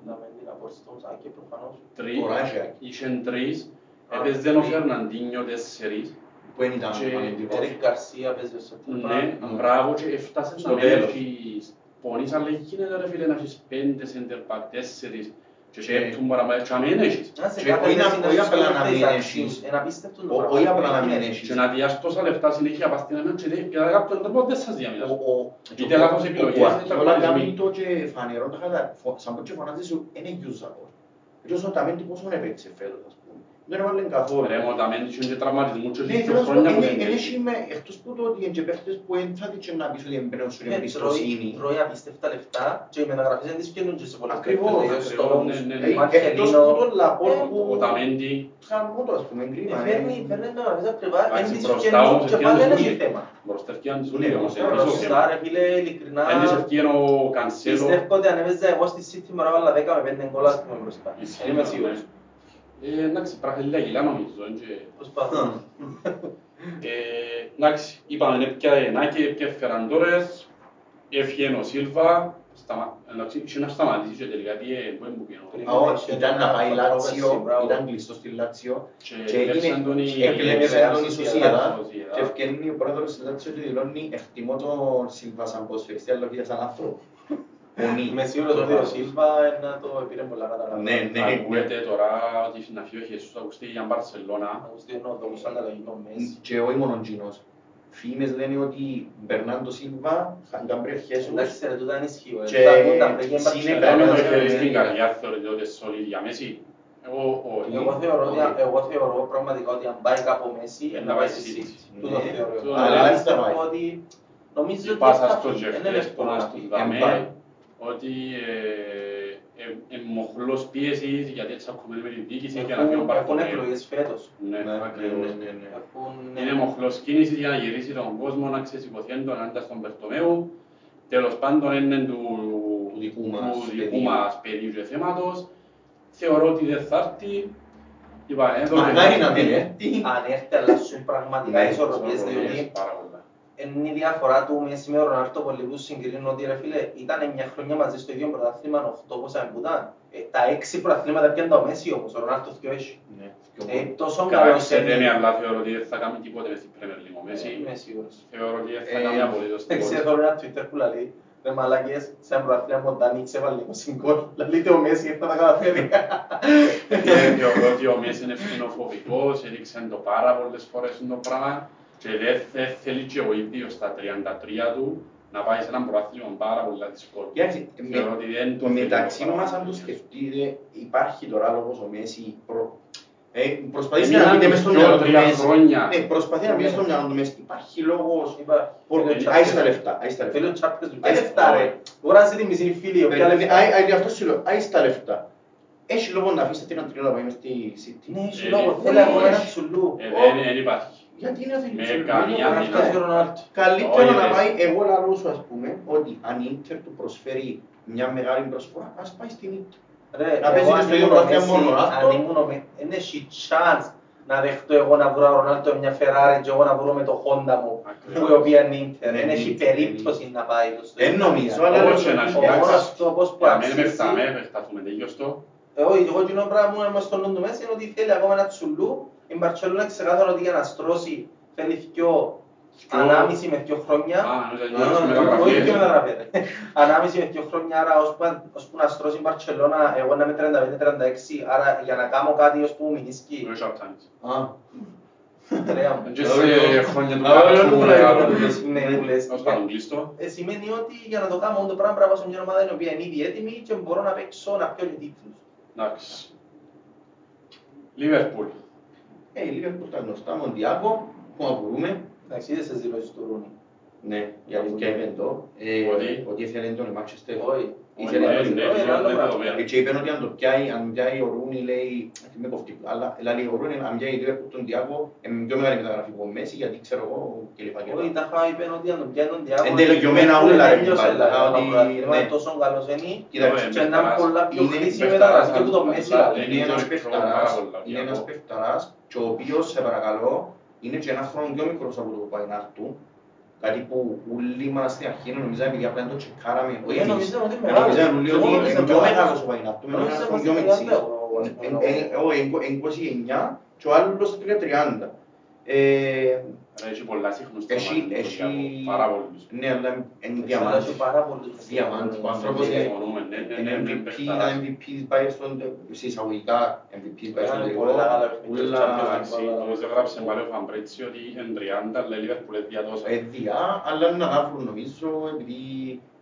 [SPEAKER 2] Να με την απορριστώ, και προφανώς.
[SPEAKER 1] Τρεις,
[SPEAKER 3] Τώρα έχει άκη.
[SPEAKER 1] είχεν τρεις,
[SPEAKER 2] Α,
[SPEAKER 1] έπαιζε ο
[SPEAKER 2] τρεις.
[SPEAKER 1] Φερναντίνιο τέσσερις,
[SPEAKER 3] Που δεν ήταν
[SPEAKER 1] Και-
[SPEAKER 3] αμυντικός.
[SPEAKER 2] Ερικ Γκαρσία παίζει ως center back.
[SPEAKER 1] ναι,
[SPEAKER 3] ναι.
[SPEAKER 1] μπράβο και έφτασε
[SPEAKER 3] Στο
[SPEAKER 1] να μην
[SPEAKER 3] τέλος.
[SPEAKER 1] έχεις πονείς, αλλά γίνεται ρε φίλε να έχεις πέντε center back, τέσσερις και
[SPEAKER 3] Ναι.
[SPEAKER 1] σκέπτουν παραμά και αμέν έχεις.
[SPEAKER 2] Να σε
[SPEAKER 3] Και
[SPEAKER 2] κάθε
[SPEAKER 3] όχι να-
[SPEAKER 2] θέση
[SPEAKER 3] όχι
[SPEAKER 2] να
[SPEAKER 3] απλά
[SPEAKER 2] σου
[SPEAKER 3] να μην
[SPEAKER 2] παίρνεις
[SPEAKER 3] έχεις.
[SPEAKER 2] αξίους. Είναι απίστευτο το
[SPEAKER 3] Ο-
[SPEAKER 2] πράγμα.
[SPEAKER 3] όχι απλά να μην
[SPEAKER 2] Είναι.
[SPEAKER 3] έχεις.
[SPEAKER 1] Και να διάς τόσα λεφτά συνέχεια πας στην αμέν και δεν- και κατά κάποιον τρόπο δεν σας διαμήνας.
[SPEAKER 3] Ο- ο-
[SPEAKER 1] Είτε λάθος επιλογές,
[SPEAKER 3] ο
[SPEAKER 1] είτε
[SPEAKER 3] Guardiola
[SPEAKER 1] τραυματισμοί.
[SPEAKER 3] κάνει το και φανερό τα χαλά. Φω- Σαν πω και φωνάζεις σου, είναι usable. Έτσι ο Ταμέντι πόσο έπαιξε φέτος, ας πούμε. Δεν έβαλε καθόλου.
[SPEAKER 1] Ρε, μόνο τα μένει και τραυματισμούς και
[SPEAKER 3] Ναι,
[SPEAKER 1] έχει
[SPEAKER 3] θέλω να σου πω,
[SPEAKER 1] χρόνια που
[SPEAKER 3] είναι-
[SPEAKER 1] δεν
[SPEAKER 3] είναι
[SPEAKER 1] παίζει.
[SPEAKER 3] εσύ με- εκτός που το ότι είναι και παίχτες που δεν θα δείξουν να πεις ότι εμπνέουν σου την
[SPEAKER 2] Ναι,
[SPEAKER 3] εμπιστοσύνη.
[SPEAKER 2] τρώει- Τρώει απίστευτα λεφτά και οι μεταγραφές δεν τις πιένουν και σε πολλές
[SPEAKER 3] Ακριβώς,
[SPEAKER 2] περιπτώσεις.
[SPEAKER 1] ακριβώς,
[SPEAKER 2] Stones,
[SPEAKER 1] ναι, ναι, ναι.
[SPEAKER 3] Ε,
[SPEAKER 2] Μαρκελίνο.
[SPEAKER 3] Εκτός που τον Λαπόρτ
[SPEAKER 2] Ε,
[SPEAKER 3] που...
[SPEAKER 1] Ο Ταμέντι,
[SPEAKER 3] Χαμού το, ας πούμε,
[SPEAKER 2] Ε,
[SPEAKER 3] κρίμα.
[SPEAKER 2] Φέρνει
[SPEAKER 3] ε.
[SPEAKER 2] φέρνει μεταγραφές ακριβά,
[SPEAKER 1] Εντάξει,
[SPEAKER 2] δεν τις
[SPEAKER 1] μπροστά
[SPEAKER 2] πιένουν
[SPEAKER 1] όμως
[SPEAKER 2] και
[SPEAKER 1] ευκαιρία
[SPEAKER 2] πάλι δεν
[SPEAKER 1] τους
[SPEAKER 2] έχει
[SPEAKER 1] ούλοι.
[SPEAKER 2] θέμα.
[SPEAKER 1] μπροστά ευκαιρία τους
[SPEAKER 3] Ναι,
[SPEAKER 1] ούλοι όμως,
[SPEAKER 3] μπροστά,
[SPEAKER 1] είναι πίσω
[SPEAKER 2] Μπροστά,
[SPEAKER 1] θέμα.
[SPEAKER 2] ρε φίλε, ειλικρινά,
[SPEAKER 1] Εν της ευκαιρία ο Κανσέλο,
[SPEAKER 2] πιστεύω ότι αν έπαιζα εγώ στη City μου να βάλα 10 με 5 γκολ, ας πούμε, μπροστά.
[SPEAKER 1] Ισχύει,
[SPEAKER 2] Δεν είμαι
[SPEAKER 1] ναι.
[SPEAKER 2] σίγουρος.
[SPEAKER 1] Ε, εντάξει, πράγμα λίγα κιλά νομίζω. εν και-
[SPEAKER 2] Προσπαθώ.
[SPEAKER 1] Ε, Εντάξει, είπαμε, έπια Ενάκη, έπια Φεραντόρες, έφυγε ο Σίλβα, σταμα- εντάξει, είχε να σταματήσει και τελικά πήγε, πού είναι που πήγε,
[SPEAKER 3] Α, όχι, ήταν να πάει
[SPEAKER 2] Μπράβο,
[SPEAKER 3] Λάτσιο,
[SPEAKER 2] μπράβο.
[SPEAKER 3] ήταν κλειστός στη Λάτσιο
[SPEAKER 1] και
[SPEAKER 3] και
[SPEAKER 1] επέλεξαν
[SPEAKER 3] έγινε-
[SPEAKER 1] τον η-
[SPEAKER 3] επέλεξε
[SPEAKER 2] Real
[SPEAKER 3] τον η
[SPEAKER 2] Sociedad.
[SPEAKER 3] Σοσιαδά
[SPEAKER 1] Sociedad.
[SPEAKER 3] και ευκαινεί ο πρόεδρος της Λάτσιο και δηλώνει εκτιμώ τον Σίλβα σαν ποδοσφαιριστή αλλά όχι σαν άνθρωπο. Πονεί.
[SPEAKER 2] Είμαι σίγουρος ότι ο Σίλβα να το πήρε πολλά κατά
[SPEAKER 3] Ναι, ναι.
[SPEAKER 1] Ακούγεται τώρα ότι να φύγει ο Χεσούς ακουστεί για Μπαρσελώνα.
[SPEAKER 2] Αγουστίνο, το που σαν αλλαγή με Μέσης.
[SPEAKER 3] Και όχι μόνο εκείνος. Φήμες λένε ότι Μπερνάντο Σίλβα, Γκάμπριελ Χέσους
[SPEAKER 2] Εντάξει, ρε, τούτα είναι ισχύο. ε.
[SPEAKER 3] Και
[SPEAKER 2] Τα ακούντα πριν και
[SPEAKER 3] συνέπεια,
[SPEAKER 2] Μπαρτσελώνα.
[SPEAKER 1] Λέμε
[SPEAKER 3] ναι,
[SPEAKER 1] το
[SPEAKER 3] ναι,
[SPEAKER 1] χέρι
[SPEAKER 3] ναι,
[SPEAKER 1] στην
[SPEAKER 3] ναι.
[SPEAKER 1] καρδιά θεωρείται ότι είναι solid για Μέση. Εγώ όχι.
[SPEAKER 2] Εγώ θεωρώ, ότι,
[SPEAKER 3] Όχι.
[SPEAKER 2] εγώ θεωρώ πραγματικά ότι αν πάει κάπου Μέση,
[SPEAKER 1] Ε,
[SPEAKER 2] να
[SPEAKER 1] να
[SPEAKER 2] πάει
[SPEAKER 1] πάει
[SPEAKER 2] στη
[SPEAKER 1] στη
[SPEAKER 2] City.
[SPEAKER 3] City.
[SPEAKER 2] Τούτο
[SPEAKER 3] Ναι.
[SPEAKER 2] θεωρώ.
[SPEAKER 1] Τούτο
[SPEAKER 2] Αλλά
[SPEAKER 3] θεωρώ.
[SPEAKER 2] πιστεύω
[SPEAKER 3] Αλλά θα
[SPEAKER 2] ότι νομίζω
[SPEAKER 1] Η
[SPEAKER 2] ότι
[SPEAKER 1] πάσα
[SPEAKER 2] θα
[SPEAKER 1] στο
[SPEAKER 2] φύγει.
[SPEAKER 1] Τζεφ
[SPEAKER 2] Είναι
[SPEAKER 1] Λες
[SPEAKER 2] εύκολο
[SPEAKER 1] τώρα
[SPEAKER 2] να
[SPEAKER 1] στους
[SPEAKER 2] φύγει.
[SPEAKER 1] δαμέ
[SPEAKER 3] Εμπάει.
[SPEAKER 1] Ότι ε, ε, ε, μοχλός πίεσης γιατί έτσι ακούμε με την διοίκηση και να
[SPEAKER 2] Έχουν-
[SPEAKER 1] φύγει ο
[SPEAKER 2] Έχουν
[SPEAKER 1] Μπαρτομέου.
[SPEAKER 2] εκλογές φέτος.
[SPEAKER 1] Ναι,
[SPEAKER 3] Ναι, ναι,
[SPEAKER 1] ακριβώς.
[SPEAKER 3] ναι, ναι.
[SPEAKER 2] Έχουν-
[SPEAKER 1] Είναι μοχλός κίνησης για να γυρίσει τον κόσμο να ξεσηκωθεί έντονα ενάντια στον Μπερτομέου. Τέλος πάντων είναι του,
[SPEAKER 3] Του δικού μας
[SPEAKER 1] του δικού
[SPEAKER 3] πεδίου.
[SPEAKER 1] μας πεδίου και θέματος. Θεωρώ ότι δεν θα έρθει. Είπα, εδώ
[SPEAKER 3] Μακάρι να μην έρθει.
[SPEAKER 2] Αν έρθει, αλλάσουν πραγματικά
[SPEAKER 3] Ναι,
[SPEAKER 2] οι ισορροπίες,
[SPEAKER 3] ισορροπίες.
[SPEAKER 2] διότι
[SPEAKER 1] Πάρα πολλά.
[SPEAKER 2] Είναι η διαφορά του Μέση με τον Ρονάλτο πολλοί που συγκρίνουν ότι ρε φίλε ήταν μια χρονιά μαζί στο ίδιο πρωτάθλημα 8 πόσα που ήταν. Ε, τα 6 πρωταθλήματα πιάνε το Μέση όμως, ο Ρονάλτο δυο έχει.
[SPEAKER 3] Ναι, πιο
[SPEAKER 2] Ε,
[SPEAKER 3] πολύ.
[SPEAKER 2] τόσο καλός
[SPEAKER 1] Κάτσε με,
[SPEAKER 2] είναι.
[SPEAKER 1] αλλά θεωρώ ότι δεν θα κάνει τίποτε μες στην Premier League. ο Μέση.
[SPEAKER 2] Είμαι σίγουρος.
[SPEAKER 1] Θεωρώ ότι δεν θα
[SPEAKER 3] Ε,
[SPEAKER 1] κάνει απολύτως
[SPEAKER 2] Δεν
[SPEAKER 1] τίποτε.
[SPEAKER 2] ξέρω ένα Twitter που λέει Ρε μαλάκες, σε ένα πρωταθλήμα ο Ντάνι ξέβαλε 20 γκολ. Λαλείτε ο Μέση έφτα τα καταφέρει.
[SPEAKER 1] Ε, Θεωρώ ότι ο Μέση είναι ευθυνοφοβικός, έδειξε το πάρα πολλές φορές το πράγμα και δεν θε- θέλει και ο ίδιος στα 33 του να πάει σε έναν προάθλημα πάρα πολύ δύσκολο.
[SPEAKER 3] Κοιτάξτε, με-
[SPEAKER 1] Θεωρώ ότι δεν
[SPEAKER 3] Το
[SPEAKER 1] θέλει
[SPEAKER 3] μεταξύ
[SPEAKER 1] πράγμα.
[SPEAKER 3] μας, αν το σκεφτείτε, υπάρχει τώρα λόγος ο Μέση προ... Ε, προσπαθήσει να
[SPEAKER 1] Έμειναν
[SPEAKER 3] μπει μες στο
[SPEAKER 1] δυο,
[SPEAKER 3] μυαλό του
[SPEAKER 1] τρία
[SPEAKER 3] Μέση.
[SPEAKER 1] χρόνια.
[SPEAKER 3] Ναι, προσπαθεί να μπει
[SPEAKER 2] Ναι.
[SPEAKER 3] στο μυαλό του Μέση. Υπάρχει λόγος.
[SPEAKER 2] Είπα,
[SPEAKER 3] Πο-
[SPEAKER 2] θέλει ο
[SPEAKER 3] Άι
[SPEAKER 2] Τσάπες.
[SPEAKER 3] στα λεφτά, άι στα
[SPEAKER 2] Θέλει ο
[SPEAKER 3] λεφτά.
[SPEAKER 2] Τσάπες του.
[SPEAKER 3] Άι
[SPEAKER 2] Και
[SPEAKER 3] στα-
[SPEAKER 2] λεφτά ρε. Μπορεί να ζητεί μισή φίλη, όποια
[SPEAKER 3] Περίμενε,
[SPEAKER 2] λεφτά.
[SPEAKER 3] άι- άι, γι' αυτό σου λέω, άι στα λεφτά. Έχει λόγο να αφήσει την αντρία να πάει μες στη City.
[SPEAKER 2] Ναι, έχει
[SPEAKER 1] Ε,
[SPEAKER 2] λόγο.
[SPEAKER 1] ε,
[SPEAKER 2] Θέλει ακόμα
[SPEAKER 1] ε,
[SPEAKER 2] ένα
[SPEAKER 1] ε,
[SPEAKER 2] τσουλού.
[SPEAKER 1] Ε, δεν- δεν υπάρχει.
[SPEAKER 3] Γιατί να θέλει
[SPEAKER 1] Με
[SPEAKER 3] τσουλού,
[SPEAKER 1] καμία
[SPEAKER 3] είναι
[SPEAKER 2] Να
[SPEAKER 1] αντίρρηση.
[SPEAKER 2] φτάσει ο Ρονάλντο.
[SPEAKER 3] Καλύτερο
[SPEAKER 1] Όχι,
[SPEAKER 3] να
[SPEAKER 1] ρε.
[SPEAKER 3] πάει, εγώ λαλό σου ας πούμε, ότι αν η Ίντερ του προσφέρει μια μεγάλη προσφορά, ας πάει στην Ίντερ.
[SPEAKER 2] Ρε,
[SPEAKER 3] Να παίζει
[SPEAKER 2] εγώ
[SPEAKER 3] και
[SPEAKER 2] αν
[SPEAKER 3] στο ίδιο
[SPEAKER 2] ήμουν ο
[SPEAKER 3] πρωτάθλημα
[SPEAKER 2] Μέση,
[SPEAKER 3] μόνο, αυτό.
[SPEAKER 2] αν ήμουν ο Μέση, δεν έχει chance να δεχτώ εγώ να βρω Ρονάλτο μια Ferrari και εγώ να βρω με το Honda μου,
[SPEAKER 1] Ακριβώς.
[SPEAKER 2] που η οποία είναι Ίντερ.
[SPEAKER 3] Ναι,
[SPEAKER 2] Δεν έχει
[SPEAKER 3] Ίντερ,
[SPEAKER 2] περίπτωση να πάει το στο
[SPEAKER 3] Δεν
[SPEAKER 2] Ιντερ.
[SPEAKER 3] νομίζω, αλλά
[SPEAKER 1] Όχι,
[SPEAKER 3] λέω,
[SPEAKER 1] να
[SPEAKER 3] ο
[SPEAKER 1] σου
[SPEAKER 2] Ο
[SPEAKER 1] Εντάξει.
[SPEAKER 2] μόνος τρόπος που
[SPEAKER 1] Για μένα
[SPEAKER 2] αξίζει...
[SPEAKER 1] επεκτάμε, επεκταθούμε, τελείως το.
[SPEAKER 2] Ε, όχι, εγώ εκείνο πράγμα που είναι μες στο νου του Μέση είναι ότι θέλει ακόμα ένα τσουλού. Η Μπαρτσελόνα ξεκάθαρο ότι για να στρώσει θέλεις δυο,
[SPEAKER 1] Δυο-
[SPEAKER 2] ανάμιση με δυο χρόνια.
[SPEAKER 1] Α, νόμιζα
[SPEAKER 2] Ναι,
[SPEAKER 1] ότι
[SPEAKER 2] ναι,
[SPEAKER 1] μεταγραφές.
[SPEAKER 2] Όχι και μεταγραφές. ρε. Ανάμιση με δυο χρόνια, άρα ώσπου να- ώσπου να στρώσει η Μπαρτσελόνα, εγώ να είμαι 35-36, άρα για να κάνω κάτι ώσπου μου μηνίσκει,
[SPEAKER 1] Όχι Short-Times.
[SPEAKER 3] Α,
[SPEAKER 2] τρέα μου.
[SPEAKER 1] Και σε χρόνια του
[SPEAKER 3] Α, όχι,
[SPEAKER 1] κάτω,
[SPEAKER 3] όχι,
[SPEAKER 1] μεγάλο.
[SPEAKER 3] όχι, όχι.
[SPEAKER 2] Ναι, που λες.
[SPEAKER 1] Ως πάντων κλείστο.
[SPEAKER 2] Ε, σημαίνει ότι για να το κάνω το πράγμα πρέπει να πάω σε μια ομάδα η οποία είναι ήδη έτοιμη και μπορώ να παίξω να πιω και τίτλους.
[SPEAKER 1] Εντάξει. Λίβερπουλ.
[SPEAKER 3] Ε, η Λίβερπουλ τα γνωστά, Μοντιάκο, που απορούμε.
[SPEAKER 2] Εντάξει, είδες τις δηλώσεις του Ρούνι.
[SPEAKER 3] Ναι, η αλήθεια είπε το, ε,
[SPEAKER 1] Ότι?
[SPEAKER 3] ότι ήθελε τον η Manchester.
[SPEAKER 2] Όχι.
[SPEAKER 3] Ήθελε
[SPEAKER 1] Ναι,
[SPEAKER 3] τον.
[SPEAKER 1] ναι,
[SPEAKER 2] όχι,
[SPEAKER 1] ναι,
[SPEAKER 2] άλλο
[SPEAKER 1] ναι,
[SPEAKER 2] πράγμα.
[SPEAKER 1] δεδομένα.
[SPEAKER 3] Ε, Και είπαν ότι αν το πιάει, αν πιάει ο Ρούνι, λέει, όχι με κοφτεί, αλλά λέει ο Ρούνι, αν πιάει η Λίβερπουλ τον Διάκο, είναι πιο μεγάλη μεταγραφή από Μέση, γιατί ξέρω εγώ κλπ. κλπ.
[SPEAKER 2] Όχι, τα είχα είπε ότι αν τον πιάνει τον Διάκο...
[SPEAKER 3] Εν τελειωμένα όλα, ρε,
[SPEAKER 2] τέλειωσε,
[SPEAKER 3] μπάλα,
[SPEAKER 2] δηλαδή,
[SPEAKER 3] ότι,
[SPEAKER 2] το πρωτάθλημα
[SPEAKER 3] ναι.
[SPEAKER 2] είναι τόσο καλός είναι
[SPEAKER 3] Κοίταξε,
[SPEAKER 2] και να είναι πολλά πιο
[SPEAKER 3] είναι
[SPEAKER 2] χρήσιμη
[SPEAKER 1] παιχταράς,
[SPEAKER 2] μεταγραφή και που τον
[SPEAKER 1] αλλά-
[SPEAKER 2] Μέση
[SPEAKER 1] αλλά-
[SPEAKER 2] δηλαδή.
[SPEAKER 3] είναι ένας
[SPEAKER 1] Είναι
[SPEAKER 3] παιχταράς,
[SPEAKER 1] πάρα πολλά,
[SPEAKER 3] είναι ένας
[SPEAKER 1] Διάκο.
[SPEAKER 3] παιχταράς και ο οποίος, σε παρακαλώ, είναι και ένα χρόνο πιο μικρός από το που πάει να έρθουν. Κάτι που όλοι μας στην αρχή νομίζαμε επειδή απλά δεν το τσεκάραμε, όχι
[SPEAKER 2] Ε,
[SPEAKER 3] εμείς.
[SPEAKER 2] νομίζαμε ότι είναι
[SPEAKER 3] Ε,
[SPEAKER 2] μεγάλος.
[SPEAKER 3] νομίζαμε όλοι
[SPEAKER 2] Και εγώ
[SPEAKER 3] ότι
[SPEAKER 2] νόμιζα
[SPEAKER 3] είναι πιο
[SPEAKER 2] μεγάλος.
[SPEAKER 3] μεγάλος ο Παϊνάρτου, είναι ένα
[SPEAKER 2] Νόμιζα
[SPEAKER 3] χρόνο
[SPEAKER 2] μας
[SPEAKER 3] πιο
[SPEAKER 2] είναι
[SPEAKER 3] μητσής.
[SPEAKER 2] 30 εγώ, ας πούμε,
[SPEAKER 3] Ε, ε, Όχι, είναι 29 και ο άλλος είναι 30. Ε,
[SPEAKER 1] Ρε, Έχει πολλά συχνούς
[SPEAKER 3] Έχει-
[SPEAKER 1] τραυματισμούς,
[SPEAKER 3] έχει-
[SPEAKER 1] Διάκο. Πάρα πολλούς.
[SPEAKER 3] Ναι, αλλά είναι
[SPEAKER 2] Αλλά
[SPEAKER 3] διαμάντη.
[SPEAKER 2] έχει πάρα πολλούς
[SPEAKER 3] Διαμάντη, ο άνθρωπος
[SPEAKER 2] Ε,
[SPEAKER 3] είναι-
[SPEAKER 1] Συμφωνούμε, ναι, ναι, ναι,
[SPEAKER 3] Είναι
[SPEAKER 1] ναι,
[SPEAKER 3] MVP,
[SPEAKER 1] παιχταράς.
[SPEAKER 3] ήταν MVP πάει στον, σε εισαγωγικά MVP πάει στον
[SPEAKER 2] Ήταν
[SPEAKER 3] τελικό.
[SPEAKER 2] πολλά καλά παιχνίδια στο
[SPEAKER 3] Ούλα
[SPEAKER 2] Champions League.
[SPEAKER 1] Εντάξει, όπως έγραψε πάλι ο Φαμπρέτσι ότι είναι 30, αλλά η Λίβερπουλ είναι διατόσα.
[SPEAKER 3] ε, διά, αλλά είναι να βρουν νομίζω, επειδή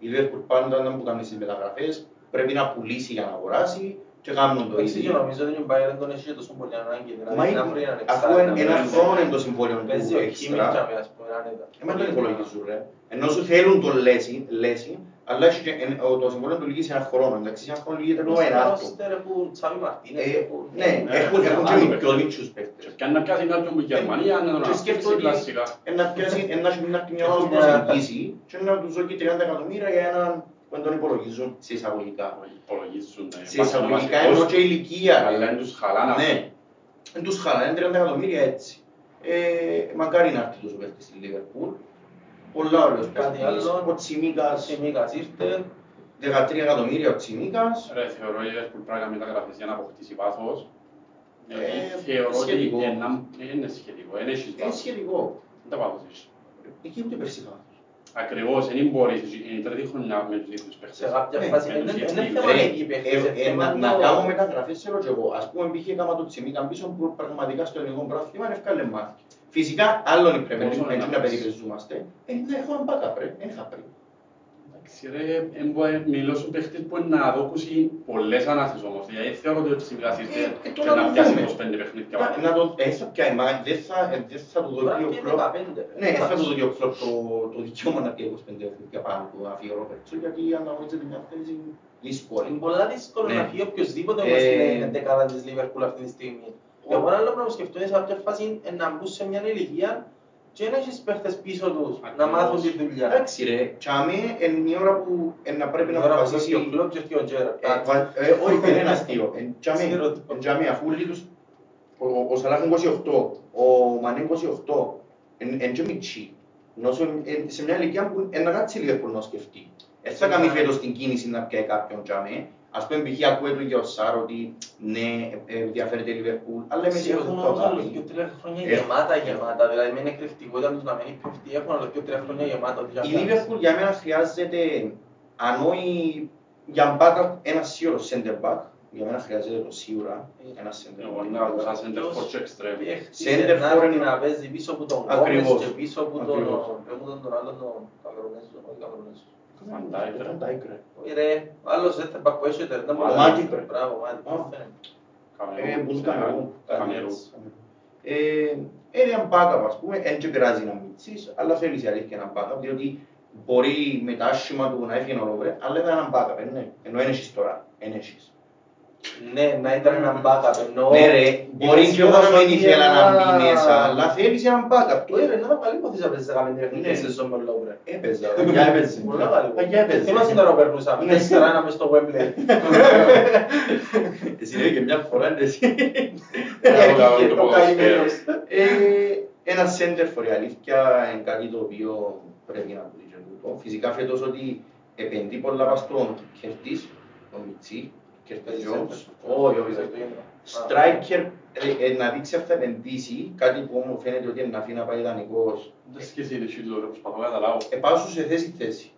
[SPEAKER 3] η Liverpool πάντα όταν που κάνει στις μεταγραφές πρέπει να πουλήσει για να αγοράσει και κάνουν το
[SPEAKER 2] Εντάξει, και
[SPEAKER 3] ίδιο.
[SPEAKER 2] νομίζω ότι η Bayern τον έχει τόσο πολύ ανάγκη, δηλαδή
[SPEAKER 3] Μα
[SPEAKER 2] να βρει έναν
[SPEAKER 3] αφού
[SPEAKER 2] εξάρτητα.
[SPEAKER 3] είναι ένα
[SPEAKER 1] ναι,
[SPEAKER 3] χρόνο
[SPEAKER 1] ναι.
[SPEAKER 3] είναι το συμβόλαιο του
[SPEAKER 2] Παίζει ο Kimmich
[SPEAKER 3] έξτρα,
[SPEAKER 2] και ας πούμε, άνετα.
[SPEAKER 3] ε, μα τον υπολογίζουν ρε. Ενώ σου θέλουν τον Λέση, Λέση, αλλά έχει και εν- ο- το συμβόλαιο του λύγει σε ένα χρόνο, εντάξει, σε ένα χρόνο λύγεται το ένα άρτο.
[SPEAKER 2] Ρόστερ που Τσάβι Μαρτίνες,
[SPEAKER 3] Ε,
[SPEAKER 2] που-
[SPEAKER 3] Ναι,
[SPEAKER 1] Ναι,
[SPEAKER 3] έχουν
[SPEAKER 1] ναι,
[SPEAKER 3] έχουν
[SPEAKER 1] άλλο
[SPEAKER 3] και
[SPEAKER 1] παιχνίδι.
[SPEAKER 3] πιο μίτσους
[SPEAKER 1] Και
[SPEAKER 3] παίκτες.
[SPEAKER 1] αν να πιάσει κάποιον που η Γερμανία, να τον
[SPEAKER 3] Και
[SPEAKER 1] αναπτύξει
[SPEAKER 3] σκέφτομαι ότι
[SPEAKER 1] κλασικά.
[SPEAKER 3] να πιάσει, να έχει να έχει μια ομάδα
[SPEAKER 2] Έχει μια-
[SPEAKER 3] προσεγγίσει και να τους δώσει 30 εκατομμύρια για έναν που δεν τον υπολογίζουν σε εισαγωγικά.
[SPEAKER 1] Υπολογίζουν, ναι.
[SPEAKER 3] Σε
[SPEAKER 1] Μας
[SPEAKER 3] εισαγωγικά
[SPEAKER 1] ονομαστικός,
[SPEAKER 3] ενώ και ηλικία. ρε.
[SPEAKER 1] Αλλά δεν τους χαλάνε
[SPEAKER 3] Ναι,
[SPEAKER 1] αυτό.
[SPEAKER 3] δεν τους χαλάνε 30 εκατομμύρια έτσι. Ε, μακάρι να έρθει τόσο παίχτης στη Λίβερπουλ. Πολλά ωραίος
[SPEAKER 2] Κάτι
[SPEAKER 3] παίχτης.
[SPEAKER 2] άλλο.
[SPEAKER 3] Ο Τσιμίκας,
[SPEAKER 2] Σιμίκας ήρθε.
[SPEAKER 3] 13 εκατομμύρια ο Τσιμίκας.
[SPEAKER 1] Ρε, θεωρώ η Liverpool πρέπει να κάνει μεταγραφές για να αποκτήσει βάθος. Γιατί
[SPEAKER 3] Ε,
[SPEAKER 1] θεωρώ ότι
[SPEAKER 3] σχετικό.
[SPEAKER 1] ένα- είναι σχετικό, δεν έχεις
[SPEAKER 3] Είναι
[SPEAKER 1] βάθος.
[SPEAKER 3] σχετικό.
[SPEAKER 1] Δεν τα βάθος έχεις.
[SPEAKER 3] Εκεί ούτε πέρσι βάθος.
[SPEAKER 1] Ακριβώς, δεν μπορείς, είναι η τρίτη χρονιά με τους ίδιους
[SPEAKER 2] Σε
[SPEAKER 1] παίχτες.
[SPEAKER 2] κάποια
[SPEAKER 3] Ναι,
[SPEAKER 2] φάση
[SPEAKER 1] με
[SPEAKER 2] δεν
[SPEAKER 1] τους
[SPEAKER 2] είναι
[SPEAKER 1] ευθύνες.
[SPEAKER 2] θέμα
[SPEAKER 3] Ρε,
[SPEAKER 2] να γίνει παίχτης,
[SPEAKER 3] ε,
[SPEAKER 2] είναι
[SPEAKER 3] ε,
[SPEAKER 2] θέμα
[SPEAKER 3] να- Να
[SPEAKER 2] το-
[SPEAKER 3] κάνω μεταγραφές θέλω και εγώ. Ας πούμε πήγε κάμα το Τσιμίκα πίσω που πραγματικά στο ελληνικό πρόθυμα είναι ευκάλε μάθη. Φυσικά άλλον η Premier
[SPEAKER 1] Πόσο
[SPEAKER 3] League,
[SPEAKER 1] είναι
[SPEAKER 3] έτσι
[SPEAKER 1] να
[SPEAKER 3] να
[SPEAKER 1] πεις.
[SPEAKER 3] περιπεζούμαστε. Ε, να έχω ένα backup ρε, δεν είχα πριν.
[SPEAKER 1] Εντάξει ρε, εν μπο- μιλώ στους παίχτες που είναι να δώκουσει πολλές ανάσες όμως. Δηλαδή θεωρώ ότι ο Τσιμικάς ήρθε
[SPEAKER 3] Ε, ε,
[SPEAKER 1] και
[SPEAKER 3] τώρα
[SPEAKER 1] να
[SPEAKER 3] το
[SPEAKER 1] πιάσει
[SPEAKER 3] δούμε.
[SPEAKER 1] 25 παιχνίδια
[SPEAKER 3] Να-
[SPEAKER 1] πάνω.
[SPEAKER 3] Να το, ε, θα πιάει, μα δεν θα, ε, δεν θα του
[SPEAKER 2] Τώρα
[SPEAKER 3] δώσει ο
[SPEAKER 2] και
[SPEAKER 3] κλόπ.
[SPEAKER 2] 15.
[SPEAKER 3] Ναι, δεν θα του δώσει ο κλόπ το, το δικαίωμα να πιάει 25 παιχνίδια πάνω του, να φύγει ο Ρόπερτσο, γιατί αναγνωρίζεται μια θέση δύσκολη.
[SPEAKER 2] Είναι πολλά δύσκολο
[SPEAKER 3] Ναι.
[SPEAKER 2] να φύγει οποιοςδήποτε
[SPEAKER 3] Ε,
[SPEAKER 2] όμως στην δεκάδα της Λίβερπουλ αυτή τη στιγμή. Και εγώ ένα άλλο πράγμα που σκεφτόμαι σε κάποια φάση είναι να μπουν σε μια ηλικία και να έχεις παίχτες πίσω τους να
[SPEAKER 1] Ακριβώς.
[SPEAKER 2] μάθουν τη δουλειά.
[SPEAKER 3] Εντάξει ρε, τσάμε είναι η ώρα που ε, να πρέπει
[SPEAKER 2] Η
[SPEAKER 3] να
[SPEAKER 2] ώρα που
[SPEAKER 3] αποφασίσει
[SPEAKER 2] φεύγει ο κλόπ και έρθει ο Τζέραρτ.
[SPEAKER 3] Ε, βα- ε, Όχι, δεν είναι αστείο. Εν τζαμί,
[SPEAKER 2] Ξέρω το.
[SPEAKER 3] εν τζαμί, αφού όλοι τους... Ο, ο Σαλάχ είναι 28, ο Μανέ είναι 28, εν εν και μητσί. Νόσο εν- σε μια ηλικία που εν να κάτσει η Liverpool να σκεφτεί. Δεν θα κάνει
[SPEAKER 2] Ναι.
[SPEAKER 3] φέτος την κίνηση να πιάει κάποιον τζαμί. Ας πούμε, π.χ. ακούεται για ο Σάρ ότι ναι, ε, ε, ενδιαφέρεται η Liverpool, αλλά είμαι σίγουρος
[SPEAKER 2] Έχουν
[SPEAKER 3] ότι το
[SPEAKER 2] όμως άλλους
[SPEAKER 3] κάνει.
[SPEAKER 2] δύο-τρία χρόνια
[SPEAKER 3] Έχουν.
[SPEAKER 2] γεμάτα γεμάτα, δηλαδή με είναι εκρηκτικότητα τους να μένει πέφτει, έχουν άλλους δύο-τρία χρόνια γεμάτα. ότι για
[SPEAKER 3] Η
[SPEAKER 2] κάνεις.
[SPEAKER 3] Liverpool για μένα χρειάζεται, αν όχι για backup, ένα σίγουρο center back. Για μένα χρειάζεται το σίγουρα ένα center
[SPEAKER 1] Εγώ
[SPEAKER 3] back.
[SPEAKER 1] να άκουσα center for και extreme.
[SPEAKER 2] Παίχτης
[SPEAKER 3] Center
[SPEAKER 2] να
[SPEAKER 3] for
[SPEAKER 2] έρθει
[SPEAKER 3] είναι-
[SPEAKER 2] να παίζει πίσω από τον
[SPEAKER 3] Ακριβώς.
[SPEAKER 2] Γκόμες και πίσω από τον...
[SPEAKER 3] Ακριβώς.
[SPEAKER 2] πες μου τον τον άλλον τον Καμερουνέζο, όχι Καμερουνέζο.
[SPEAKER 1] Van Dijk, ρε.
[SPEAKER 3] Van Dijk, ρε.
[SPEAKER 2] Όχι ρε, ο άλλος center back που έχετε, δεν
[SPEAKER 3] Ο Μάτιπ, ρε.
[SPEAKER 2] Μπράβο, Μάτιπ.
[SPEAKER 3] Α.
[SPEAKER 2] αυτό είναι.
[SPEAKER 3] Ε, που είναι Καμερούν. κάτι
[SPEAKER 1] Καμερούν.
[SPEAKER 3] έτσι. Ε, Είναι ένα backup, ας πούμε, δεν και πειράζει να μιτσείς, αλλά θέλεις η αλήθεια ένα backup, διότι μπορεί με τα άσχημα του να έφυγε ολόκληρο, αλλά ήταν ένα backup, ε, ναι. ενώ δεν έχεις τώρα, δεν έχεις.
[SPEAKER 2] Ναι, να ήταν ένα backup, ενώ...
[SPEAKER 3] Ναι ρε, μπορεί
[SPEAKER 2] είμαι
[SPEAKER 3] και εγώ να
[SPEAKER 2] σίγουρος
[SPEAKER 3] μην
[SPEAKER 2] ότι
[SPEAKER 3] ήθελα να
[SPEAKER 2] ένα-
[SPEAKER 3] μπει μέσα, αλλά θέλεις ένα backup.
[SPEAKER 2] Το ρε, να ήταν καλή μαθήσα παίζεις να κάνεις τεχνικές
[SPEAKER 3] Ναι.
[SPEAKER 2] σεζόν με Λόβρε.
[SPEAKER 3] Έπαιζα, παγιά έπαιζε.
[SPEAKER 2] Πολλά καλή.
[SPEAKER 3] Παγιά έπαιζε.
[SPEAKER 2] Θυμάσαι τώρα που περνούσαμε,
[SPEAKER 3] Ναι.
[SPEAKER 2] τέσσερα ένα μες στο Wembley. <laughs>
[SPEAKER 3] Εσύ λέει και μια φορά είναι εσύ.
[SPEAKER 1] Μπράβο, μπράβο,
[SPEAKER 2] Και
[SPEAKER 1] το
[SPEAKER 2] το
[SPEAKER 1] ποδοσφαίρο.
[SPEAKER 2] καημένος.
[SPEAKER 3] Ε, Ένα center for η αλήθεια είναι κάτι το οποίο πρέπει να δει και τούτο. Φυσικά φέτος ότι επενδύει πολλά πας στον Κερτής, τον Μιτσί, Κερτής
[SPEAKER 2] Παίζει
[SPEAKER 3] Jones.
[SPEAKER 2] center.
[SPEAKER 3] Όχι, όχι.
[SPEAKER 2] Παίζει το κέντρο.
[SPEAKER 3] Striker ε, ε, να δείξει αν θα επενδύσει, κάτι που μου φαίνεται ότι είναι να αφήνει να πάει δανεικός.
[SPEAKER 1] Δεν σκέφτεσαι είναι σύλλογο, ρε, προσπαθώ να καταλάβω.
[SPEAKER 3] Επάσου σε θέση θέση.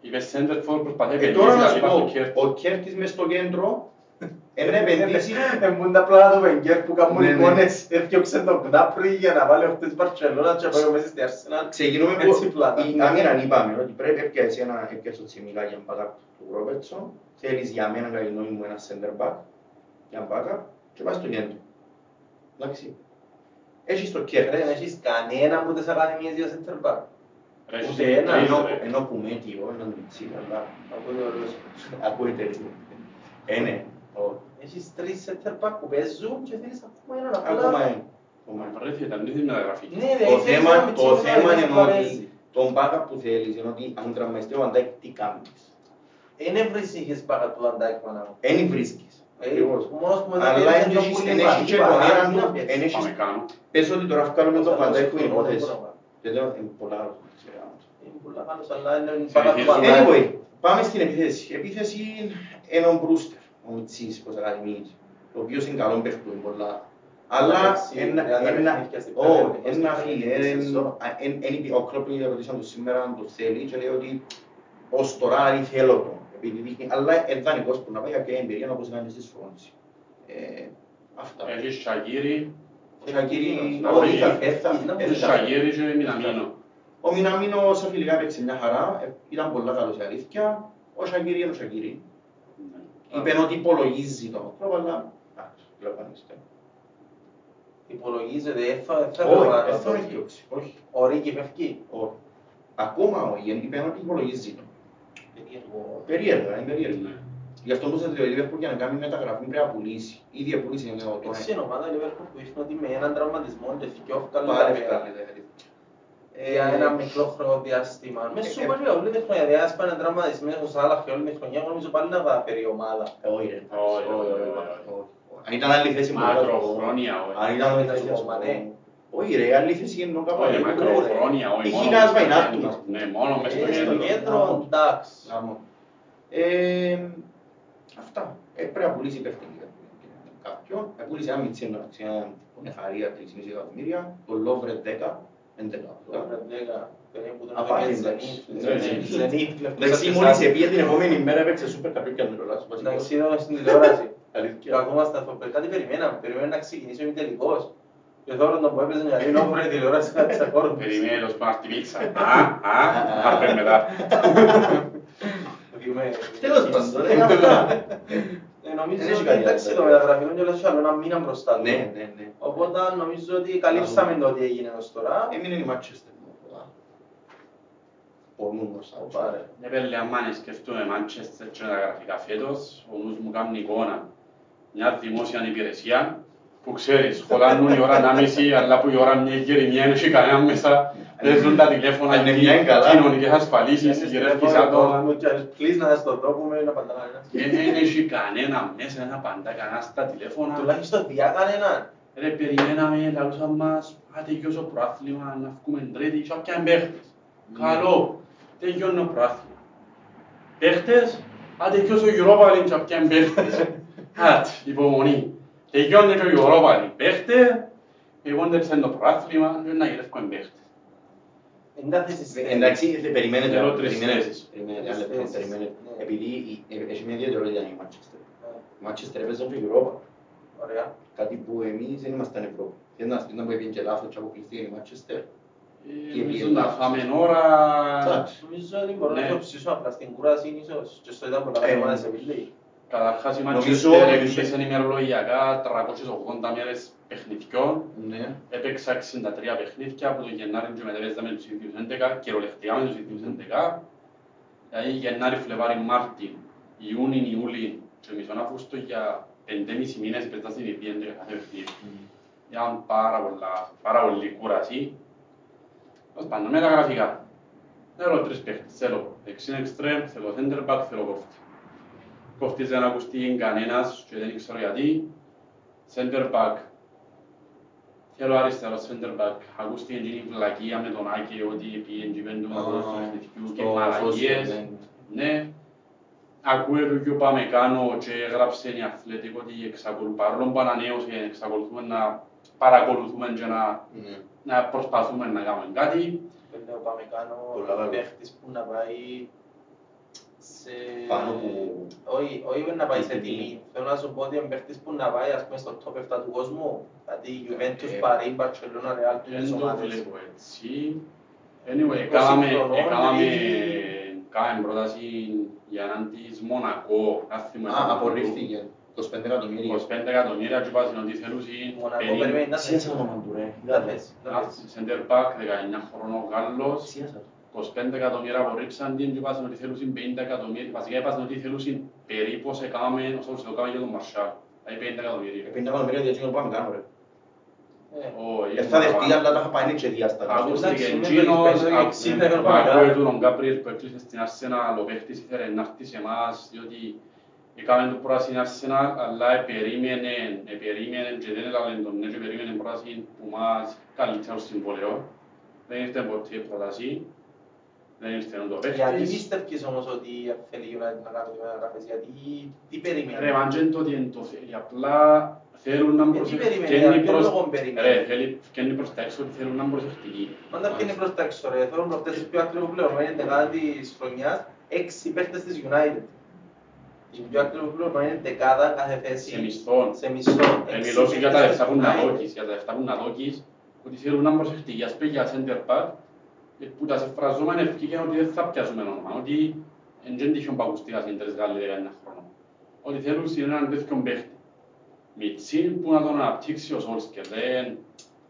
[SPEAKER 1] Είπες center for προσπαθεί να
[SPEAKER 3] Ε, τώρα να
[SPEAKER 1] επενδύσει,
[SPEAKER 3] σου
[SPEAKER 1] αλλά
[SPEAKER 3] πω,
[SPEAKER 1] είπα στο Κέρτς.
[SPEAKER 3] ο Κέρτης μες στο κέντρο, είναι να επενδύσεις
[SPEAKER 2] Εμούν τα πλάνα του Βενγκέρ που κάνουν
[SPEAKER 3] Ναι, ναι.
[SPEAKER 2] εικόνες, έφτιαξε τον Κνάπρι για να βάλει αυτές τις Μπαρτσελώνα και πάει μέσα στη Arsenal.
[SPEAKER 3] Ξεκινούμε
[SPEAKER 2] Έτσι
[SPEAKER 3] που
[SPEAKER 2] πλάνα.
[SPEAKER 3] η άμυνα είπαμε ότι πρέπει έπιασε ένα έπιασε ο Τσιμίκα για backup του Ρόμπερτσον. Θέλεις για μένα κατά τη γνώμη μου ένα center back για backup και πάει στο κέντρο. Εντάξει. Έχεις το
[SPEAKER 2] Ρε,
[SPEAKER 3] κέρδος.
[SPEAKER 2] δεν έχεις κανένα που τις ακαδημίες για center back.
[SPEAKER 1] Ρε, έχεις
[SPEAKER 2] Ούτε
[SPEAKER 1] τρεις,
[SPEAKER 2] ένας,
[SPEAKER 3] Ενώ,
[SPEAKER 1] ρε.
[SPEAKER 3] ενώ που μέτιο, έναν μιτσί, αλλά
[SPEAKER 2] Ακούτε ωραίος.
[SPEAKER 3] ακούεται λίγο. Ε, ναι. Ω,
[SPEAKER 2] Έχεις τρεις center back που παίζουν και θέλεις ακόμα έναν απλά.
[SPEAKER 3] Ακόμα είναι. Ακόμα είναι.
[SPEAKER 1] Μα βρέθηκε, ήταν ήδη μεταγραφική.
[SPEAKER 2] Ναι, ρε,
[SPEAKER 3] Το
[SPEAKER 2] θέλεις
[SPEAKER 3] θέμα,
[SPEAKER 2] ένα
[SPEAKER 3] το
[SPEAKER 2] μητσί
[SPEAKER 3] θέμα
[SPEAKER 2] να
[SPEAKER 3] είναι
[SPEAKER 2] απλά
[SPEAKER 3] ότι
[SPEAKER 2] παίζει.
[SPEAKER 3] τον backup που θέλεις είναι ότι αν τραυματιστεί ο Βαντάκ τι κάνεις.
[SPEAKER 2] Είναι βρυσίχες backup του Van Dijk πάνω.
[SPEAKER 3] Εν βρίσκεις.
[SPEAKER 2] Ε,
[SPEAKER 3] Ακριβώς.
[SPEAKER 2] μόνος που μετά
[SPEAKER 3] Αλλά
[SPEAKER 2] παίζει
[SPEAKER 3] εν
[SPEAKER 2] είναι
[SPEAKER 3] έχεις-
[SPEAKER 2] πολύ
[SPEAKER 3] εν έχεις και
[SPEAKER 2] βαρύ,
[SPEAKER 3] τον
[SPEAKER 2] βαρύ,
[SPEAKER 3] έναν
[SPEAKER 2] να
[SPEAKER 3] του-
[SPEAKER 2] παίζει.
[SPEAKER 3] εν έχεις-
[SPEAKER 1] Πάμε κάνω.
[SPEAKER 3] Πες ότι τώρα βγάλουμε τον
[SPEAKER 2] Όσο
[SPEAKER 3] Βαντάκ
[SPEAKER 2] άλλο
[SPEAKER 3] που είναι
[SPEAKER 2] σκορό, δεν
[SPEAKER 3] υπόθεση.
[SPEAKER 2] μπορώ να κάνω.
[SPEAKER 3] Και λέω, είναι πολλά άλλος. ξέρω.
[SPEAKER 2] Είναι πολύ καλός, αλλά είναι
[SPEAKER 1] Συνεχίζουμε.
[SPEAKER 2] backup του Van Dijk.
[SPEAKER 3] Anyway, πάμε στην επίθεση. Η επίθεση είναι ο Μπρούστερ, ο Μιτσής, πως ακαδημίες, ο οποίος είναι καλό παίχτου, πολλά. Αλλά
[SPEAKER 2] Εντάξει,
[SPEAKER 3] ένα-
[SPEAKER 2] τριάντα
[SPEAKER 3] ένα-
[SPEAKER 2] παιχνίδια στην
[SPEAKER 3] ω,
[SPEAKER 2] Premier League,
[SPEAKER 3] ένα
[SPEAKER 2] στην
[SPEAKER 3] φύγει,
[SPEAKER 2] Premier League
[SPEAKER 3] εν-
[SPEAKER 2] σεζόν.
[SPEAKER 3] α, εν- εν είπε- ο Κλόπ ρωτήσαν του σήμερα αν το θέλει και λέει ότι ως τώρα αν θέλω το, επειδή δείχνει, αλλά είναι δανεικός που να πάει κάποια εμπειρία όπως κάνεις στη Σφρόνηση. Ε, Αυτά.
[SPEAKER 1] Έχεις Σαγίρι,
[SPEAKER 3] Ο Σακύρη,
[SPEAKER 1] Να
[SPEAKER 3] όχι,
[SPEAKER 1] βρει.
[SPEAKER 3] θα- ε, θα-
[SPEAKER 2] Να
[SPEAKER 3] ε,
[SPEAKER 1] έχεις
[SPEAKER 3] θα-
[SPEAKER 1] Σαγίρι και Μιναμίνο.
[SPEAKER 3] Ο Μιναμίνο στα φιλικά έπαιξε μια χαρά, ε, ήταν πολλά καλός η αλήθεια. Ο Σακύρη είναι ο Σακύρη.
[SPEAKER 1] Ναι.
[SPEAKER 3] Είπε ότι υπολογίζει το μικρό, αλλά εντάξει, λαμβάνεστε.
[SPEAKER 2] Υπολογίζεται, δεν θα θα
[SPEAKER 3] Όχι,
[SPEAKER 2] έπρεπε να
[SPEAKER 3] δεν
[SPEAKER 2] το
[SPEAKER 3] θα
[SPEAKER 2] έχει.
[SPEAKER 3] έφτιαξε, όχι.
[SPEAKER 2] Ο Ρίκη φεύγει.
[SPEAKER 3] όχι. Ακόμα όχι, είπε ότι υπολογίζει το.
[SPEAKER 2] Περίεργο.
[SPEAKER 3] Περίεργα, είναι περίεργα.
[SPEAKER 1] Ναι.
[SPEAKER 3] Γι' αυτό που σας λέω, η Liverpool για να κάνει μεταγραφή πρέπει να πουλήσει. Ήδη πουλήσει είναι ο
[SPEAKER 2] Έτσι
[SPEAKER 3] Τόνι.
[SPEAKER 2] είναι ομάδα η Liverpool που δείχνει ότι με έναν τραυματισμό και δυο βγάλει τα
[SPEAKER 3] Πάλι
[SPEAKER 2] πέρα.
[SPEAKER 3] ευκάλλεται.
[SPEAKER 2] Για ένα μικρό χρόνο διάστημα. Μες
[SPEAKER 3] ε,
[SPEAKER 2] σούπερ για όλη τη χρονιά. Δηλαδή, ας πάνε τραυματισμένος ο Σάλαχ και όλη τη χρονιά, εγώ νομίζω πάλι να καταφέρει η ομάδα.
[SPEAKER 3] Όχι, ρε.
[SPEAKER 1] Όχι, όχι, όχι,
[SPEAKER 3] όχι. Αν ήταν άλλη θέση μου,
[SPEAKER 1] Μακροχρόνια, όχι.
[SPEAKER 3] Αν ήταν άλλη
[SPEAKER 2] Ήταν
[SPEAKER 3] θέση,
[SPEAKER 2] στο
[SPEAKER 3] ας πούμε.
[SPEAKER 2] Μανέ.
[SPEAKER 3] Όχι ρε, άλλη θέση είναι κάπου
[SPEAKER 1] Όχι,
[SPEAKER 3] αλλού.
[SPEAKER 1] μακροχρόνια, όχι.
[SPEAKER 3] Είχε
[SPEAKER 1] μόνο
[SPEAKER 3] κανένας
[SPEAKER 1] μες στο
[SPEAKER 3] Βαϊνάτου,
[SPEAKER 1] κέντρο.
[SPEAKER 3] ας πούμε.
[SPEAKER 1] Ναι, μόνο μες στο
[SPEAKER 2] Ε, Στο
[SPEAKER 1] κέντρο.
[SPEAKER 2] κέντρο,
[SPEAKER 3] Γάμο.
[SPEAKER 2] εντάξει.
[SPEAKER 3] Γάμο. Ε, Αυτά. Ε, Πρέπει να πουλήσει παιχνίδια. Κάποιον. Ε, πούλησε ένα μητσί να ξέρει που είναι χαρία 3,5 εκατομμύρια. Το Λόβρε 10. 11.
[SPEAKER 2] Τώρα, δέκα, περίπου τον
[SPEAKER 3] Α, πάλι
[SPEAKER 2] Zenit,
[SPEAKER 3] εντάξει.
[SPEAKER 2] Zenit,
[SPEAKER 3] Ναι,
[SPEAKER 2] Zenit,
[SPEAKER 3] Zenit.
[SPEAKER 2] Zenit,
[SPEAKER 3] Εντάξει,
[SPEAKER 2] λεπτός
[SPEAKER 3] μόλις
[SPEAKER 2] και
[SPEAKER 3] επίε την επόμενη μέρα έπαιξε σούπερ καπί και αντρολάς.
[SPEAKER 2] Εντάξει, είδαμε στην τηλεόραση. <laughs>
[SPEAKER 3] Αλήθεια.
[SPEAKER 2] Καθόμαστε αυτό, κάτι περιμέναμε, περιμέναμε να ξεκινήσει ο ημιτελικός. Και τώρα τον που έπαιζε μια λίγο νόμβρε τηλεόραση να τσακώνουν.
[SPEAKER 1] Περιμένει το σπάρτι πίτσα. Α, α, άρπε μετά.
[SPEAKER 3] Τέλος πάντων, ε, <laughs> αυτά.
[SPEAKER 2] Ε, Νομίζω
[SPEAKER 3] Δεν έχει
[SPEAKER 2] ότι
[SPEAKER 3] κάτι
[SPEAKER 2] εντάξει
[SPEAKER 3] άλλο.
[SPEAKER 2] το μεταγραφικό και όλες άλλο ένα μήνα μπροστά του.
[SPEAKER 3] Ναι, ναι, ναι.
[SPEAKER 2] Οπότε νομίζω ότι καλύψαμε το τι έγινε ως τώρα.
[SPEAKER 3] Έμεινε η Μάτσεστερ. Μπορούν να σας
[SPEAKER 2] Πάρε.
[SPEAKER 1] Ναι, πέλε, άμα σκεφτούμε Manchester και τα γραφικά φέτος, ο νους μου κάνει εικόνα. Μια δημόσια υπηρεσία που ξέρεις, χωράνουν η ώρα 1,5, αλλά που η ώρα μια γερημιά δεν έχει κανένα μέσα. Παίζουν τα τηλέφωνα,
[SPEAKER 3] Αν είναι
[SPEAKER 1] οι
[SPEAKER 3] μια είναι καλά.
[SPEAKER 1] κοινωνικές ασφαλίσεις, οι γερεύκες άτομα.
[SPEAKER 2] Please να στο το πούμε να απαντά κανένας.
[SPEAKER 1] Δεν έχει κανένα μέσα, δεν απαντά κανένα στα τηλέφωνα.
[SPEAKER 2] Τουλάχιστον διά κανέναν.
[SPEAKER 1] Ρε, περιμέναμε, λαλούσαν μας, α, τελειώσει το προάθλημα, να βγούμε τρίτη, και όποιαν παίχτες. Καλό, τελειώνει το προάθλημα. Παίχτες, α, τελειώσει το Europa League, και όποιαν παίχτες. Άτ, <laughs> υπομονή. Τελειώνει και το Europa League. Παίχτες, εγώ δεν το προάθλημα, και να γυρεύουμε παίχτες.
[SPEAKER 2] Εν κάθε στις
[SPEAKER 3] Εντάξει, θε- περιμένετε.
[SPEAKER 1] Θέλω τρεις
[SPEAKER 3] περιμένετε,
[SPEAKER 1] θέσεις.
[SPEAKER 3] Περιμένετε,
[SPEAKER 2] Τρεις
[SPEAKER 3] ένα λεπτό,
[SPEAKER 2] θέσεις.
[SPEAKER 3] περιμένετε.
[SPEAKER 2] Ναι.
[SPEAKER 3] Επειδή η- ε, έχει μια ιδιαιτερότητα η Μάτσεστερ.
[SPEAKER 2] Ε,
[SPEAKER 3] Η Μάτσεστερ έπαιζε στο Europa.
[SPEAKER 2] Ωραία.
[SPEAKER 3] Κάτι που εμείς δεν ήμασταν Ευρώπη. Δεν μας πει να μου έπαιρνε και λάθος και αποκλειστήκε η Μάτσεστερ. Και
[SPEAKER 1] Ε, Νομίζω
[SPEAKER 3] πήγε
[SPEAKER 1] να
[SPEAKER 3] λάθος.
[SPEAKER 1] φάμε ώρα...
[SPEAKER 3] Εντάξει.
[SPEAKER 2] Νομίζω ότι μπορώ να
[SPEAKER 1] Ναι.
[SPEAKER 2] το ψήσω απλά στην κούραση ίσως. Και στο ήταν πολλά
[SPEAKER 3] Ε,
[SPEAKER 2] καλή ομάδα σε Βιλή.
[SPEAKER 1] Καταρχάς η
[SPEAKER 3] Νομίζω-
[SPEAKER 1] Manchester
[SPEAKER 3] νομίζω-
[SPEAKER 1] έκλεισε ημερολογιακά 380 μέρες παιχνιδιών.
[SPEAKER 3] Ναι.
[SPEAKER 1] Έπαιξα 63 παιχνίδια από το Γενάρη και μετέπαιζα με τους ίδιους 11, κυριολεκτικά με τους ίδιους 11. Δηλαδή Γενάρη, Φλεβάρη, Μάρτι, Ιούνι, Ιούλη και μισόν Αύγουστο για 5,5 μήνες παίζα στην ίδια 11 κάθε παιχνίδι. Ήταν πάρα πολλά, πάρα πολύ κούραση. Ως πάντα με τα γραφικά. Θέλω τρεις παίχτες, θέλω δεξίν εξτρέμ, θέλω center back, θέλω κόφτη. Κόφτης δεν ακουστεί κανένας και δεν ξέρω γιατί. Center back. Θέλω αριστερό center back. Ακούστηκε και η βλακεία με τον Άκη ότι πήγαινε και πέντε ομάδες του παιχνιδιού και
[SPEAKER 3] Στο
[SPEAKER 1] μαλακίες.
[SPEAKER 3] social, ναι.
[SPEAKER 1] Ναι. Ακούε και ο Παμεκάνο και έγραψε η Αθλητικό ότι εξακολου- παρόλο που ανανέωσε, εξακολουθούμε να παρακολουθούμε και να,
[SPEAKER 3] Ναι.
[SPEAKER 1] να προσπαθούμε να κάνουμε κάτι.
[SPEAKER 2] Πέντε ο Παμεκάνο,
[SPEAKER 3] Πολλά καλό.
[SPEAKER 2] παίχτης που να πάει σε...
[SPEAKER 3] Πάνω που-
[SPEAKER 2] Όχι, όχι να πάει σε
[SPEAKER 3] τιμή.
[SPEAKER 2] τιμή. Θέλω να σου πω ότι είναι παίχτης που να πάει ας πούμε στο top 7 του κόσμου. Δηλαδή Juventus,
[SPEAKER 3] Ε,
[SPEAKER 2] Paris, Barcelona, Real,
[SPEAKER 1] Δεν
[SPEAKER 2] τις
[SPEAKER 1] το
[SPEAKER 2] ομάδες.
[SPEAKER 1] βλέπω έτσι. Anyway,
[SPEAKER 2] 20
[SPEAKER 1] κάναμε,
[SPEAKER 2] χρονών,
[SPEAKER 1] έκαναμε,
[SPEAKER 2] δηλαδή-
[SPEAKER 1] κάναμε πρόταση για έναν της Μονακό. να θυμάμαι
[SPEAKER 3] Α,
[SPEAKER 1] το
[SPEAKER 3] απορρίφθηκε. 25 εκατομμύρια.
[SPEAKER 1] 25 εκατομμύρια και είπαν ότι θέλουσαν
[SPEAKER 2] Μονακό
[SPEAKER 1] περίπου-
[SPEAKER 2] περιμένει να
[SPEAKER 3] Σίασα το όνομα του ρε.
[SPEAKER 2] Να θες, να
[SPEAKER 1] ένα
[SPEAKER 2] θες.
[SPEAKER 1] center back, 19 χρονών Γάλλος,
[SPEAKER 3] Σίασα.
[SPEAKER 1] 25 εκατομμύρια απορρίψαν την και είπαν ότι θέλουσαν 50 εκατομμύρια. Βασικά είπαν ότι θέλουσαν περίπου όσο έκαναμε, όσο το έκαμε για τον Μαρσάλ. Δηλαδή 50 εκατομμύρια.
[SPEAKER 3] 50 εκατομμύρια διότι είναι πάμε κάνω ρε.
[SPEAKER 2] Ε,
[SPEAKER 1] Όχι,
[SPEAKER 3] Ε, θα δεχτεί αλλά τα θα πάει και διάστατα.
[SPEAKER 1] Ακούστηκε
[SPEAKER 2] Εντάξει, με
[SPEAKER 1] εκείνος,
[SPEAKER 2] το 60 εκατομμύρια.
[SPEAKER 1] ακούε του τον Γκάπριελ που έκλεισε στην Arsenal, ο παίχτης ήθελε να έρθει σε εμάς, διότι έκαμε το πράσινο στην Arsenal, αλλά επερίμενε, επερίμενε και δεν έλαβε τον ναι και περίμενε πράσινο που μας καλύτερο συμβολέο. Δεν ήρθε ποτέ η πρόταση, δεν ήρθε ο
[SPEAKER 2] Γιατί
[SPEAKER 1] παίχτης.
[SPEAKER 2] πιστεύεις όμως ότι θέλει η United να κάνει μεταγραφές, γιατί τι περιμένει;
[SPEAKER 1] Ρε, μαν και είναι το ότι εν το θέλει, απλά θέλουν να
[SPEAKER 2] Γιατί
[SPEAKER 1] προσεχ-
[SPEAKER 2] περιμένει,
[SPEAKER 1] φκένει
[SPEAKER 2] για ποιο
[SPEAKER 1] προς-
[SPEAKER 2] λόγο περιμένει;
[SPEAKER 1] Ρε, θέλει- φκένει προς τα έξω ότι θέλουν να είναι προσεκτικοί.
[SPEAKER 2] Πάντα πιένει προς τα έξω ρε, θέλουν προχτές τις πιο ακριβοπληρωμένες δεκάδα της χρονιάς, έξι παίχτες της United. Η πιο ακριβοπληρωμένη δεκάδα κάθε θέση
[SPEAKER 1] Σε μισθόν.
[SPEAKER 2] σε μισθό.
[SPEAKER 1] Ε,
[SPEAKER 2] Έξι
[SPEAKER 1] μιλώ σου για τα
[SPEAKER 2] παίχτες
[SPEAKER 1] λεφτά
[SPEAKER 2] της
[SPEAKER 1] που να
[SPEAKER 2] United.
[SPEAKER 1] δώκεις, για τα λεφτά που να δώκεις, ότι θέλουν να είναι προσεκτικοί. Ας πούμε για center back, ε, που τα συμφραζόμενα ευκήκαν ότι δεν θα πιάσουμε όνομα, ότι εν δεν τύχουν παγουστικά στην τρεις Γάλλοι 19 χρόνων. Ότι θέλουν σε έναν τέτοιο παίχτη. Μιτσίν που να τον αναπτύξει ο Σόλσκερ, δεν,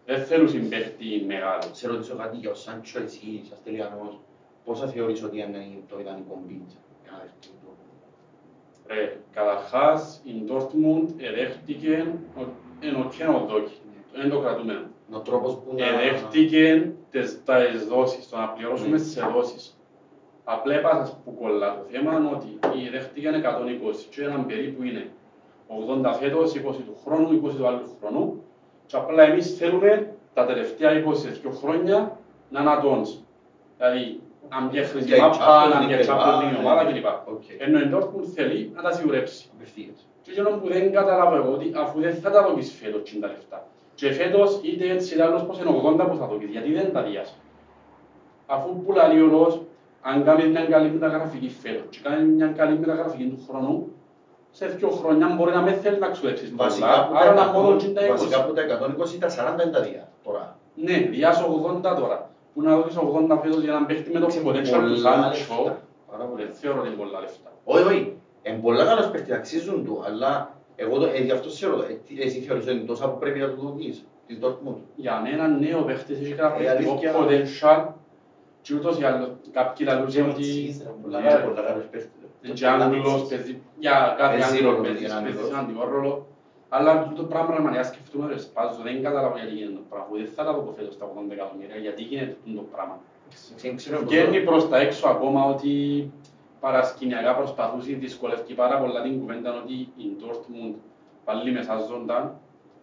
[SPEAKER 1] δεν θέλουν συμπαίχτη μεγάλο.
[SPEAKER 3] Σε ρωτήσω κάτι για ο Σάντσο εσύ, σαν τελειανός. Πόσα θεωρείς ότι είναι το ιδανικό μπιτ; Για να δεχτεί το.
[SPEAKER 1] Ρε, καταρχάς, η Dortmund εδέχτηκε, ενώ και ο δόκι, δεν το κρατούμε.
[SPEAKER 3] Ο τρόπος που να...
[SPEAKER 1] εδέχτηκε τις, τις δόσεις, το να πληρώσουμε
[SPEAKER 3] Ναι.
[SPEAKER 1] σε δόσεις. Απλά έπαθα που κολλά το θέμα είναι ότι δέχτηκαν 120 και έναν περίπου είναι 80 φέτος, 20 του χρόνου, 20 του άλλου χρόνου και απλά εμείς θέλουμε τα τελευταία 22 χρόνια να ανατώνεις. Δηλαδή, αν διέχνεις
[SPEAKER 3] Για
[SPEAKER 1] η
[SPEAKER 3] η
[SPEAKER 1] μάπα,
[SPEAKER 3] Champions
[SPEAKER 1] αν
[SPEAKER 3] League
[SPEAKER 1] διέχνεις
[SPEAKER 3] κλπ.
[SPEAKER 1] Champions League ομάδα
[SPEAKER 3] Ναι.
[SPEAKER 1] κλπ.
[SPEAKER 3] Οκ.
[SPEAKER 1] Ενώ η Dortmund θέλει να τα σιγουρέψει.
[SPEAKER 3] Απευθείας.
[SPEAKER 1] Και εκείνο που δεν καταλάβω εγώ ότι αφού δεν θα τα δοκίσεις φέτος και τα λεφτά. Και φέτος είτε έτσι είτε άλλως πως είναι 80 που θα δοκίσεις, γιατί δεν τα διάσει. Αφού που λέει ο λόγος, αν κάνεις μια καλή μεταγραφική φέτος και κάνεις μια καλή μεταγραφική του χρόνου, σε δύο χρόνια μπορεί να με θέλει να ξοδέψεις
[SPEAKER 3] Βασικά
[SPEAKER 1] πολλά,
[SPEAKER 3] που
[SPEAKER 1] άρα να
[SPEAKER 3] τα
[SPEAKER 1] μόνο
[SPEAKER 3] 100
[SPEAKER 1] και τα
[SPEAKER 3] βασικά
[SPEAKER 1] 20.
[SPEAKER 3] που τα 120 τα 40 είναι τα διά τώρα.
[SPEAKER 1] Ναι, διάσω 80 τώρα. Που να δώσεις 80 φέτος για να παίχτη με το
[SPEAKER 3] Είναι
[SPEAKER 1] potential του
[SPEAKER 3] πολλά
[SPEAKER 1] Σάντσο,
[SPEAKER 3] λεφτά. Πάρα πολύ.
[SPEAKER 1] δεν θεωρώ ότι είναι πολλά λεφτά.
[SPEAKER 3] Όχι, όχι. Είναι πολλά καλός παίχτης, αξίζουν του, αλλά εγώ το, ε, γι' αυτό σε ρωτώ, ε, τι- εσύ θεωρείς ότι είναι τόσα που πρέπει να του δοκίσεις, της Dortmund;
[SPEAKER 1] Για μένα νέο παίχτης έχει
[SPEAKER 3] Ε,
[SPEAKER 1] καταπληκτικό
[SPEAKER 3] αλήθεια.
[SPEAKER 1] potential και ούτως ή άλλως κάποιοι λαλούν
[SPEAKER 2] Και
[SPEAKER 1] ότι
[SPEAKER 2] Μιτσής, ρε, πολλά
[SPEAKER 1] Ναι,
[SPEAKER 3] Είναι
[SPEAKER 2] καλός.
[SPEAKER 3] πολλά καλός παίχτης.
[SPEAKER 1] είναι και Άγγλος, παίζει για κάθε
[SPEAKER 3] Παίζει
[SPEAKER 1] Άγγλος
[SPEAKER 3] ρόλο,
[SPEAKER 1] παίζει
[SPEAKER 3] είναι
[SPEAKER 1] παίζει
[SPEAKER 3] Άγγλος.
[SPEAKER 1] σημαντικό ρόλο. Αλλά το πράγμα να μανιά σκεφτούμε ρε σπάζω, δεν καταλάβω γιατί γίνεται το πράγμα. Δεν θα τα δω φέτος τα 80 εκατομμύρια, γιατί γίνεται το πράγμα.
[SPEAKER 3] Δεν ξέρω πώς
[SPEAKER 1] Βγαίνει
[SPEAKER 3] το-
[SPEAKER 1] προς τα έξω ακόμα ότι παρασκηνιακά προσπαθούσε, δυσκολεύει πάρα πολλά την κουβέντα ότι η Dortmund πάλι μεσάζονταν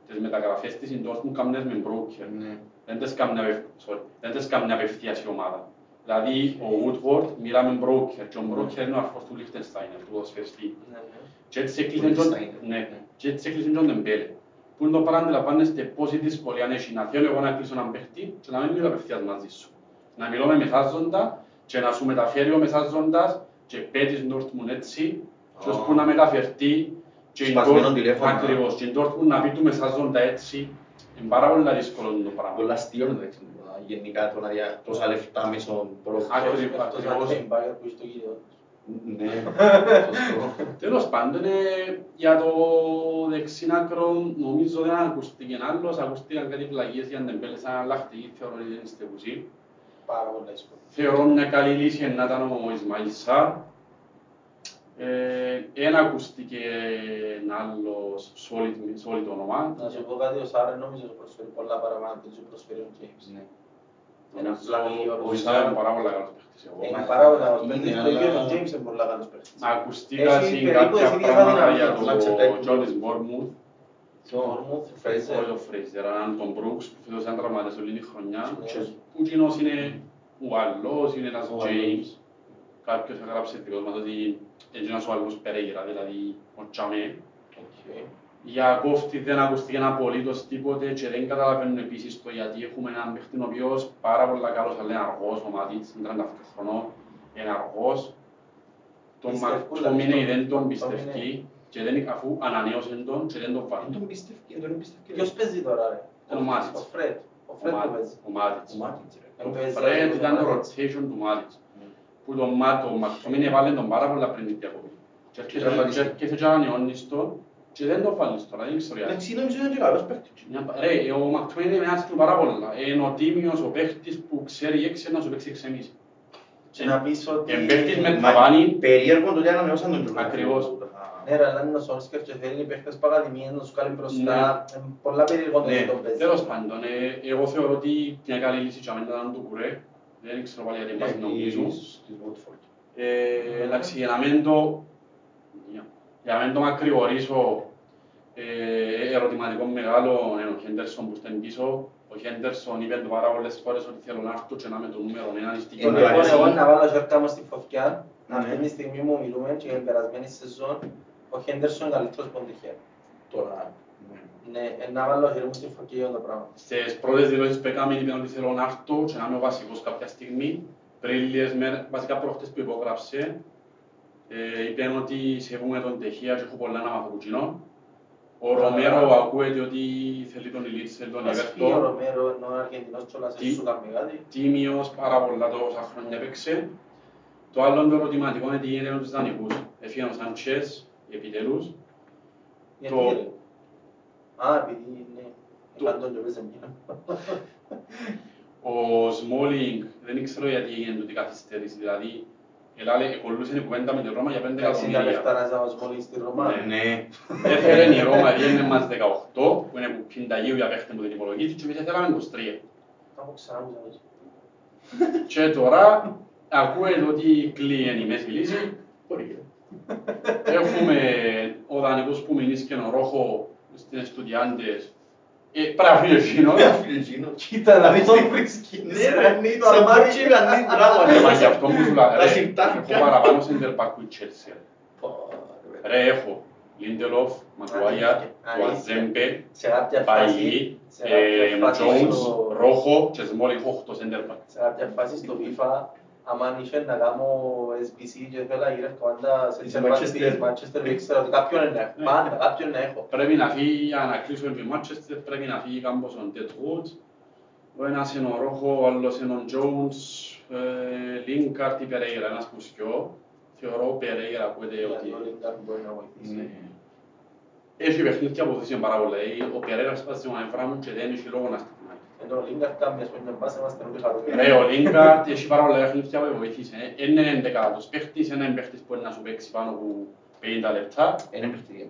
[SPEAKER 1] τις μεταγραφές της, η Dortmund κάμνες με broker.
[SPEAKER 3] Ναι.
[SPEAKER 1] Δεν τις κάνει απευ- sorry, δεν τις κάνει απευθείας η ομάδα. Δηλαδή, ο Woodward μιλά με broker και ο broker είναι ο αρφός του Liechtensteiner, του ποδοσφαιριστή.
[SPEAKER 2] Ναι, ναι.
[SPEAKER 1] Και έτσι έκλεισε τον-
[SPEAKER 3] Liechtensteiner.
[SPEAKER 1] ναι, και έτσι έκλεισε τον Ντεμπέλε. Που είναι το πράγμα αντιλαμβάνεστε πόση δυσκολία έχει να θέλω εγώ να κλείσω έναν παίχτη και να μην μιλώ απευθείας μαζί σου. Να μιλώ με μεσάζοντα και να σου μεταφέρει ο μεσάζοντας και πέτεις Dortmund έτσι και ώσπου
[SPEAKER 3] Α.
[SPEAKER 1] να μεταφερθεί και η
[SPEAKER 3] Σπασμένο
[SPEAKER 1] Dortmund-
[SPEAKER 3] τηλέφωνο.
[SPEAKER 1] ακριβώς, και η Dortmund να πει του μεσάζοντα έτσι είναι πάρα πολύ δύσκολο το πράγμα.
[SPEAKER 3] Πολλά αστείο είναι έτσι, γενικά το να δια τόσα λεφτά μέσω πρόκειται.
[SPEAKER 1] Ακριβώς.
[SPEAKER 2] Αυτός αν είναι η Bayern που έχει το γύριο.
[SPEAKER 3] Ναι, σωστό. <laughs>
[SPEAKER 1] Τέλος πάντων, ε, για το δεξιν άκρο νομίζω δεν ακούστηκε άλλος, ακούστηκαν κάτι πλαγίες για Ντεμπέλε σαν αλλάχτη, θεωρώ ότι δεν είστε κουσί.
[SPEAKER 2] Πάρα πολλά δύσκολο.
[SPEAKER 1] Θεωρώ μια καλή λύση να ήταν ο Ισμαήλ Σάρ. Ε, Ένα ακούστηκε ένα άλλο solid, solid όνομα.
[SPEAKER 2] Να σου πω κάτι, ο Σάρε νομίζω ότι προσφέρει πολλά παραπάνω από ό,τι σου προσφέρει ο James.
[SPEAKER 3] Ναι.
[SPEAKER 2] Ένα
[SPEAKER 1] Νομίζω
[SPEAKER 2] πλάγι
[SPEAKER 1] ο
[SPEAKER 2] ο
[SPEAKER 1] Σάρ είναι
[SPEAKER 2] Σάρ.
[SPEAKER 1] πάρα πολλά καλός παίχτης εγώ.
[SPEAKER 2] Είναι
[SPEAKER 3] Μα-
[SPEAKER 2] πάρα πολλά καλός
[SPEAKER 3] είναι,
[SPEAKER 2] παίκτης. Το ίδιο
[SPEAKER 3] αλλά-
[SPEAKER 2] ο James είναι πολλά καλός παίκτης.
[SPEAKER 1] Ακούστηκα
[SPEAKER 2] Έχει
[SPEAKER 1] σε
[SPEAKER 2] περίπου
[SPEAKER 1] κάποια
[SPEAKER 2] τις ίδιες
[SPEAKER 1] πράγματα
[SPEAKER 2] αδυναμίες.
[SPEAKER 1] για
[SPEAKER 3] Αλλάξε
[SPEAKER 1] το
[SPEAKER 3] κάτι.
[SPEAKER 1] Τζόνις Μπόρμουθ.
[SPEAKER 2] Ορμούθ,
[SPEAKER 1] Όχι
[SPEAKER 2] Φρέιζερ.
[SPEAKER 1] ο Φρέιζερ, αλλά τον Μπρούξ που φέτος ήταν τραυματίας όλη τη χρονιά.
[SPEAKER 2] Ναι.
[SPEAKER 1] Και που εκείνος είναι ο άλλος, είναι ένας
[SPEAKER 3] Ο
[SPEAKER 1] James. Κάποιος έγραψε δικός μας ότι εκείνος ο άλλος Περέιρα, δηλαδή ο Τσαμέ.
[SPEAKER 2] Οκ.
[SPEAKER 1] Για κόφτη δεν ακούστηκε απολύτως τίποτε και δεν καταλαβαίνω επίσης το γιατί έχουμε έναν παίχτη ο οποίος πάρα πολλά καλός, αλλά είναι αργός, ο Μάτιτς, είναι 37 χρονών, είναι αργός. Τον
[SPEAKER 2] Πιστεύκουν,
[SPEAKER 1] Μακτόμινεϊ
[SPEAKER 2] δηλαδή,
[SPEAKER 1] δεν τον
[SPEAKER 2] τον
[SPEAKER 1] πιστεύει και δεν, αφού ανανέωσε τον και δεν τον
[SPEAKER 3] Δεν
[SPEAKER 1] βάλει.
[SPEAKER 3] τον πιστεύει, δεν τον πιστεύει.
[SPEAKER 2] Ποιος παίζει τώρα ρε;
[SPEAKER 1] Ο Μάτιτς.
[SPEAKER 2] Ο Φρέτ. Ο
[SPEAKER 1] Ο
[SPEAKER 2] Φρέτ που
[SPEAKER 1] Μάτιτς.
[SPEAKER 2] παίζει.
[SPEAKER 1] Ο Μάτιτς.
[SPEAKER 3] Ο Μάτιτς, ρε.
[SPEAKER 2] Δεν
[SPEAKER 1] Ο
[SPEAKER 2] παίζει,
[SPEAKER 1] Φρέτ
[SPEAKER 2] ο
[SPEAKER 1] ήταν το
[SPEAKER 2] Μάτιτς.
[SPEAKER 1] rotation του Μάτιτς.
[SPEAKER 3] Ναι.
[SPEAKER 1] Που τον Μάτο, ο Μακτόμινε βάλε τον πάρα πολλά πριν την διακοπή. Και έρχεσαι-
[SPEAKER 3] τραυματίστηκε.
[SPEAKER 1] και έρχεσαι και ανανεώνεις τον και δεν τον βάλεις τώρα, δεν ξέρω γιατί.
[SPEAKER 3] Εντάξει, νομίζω είναι και καλός παίκτης.
[SPEAKER 1] Μια- Ρε, ο Μακτουέιν είναι ένας του πάρα πολλά. Είναι ο τίμιος, ο παίχτης που ξέρει έξι να σου παίξει έξι εμείς.
[SPEAKER 2] Και να πεις ότι...
[SPEAKER 1] Και παίχτης με
[SPEAKER 3] Μα
[SPEAKER 1] ταβάνι,
[SPEAKER 3] Περίεργο το ότι ανανεώσαν τον κιόλας.
[SPEAKER 1] Ακριβώς.
[SPEAKER 2] Ναι, ρε, αλλά είναι ο Σόλσκερ και θέλει οι παίχτες που ακαδημίες να σου κάνει μπροστά. Ε, Πολλά περίεργο το
[SPEAKER 3] Ναι.
[SPEAKER 2] ότι τον παίζει.
[SPEAKER 1] τέλος πάντων, ε, εγώ θεωρώ ότι μια καλή λύση για μένα ήταν το κουρέ. Δεν ξέρω πάλι γιατί
[SPEAKER 3] Ναι,
[SPEAKER 1] μας νομίζουν.
[SPEAKER 3] της Watford.
[SPEAKER 1] Ε, εντάξει, για να μην το, για- για να μην το μακρηγορήσω, ε, ερωτηματικό μεγάλο είναι ο Χέντερσον που στέλνει πίσω. Ο Χέντερσον είπε το πάρα πολλές φορές ότι θέλω να έρθω και να είμαι το νούμερο ένα στην
[SPEAKER 2] Τον
[SPEAKER 3] Είναι
[SPEAKER 2] λοιπόν
[SPEAKER 3] αρέσει.
[SPEAKER 2] εγώ να βάλω χέρκα μου στη φωτιά.
[SPEAKER 3] Ναι.
[SPEAKER 2] Αυτή τη στιγμή που μιλούμε και για την περασμένη σεζόν, ο Χέντερσον είναι καλύτερος από τον Τιχέρ.
[SPEAKER 3] Τώρα, ναι.
[SPEAKER 2] Ναι, ε, να βάλω χέρι μου στη φωτιά για το πράγμα.
[SPEAKER 1] Στις πρώτες δηλώσεις που έκαμε είπε ότι θέλω να έρθω και να είμαι ο βασικός κάποια στιγμή. Πριν λίγες μέρες, βασικά προχτές που υπόγραψε, ε, είπε ότι σεβούμε τον Τεχεία και έχω πολλά να μάθω από εκείνον. Ο Ρομέρο ακούεται ότι θέλει τον Ηλίτς, θέλει τον
[SPEAKER 2] Ας φύγει ο
[SPEAKER 1] Ιβέρτο.
[SPEAKER 2] Ρομέρο, ενώ ο Αργεντινός τσόλας
[SPEAKER 1] Τι-
[SPEAKER 2] σου κάνει κάτι.
[SPEAKER 1] Τίμιος, πάρα πολλά τόσα χρόνια έπαιξε. Το άλλο το ερωτηματικό είναι τι γίνεται με τους δανεικούς. Έφυγε ο Σάντσες, επιτέλους.
[SPEAKER 2] Γιατί
[SPEAKER 1] Το-
[SPEAKER 2] ρε. Α, επειδή είναι...
[SPEAKER 1] Το-
[SPEAKER 2] Είχαν τον και παίζε μία.
[SPEAKER 1] Ο Σμόλινγκ δεν ξέρω γιατί έγινε τούτη καθυστέρηση. Δηλαδή, ελάλε, εκολούσε η κουβέντα με τη Ρώμα για 5
[SPEAKER 2] Εντάξει, να
[SPEAKER 1] εκατομμύρια.
[SPEAKER 2] πέφτανας να μας μόλις στη Ρώμα.
[SPEAKER 1] Ναι.
[SPEAKER 3] Ναι.
[SPEAKER 1] Έφερε η Ρώμα, διένε μας 18, που είναι που πενταγίου για παίχτη που την υπολογίζει και εμείς θέλαμε 23.
[SPEAKER 2] Κάπου ξανά μου ζητήσω.
[SPEAKER 1] Και τώρα ακούεται ότι κλείει η μέση λύση.
[SPEAKER 3] Μπορεί.
[SPEAKER 1] Έχουμε ο δανεικός που μιλήσει και ο Ρόχο στις Εστουδιάντες. Ε, πρέπει να φύγει εκείνος.
[SPEAKER 3] Φιλιππίνο.
[SPEAKER 2] Κοίτα να δεις τον βρίσκει.
[SPEAKER 3] Ναι, ρε, το αρμάρι και κανείς μπράβο.
[SPEAKER 1] Ε, μα γι' αυτό μου σου λέω,
[SPEAKER 3] Τα
[SPEAKER 1] ρε,
[SPEAKER 3] συμπτάχια.
[SPEAKER 1] έχω παραπάνω center back που η Chelsea. ρε. Ρε, έχω Λίντελοφ, Μακουάγια,
[SPEAKER 2] Αλήθεια,
[SPEAKER 1] του
[SPEAKER 2] αλήθεια.
[SPEAKER 1] Αζέμπε,
[SPEAKER 2] Σε κάποια φάση,
[SPEAKER 1] Παγί,
[SPEAKER 2] σε κάποια φάση
[SPEAKER 1] Jones,
[SPEAKER 2] στο-
[SPEAKER 1] Ρόχο και Σμόλινγκ έχω 8 center back.
[SPEAKER 2] σε κάποια φάση στο FIFA, άμα είχε να κάνω SBC και θέλα γύρω πάντα σε
[SPEAKER 3] Της
[SPEAKER 2] τσέρπα
[SPEAKER 3] Manchester.
[SPEAKER 2] της Manchester και ήξερα ότι κάποιον είναι να έχω. Πάντα κάποιον να έχω.
[SPEAKER 1] Πρέπει να φύγει, για να κλείσουμε με Manchester, πρέπει να φύγει κάμπος ο Τετρούτ. Ο ένας είναι ο Ρόχο, ο άλλος είναι ο Jones, ε, Λίνκαρτ ή Περέιρα, ένας που σκιώ. Θεωρώ ο Περέιρα ακούεται
[SPEAKER 2] Γιατί
[SPEAKER 1] ότι
[SPEAKER 2] ο Lingard μπορεί να βοηθήσει.
[SPEAKER 3] Ναι.
[SPEAKER 1] έχει παιχνίδια που θύσουν πάρα πολλά. Ε, Ο Περέιρα σπάσει την ανεφρά μου και δεν έχει λόγο να στεχνάει.
[SPEAKER 2] Ενώ ο Lingard κάνει μια σπονιά μπάσα, είμαστε όλοι χαρούμενοι.
[SPEAKER 1] Ρε, ο Λίνκαρτ έχει πάρα πολλά παιχνίδια που βοηθήσει. Ε, Είναι εντεκάτος παίχτης, είναι παίχτης που είναι να σου παίξει πάνω από 50 λεπτά.
[SPEAKER 3] Είναι παιχνίδια.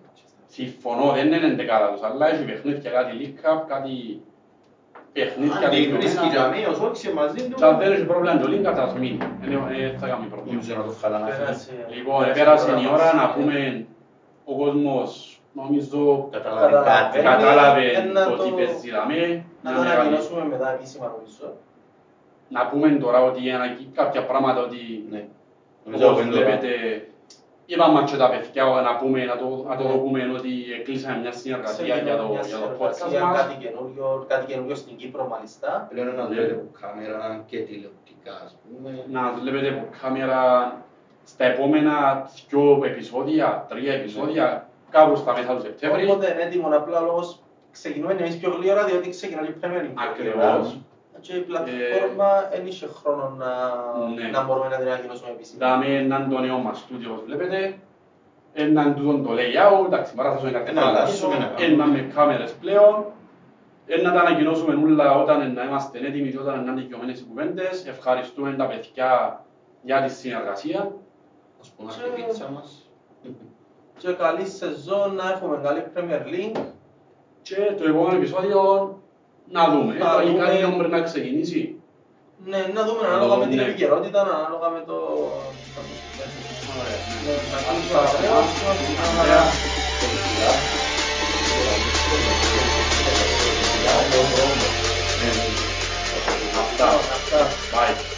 [SPEAKER 1] Συμφωνώ, δεν είναι εντεκάτος, αλλά έχει παιχνίδια, κάτι League Cup, κάτι παιχνίδια
[SPEAKER 3] Αν δεν βρίσκει
[SPEAKER 1] δικαιωμένα.
[SPEAKER 3] για μí, ως όχι μαζί του,
[SPEAKER 1] Και αν δεν έχει πρόβλημα και ο Λίνκαρτ θα σου μείνει. Ε, θα κάνει πρόβλημα.
[SPEAKER 3] νομίζω να το χαλάνε.
[SPEAKER 2] Πέρασε-
[SPEAKER 1] Λοιπόν,
[SPEAKER 2] πέρασε
[SPEAKER 1] πέρασε
[SPEAKER 2] τώρα
[SPEAKER 1] η
[SPEAKER 2] μας.
[SPEAKER 1] ώρα να πούμε ο κόσμος, νομίζω,
[SPEAKER 3] Κατάλαβε
[SPEAKER 2] Καταλαβαίνει.
[SPEAKER 3] κάτι.
[SPEAKER 1] κατάλαβε
[SPEAKER 2] ένα
[SPEAKER 1] το τι
[SPEAKER 2] το-
[SPEAKER 1] παίζει δαμέ.
[SPEAKER 2] Να
[SPEAKER 1] Μια
[SPEAKER 2] το
[SPEAKER 1] μεγάλη-
[SPEAKER 2] ανακοινώσουμε μετά επίσημα νομίζω.
[SPEAKER 1] Να πούμε τώρα ότι ένα- κάποια πράγματα ότι
[SPEAKER 3] Ναι. Νομίζω
[SPEAKER 1] όπως
[SPEAKER 3] ότι είναι
[SPEAKER 1] βλέπετε είπαμε και τα παιδιά να πούμε, να το, να το δούμε ότι κλείσαμε μια συνεργασία για το,
[SPEAKER 2] Μια
[SPEAKER 1] για το podcast
[SPEAKER 2] συνεργασία,
[SPEAKER 1] μας.
[SPEAKER 2] κάτι καινούριο, κάτι καινούριο στην Κύπρο μάλιστα.
[SPEAKER 3] Πλέον να
[SPEAKER 1] Ναι.
[SPEAKER 3] δουλεύετε από κάμερα και τηλεοπτικά, ας πούμε.
[SPEAKER 1] Να βλέπετε από κάμερα στα επόμενα δυο επεισόδια, τρία επεισόδια, κάπου στα μέσα του Σεπτέμβρη.
[SPEAKER 2] Οπότε είναι έτοιμο απλά ο λόγος ξεκινούμε εμείς πιο γλύωρα διότι ξεκινάει η Premier League.
[SPEAKER 1] Ακριβώς.
[SPEAKER 2] και η πλατφόρμα δεν είχε χρόνο να,
[SPEAKER 1] ναι.
[SPEAKER 2] να μπορούμε να την ανακοινώσουμε επίσημα.
[SPEAKER 1] Δάμε έναν το νέο μας στούντιο, όπως βλέπετε. Έναν τούτον το layout, εντάξει, παράθεσο είναι κάτι
[SPEAKER 3] Ένα
[SPEAKER 1] παραπίσω.
[SPEAKER 3] αλλάσουμε, να κάνουμε.
[SPEAKER 1] Ένα με κάμερες πλέον. Ένα τα ανακοινώσουμε όλα όταν να είμαστε έτοιμοι και όταν να είναι δικαιωμένες οι κουβέντες. Ευχαριστούμε τα παιδιά για τη συνεργασία.
[SPEAKER 3] Ας πούμε τη πίτσα μας
[SPEAKER 2] και καλή σεζόν να έχουμε καλή Premier League.
[SPEAKER 1] Και το επόμενο επεισόδιο να δούμε. Να Υπάρχει
[SPEAKER 2] κάτι
[SPEAKER 1] να μπορεί να ξεκινήσει.
[SPEAKER 2] Ναι, να δούμε ανάλογα με την επικαιρότητα, ανάλογα με το...
[SPEAKER 1] Ωραία.
[SPEAKER 2] Να
[SPEAKER 1] κάνουμε
[SPEAKER 2] το
[SPEAKER 1] αγραίο.
[SPEAKER 2] Αυτά.
[SPEAKER 1] Αυτά.
[SPEAKER 2] Bye.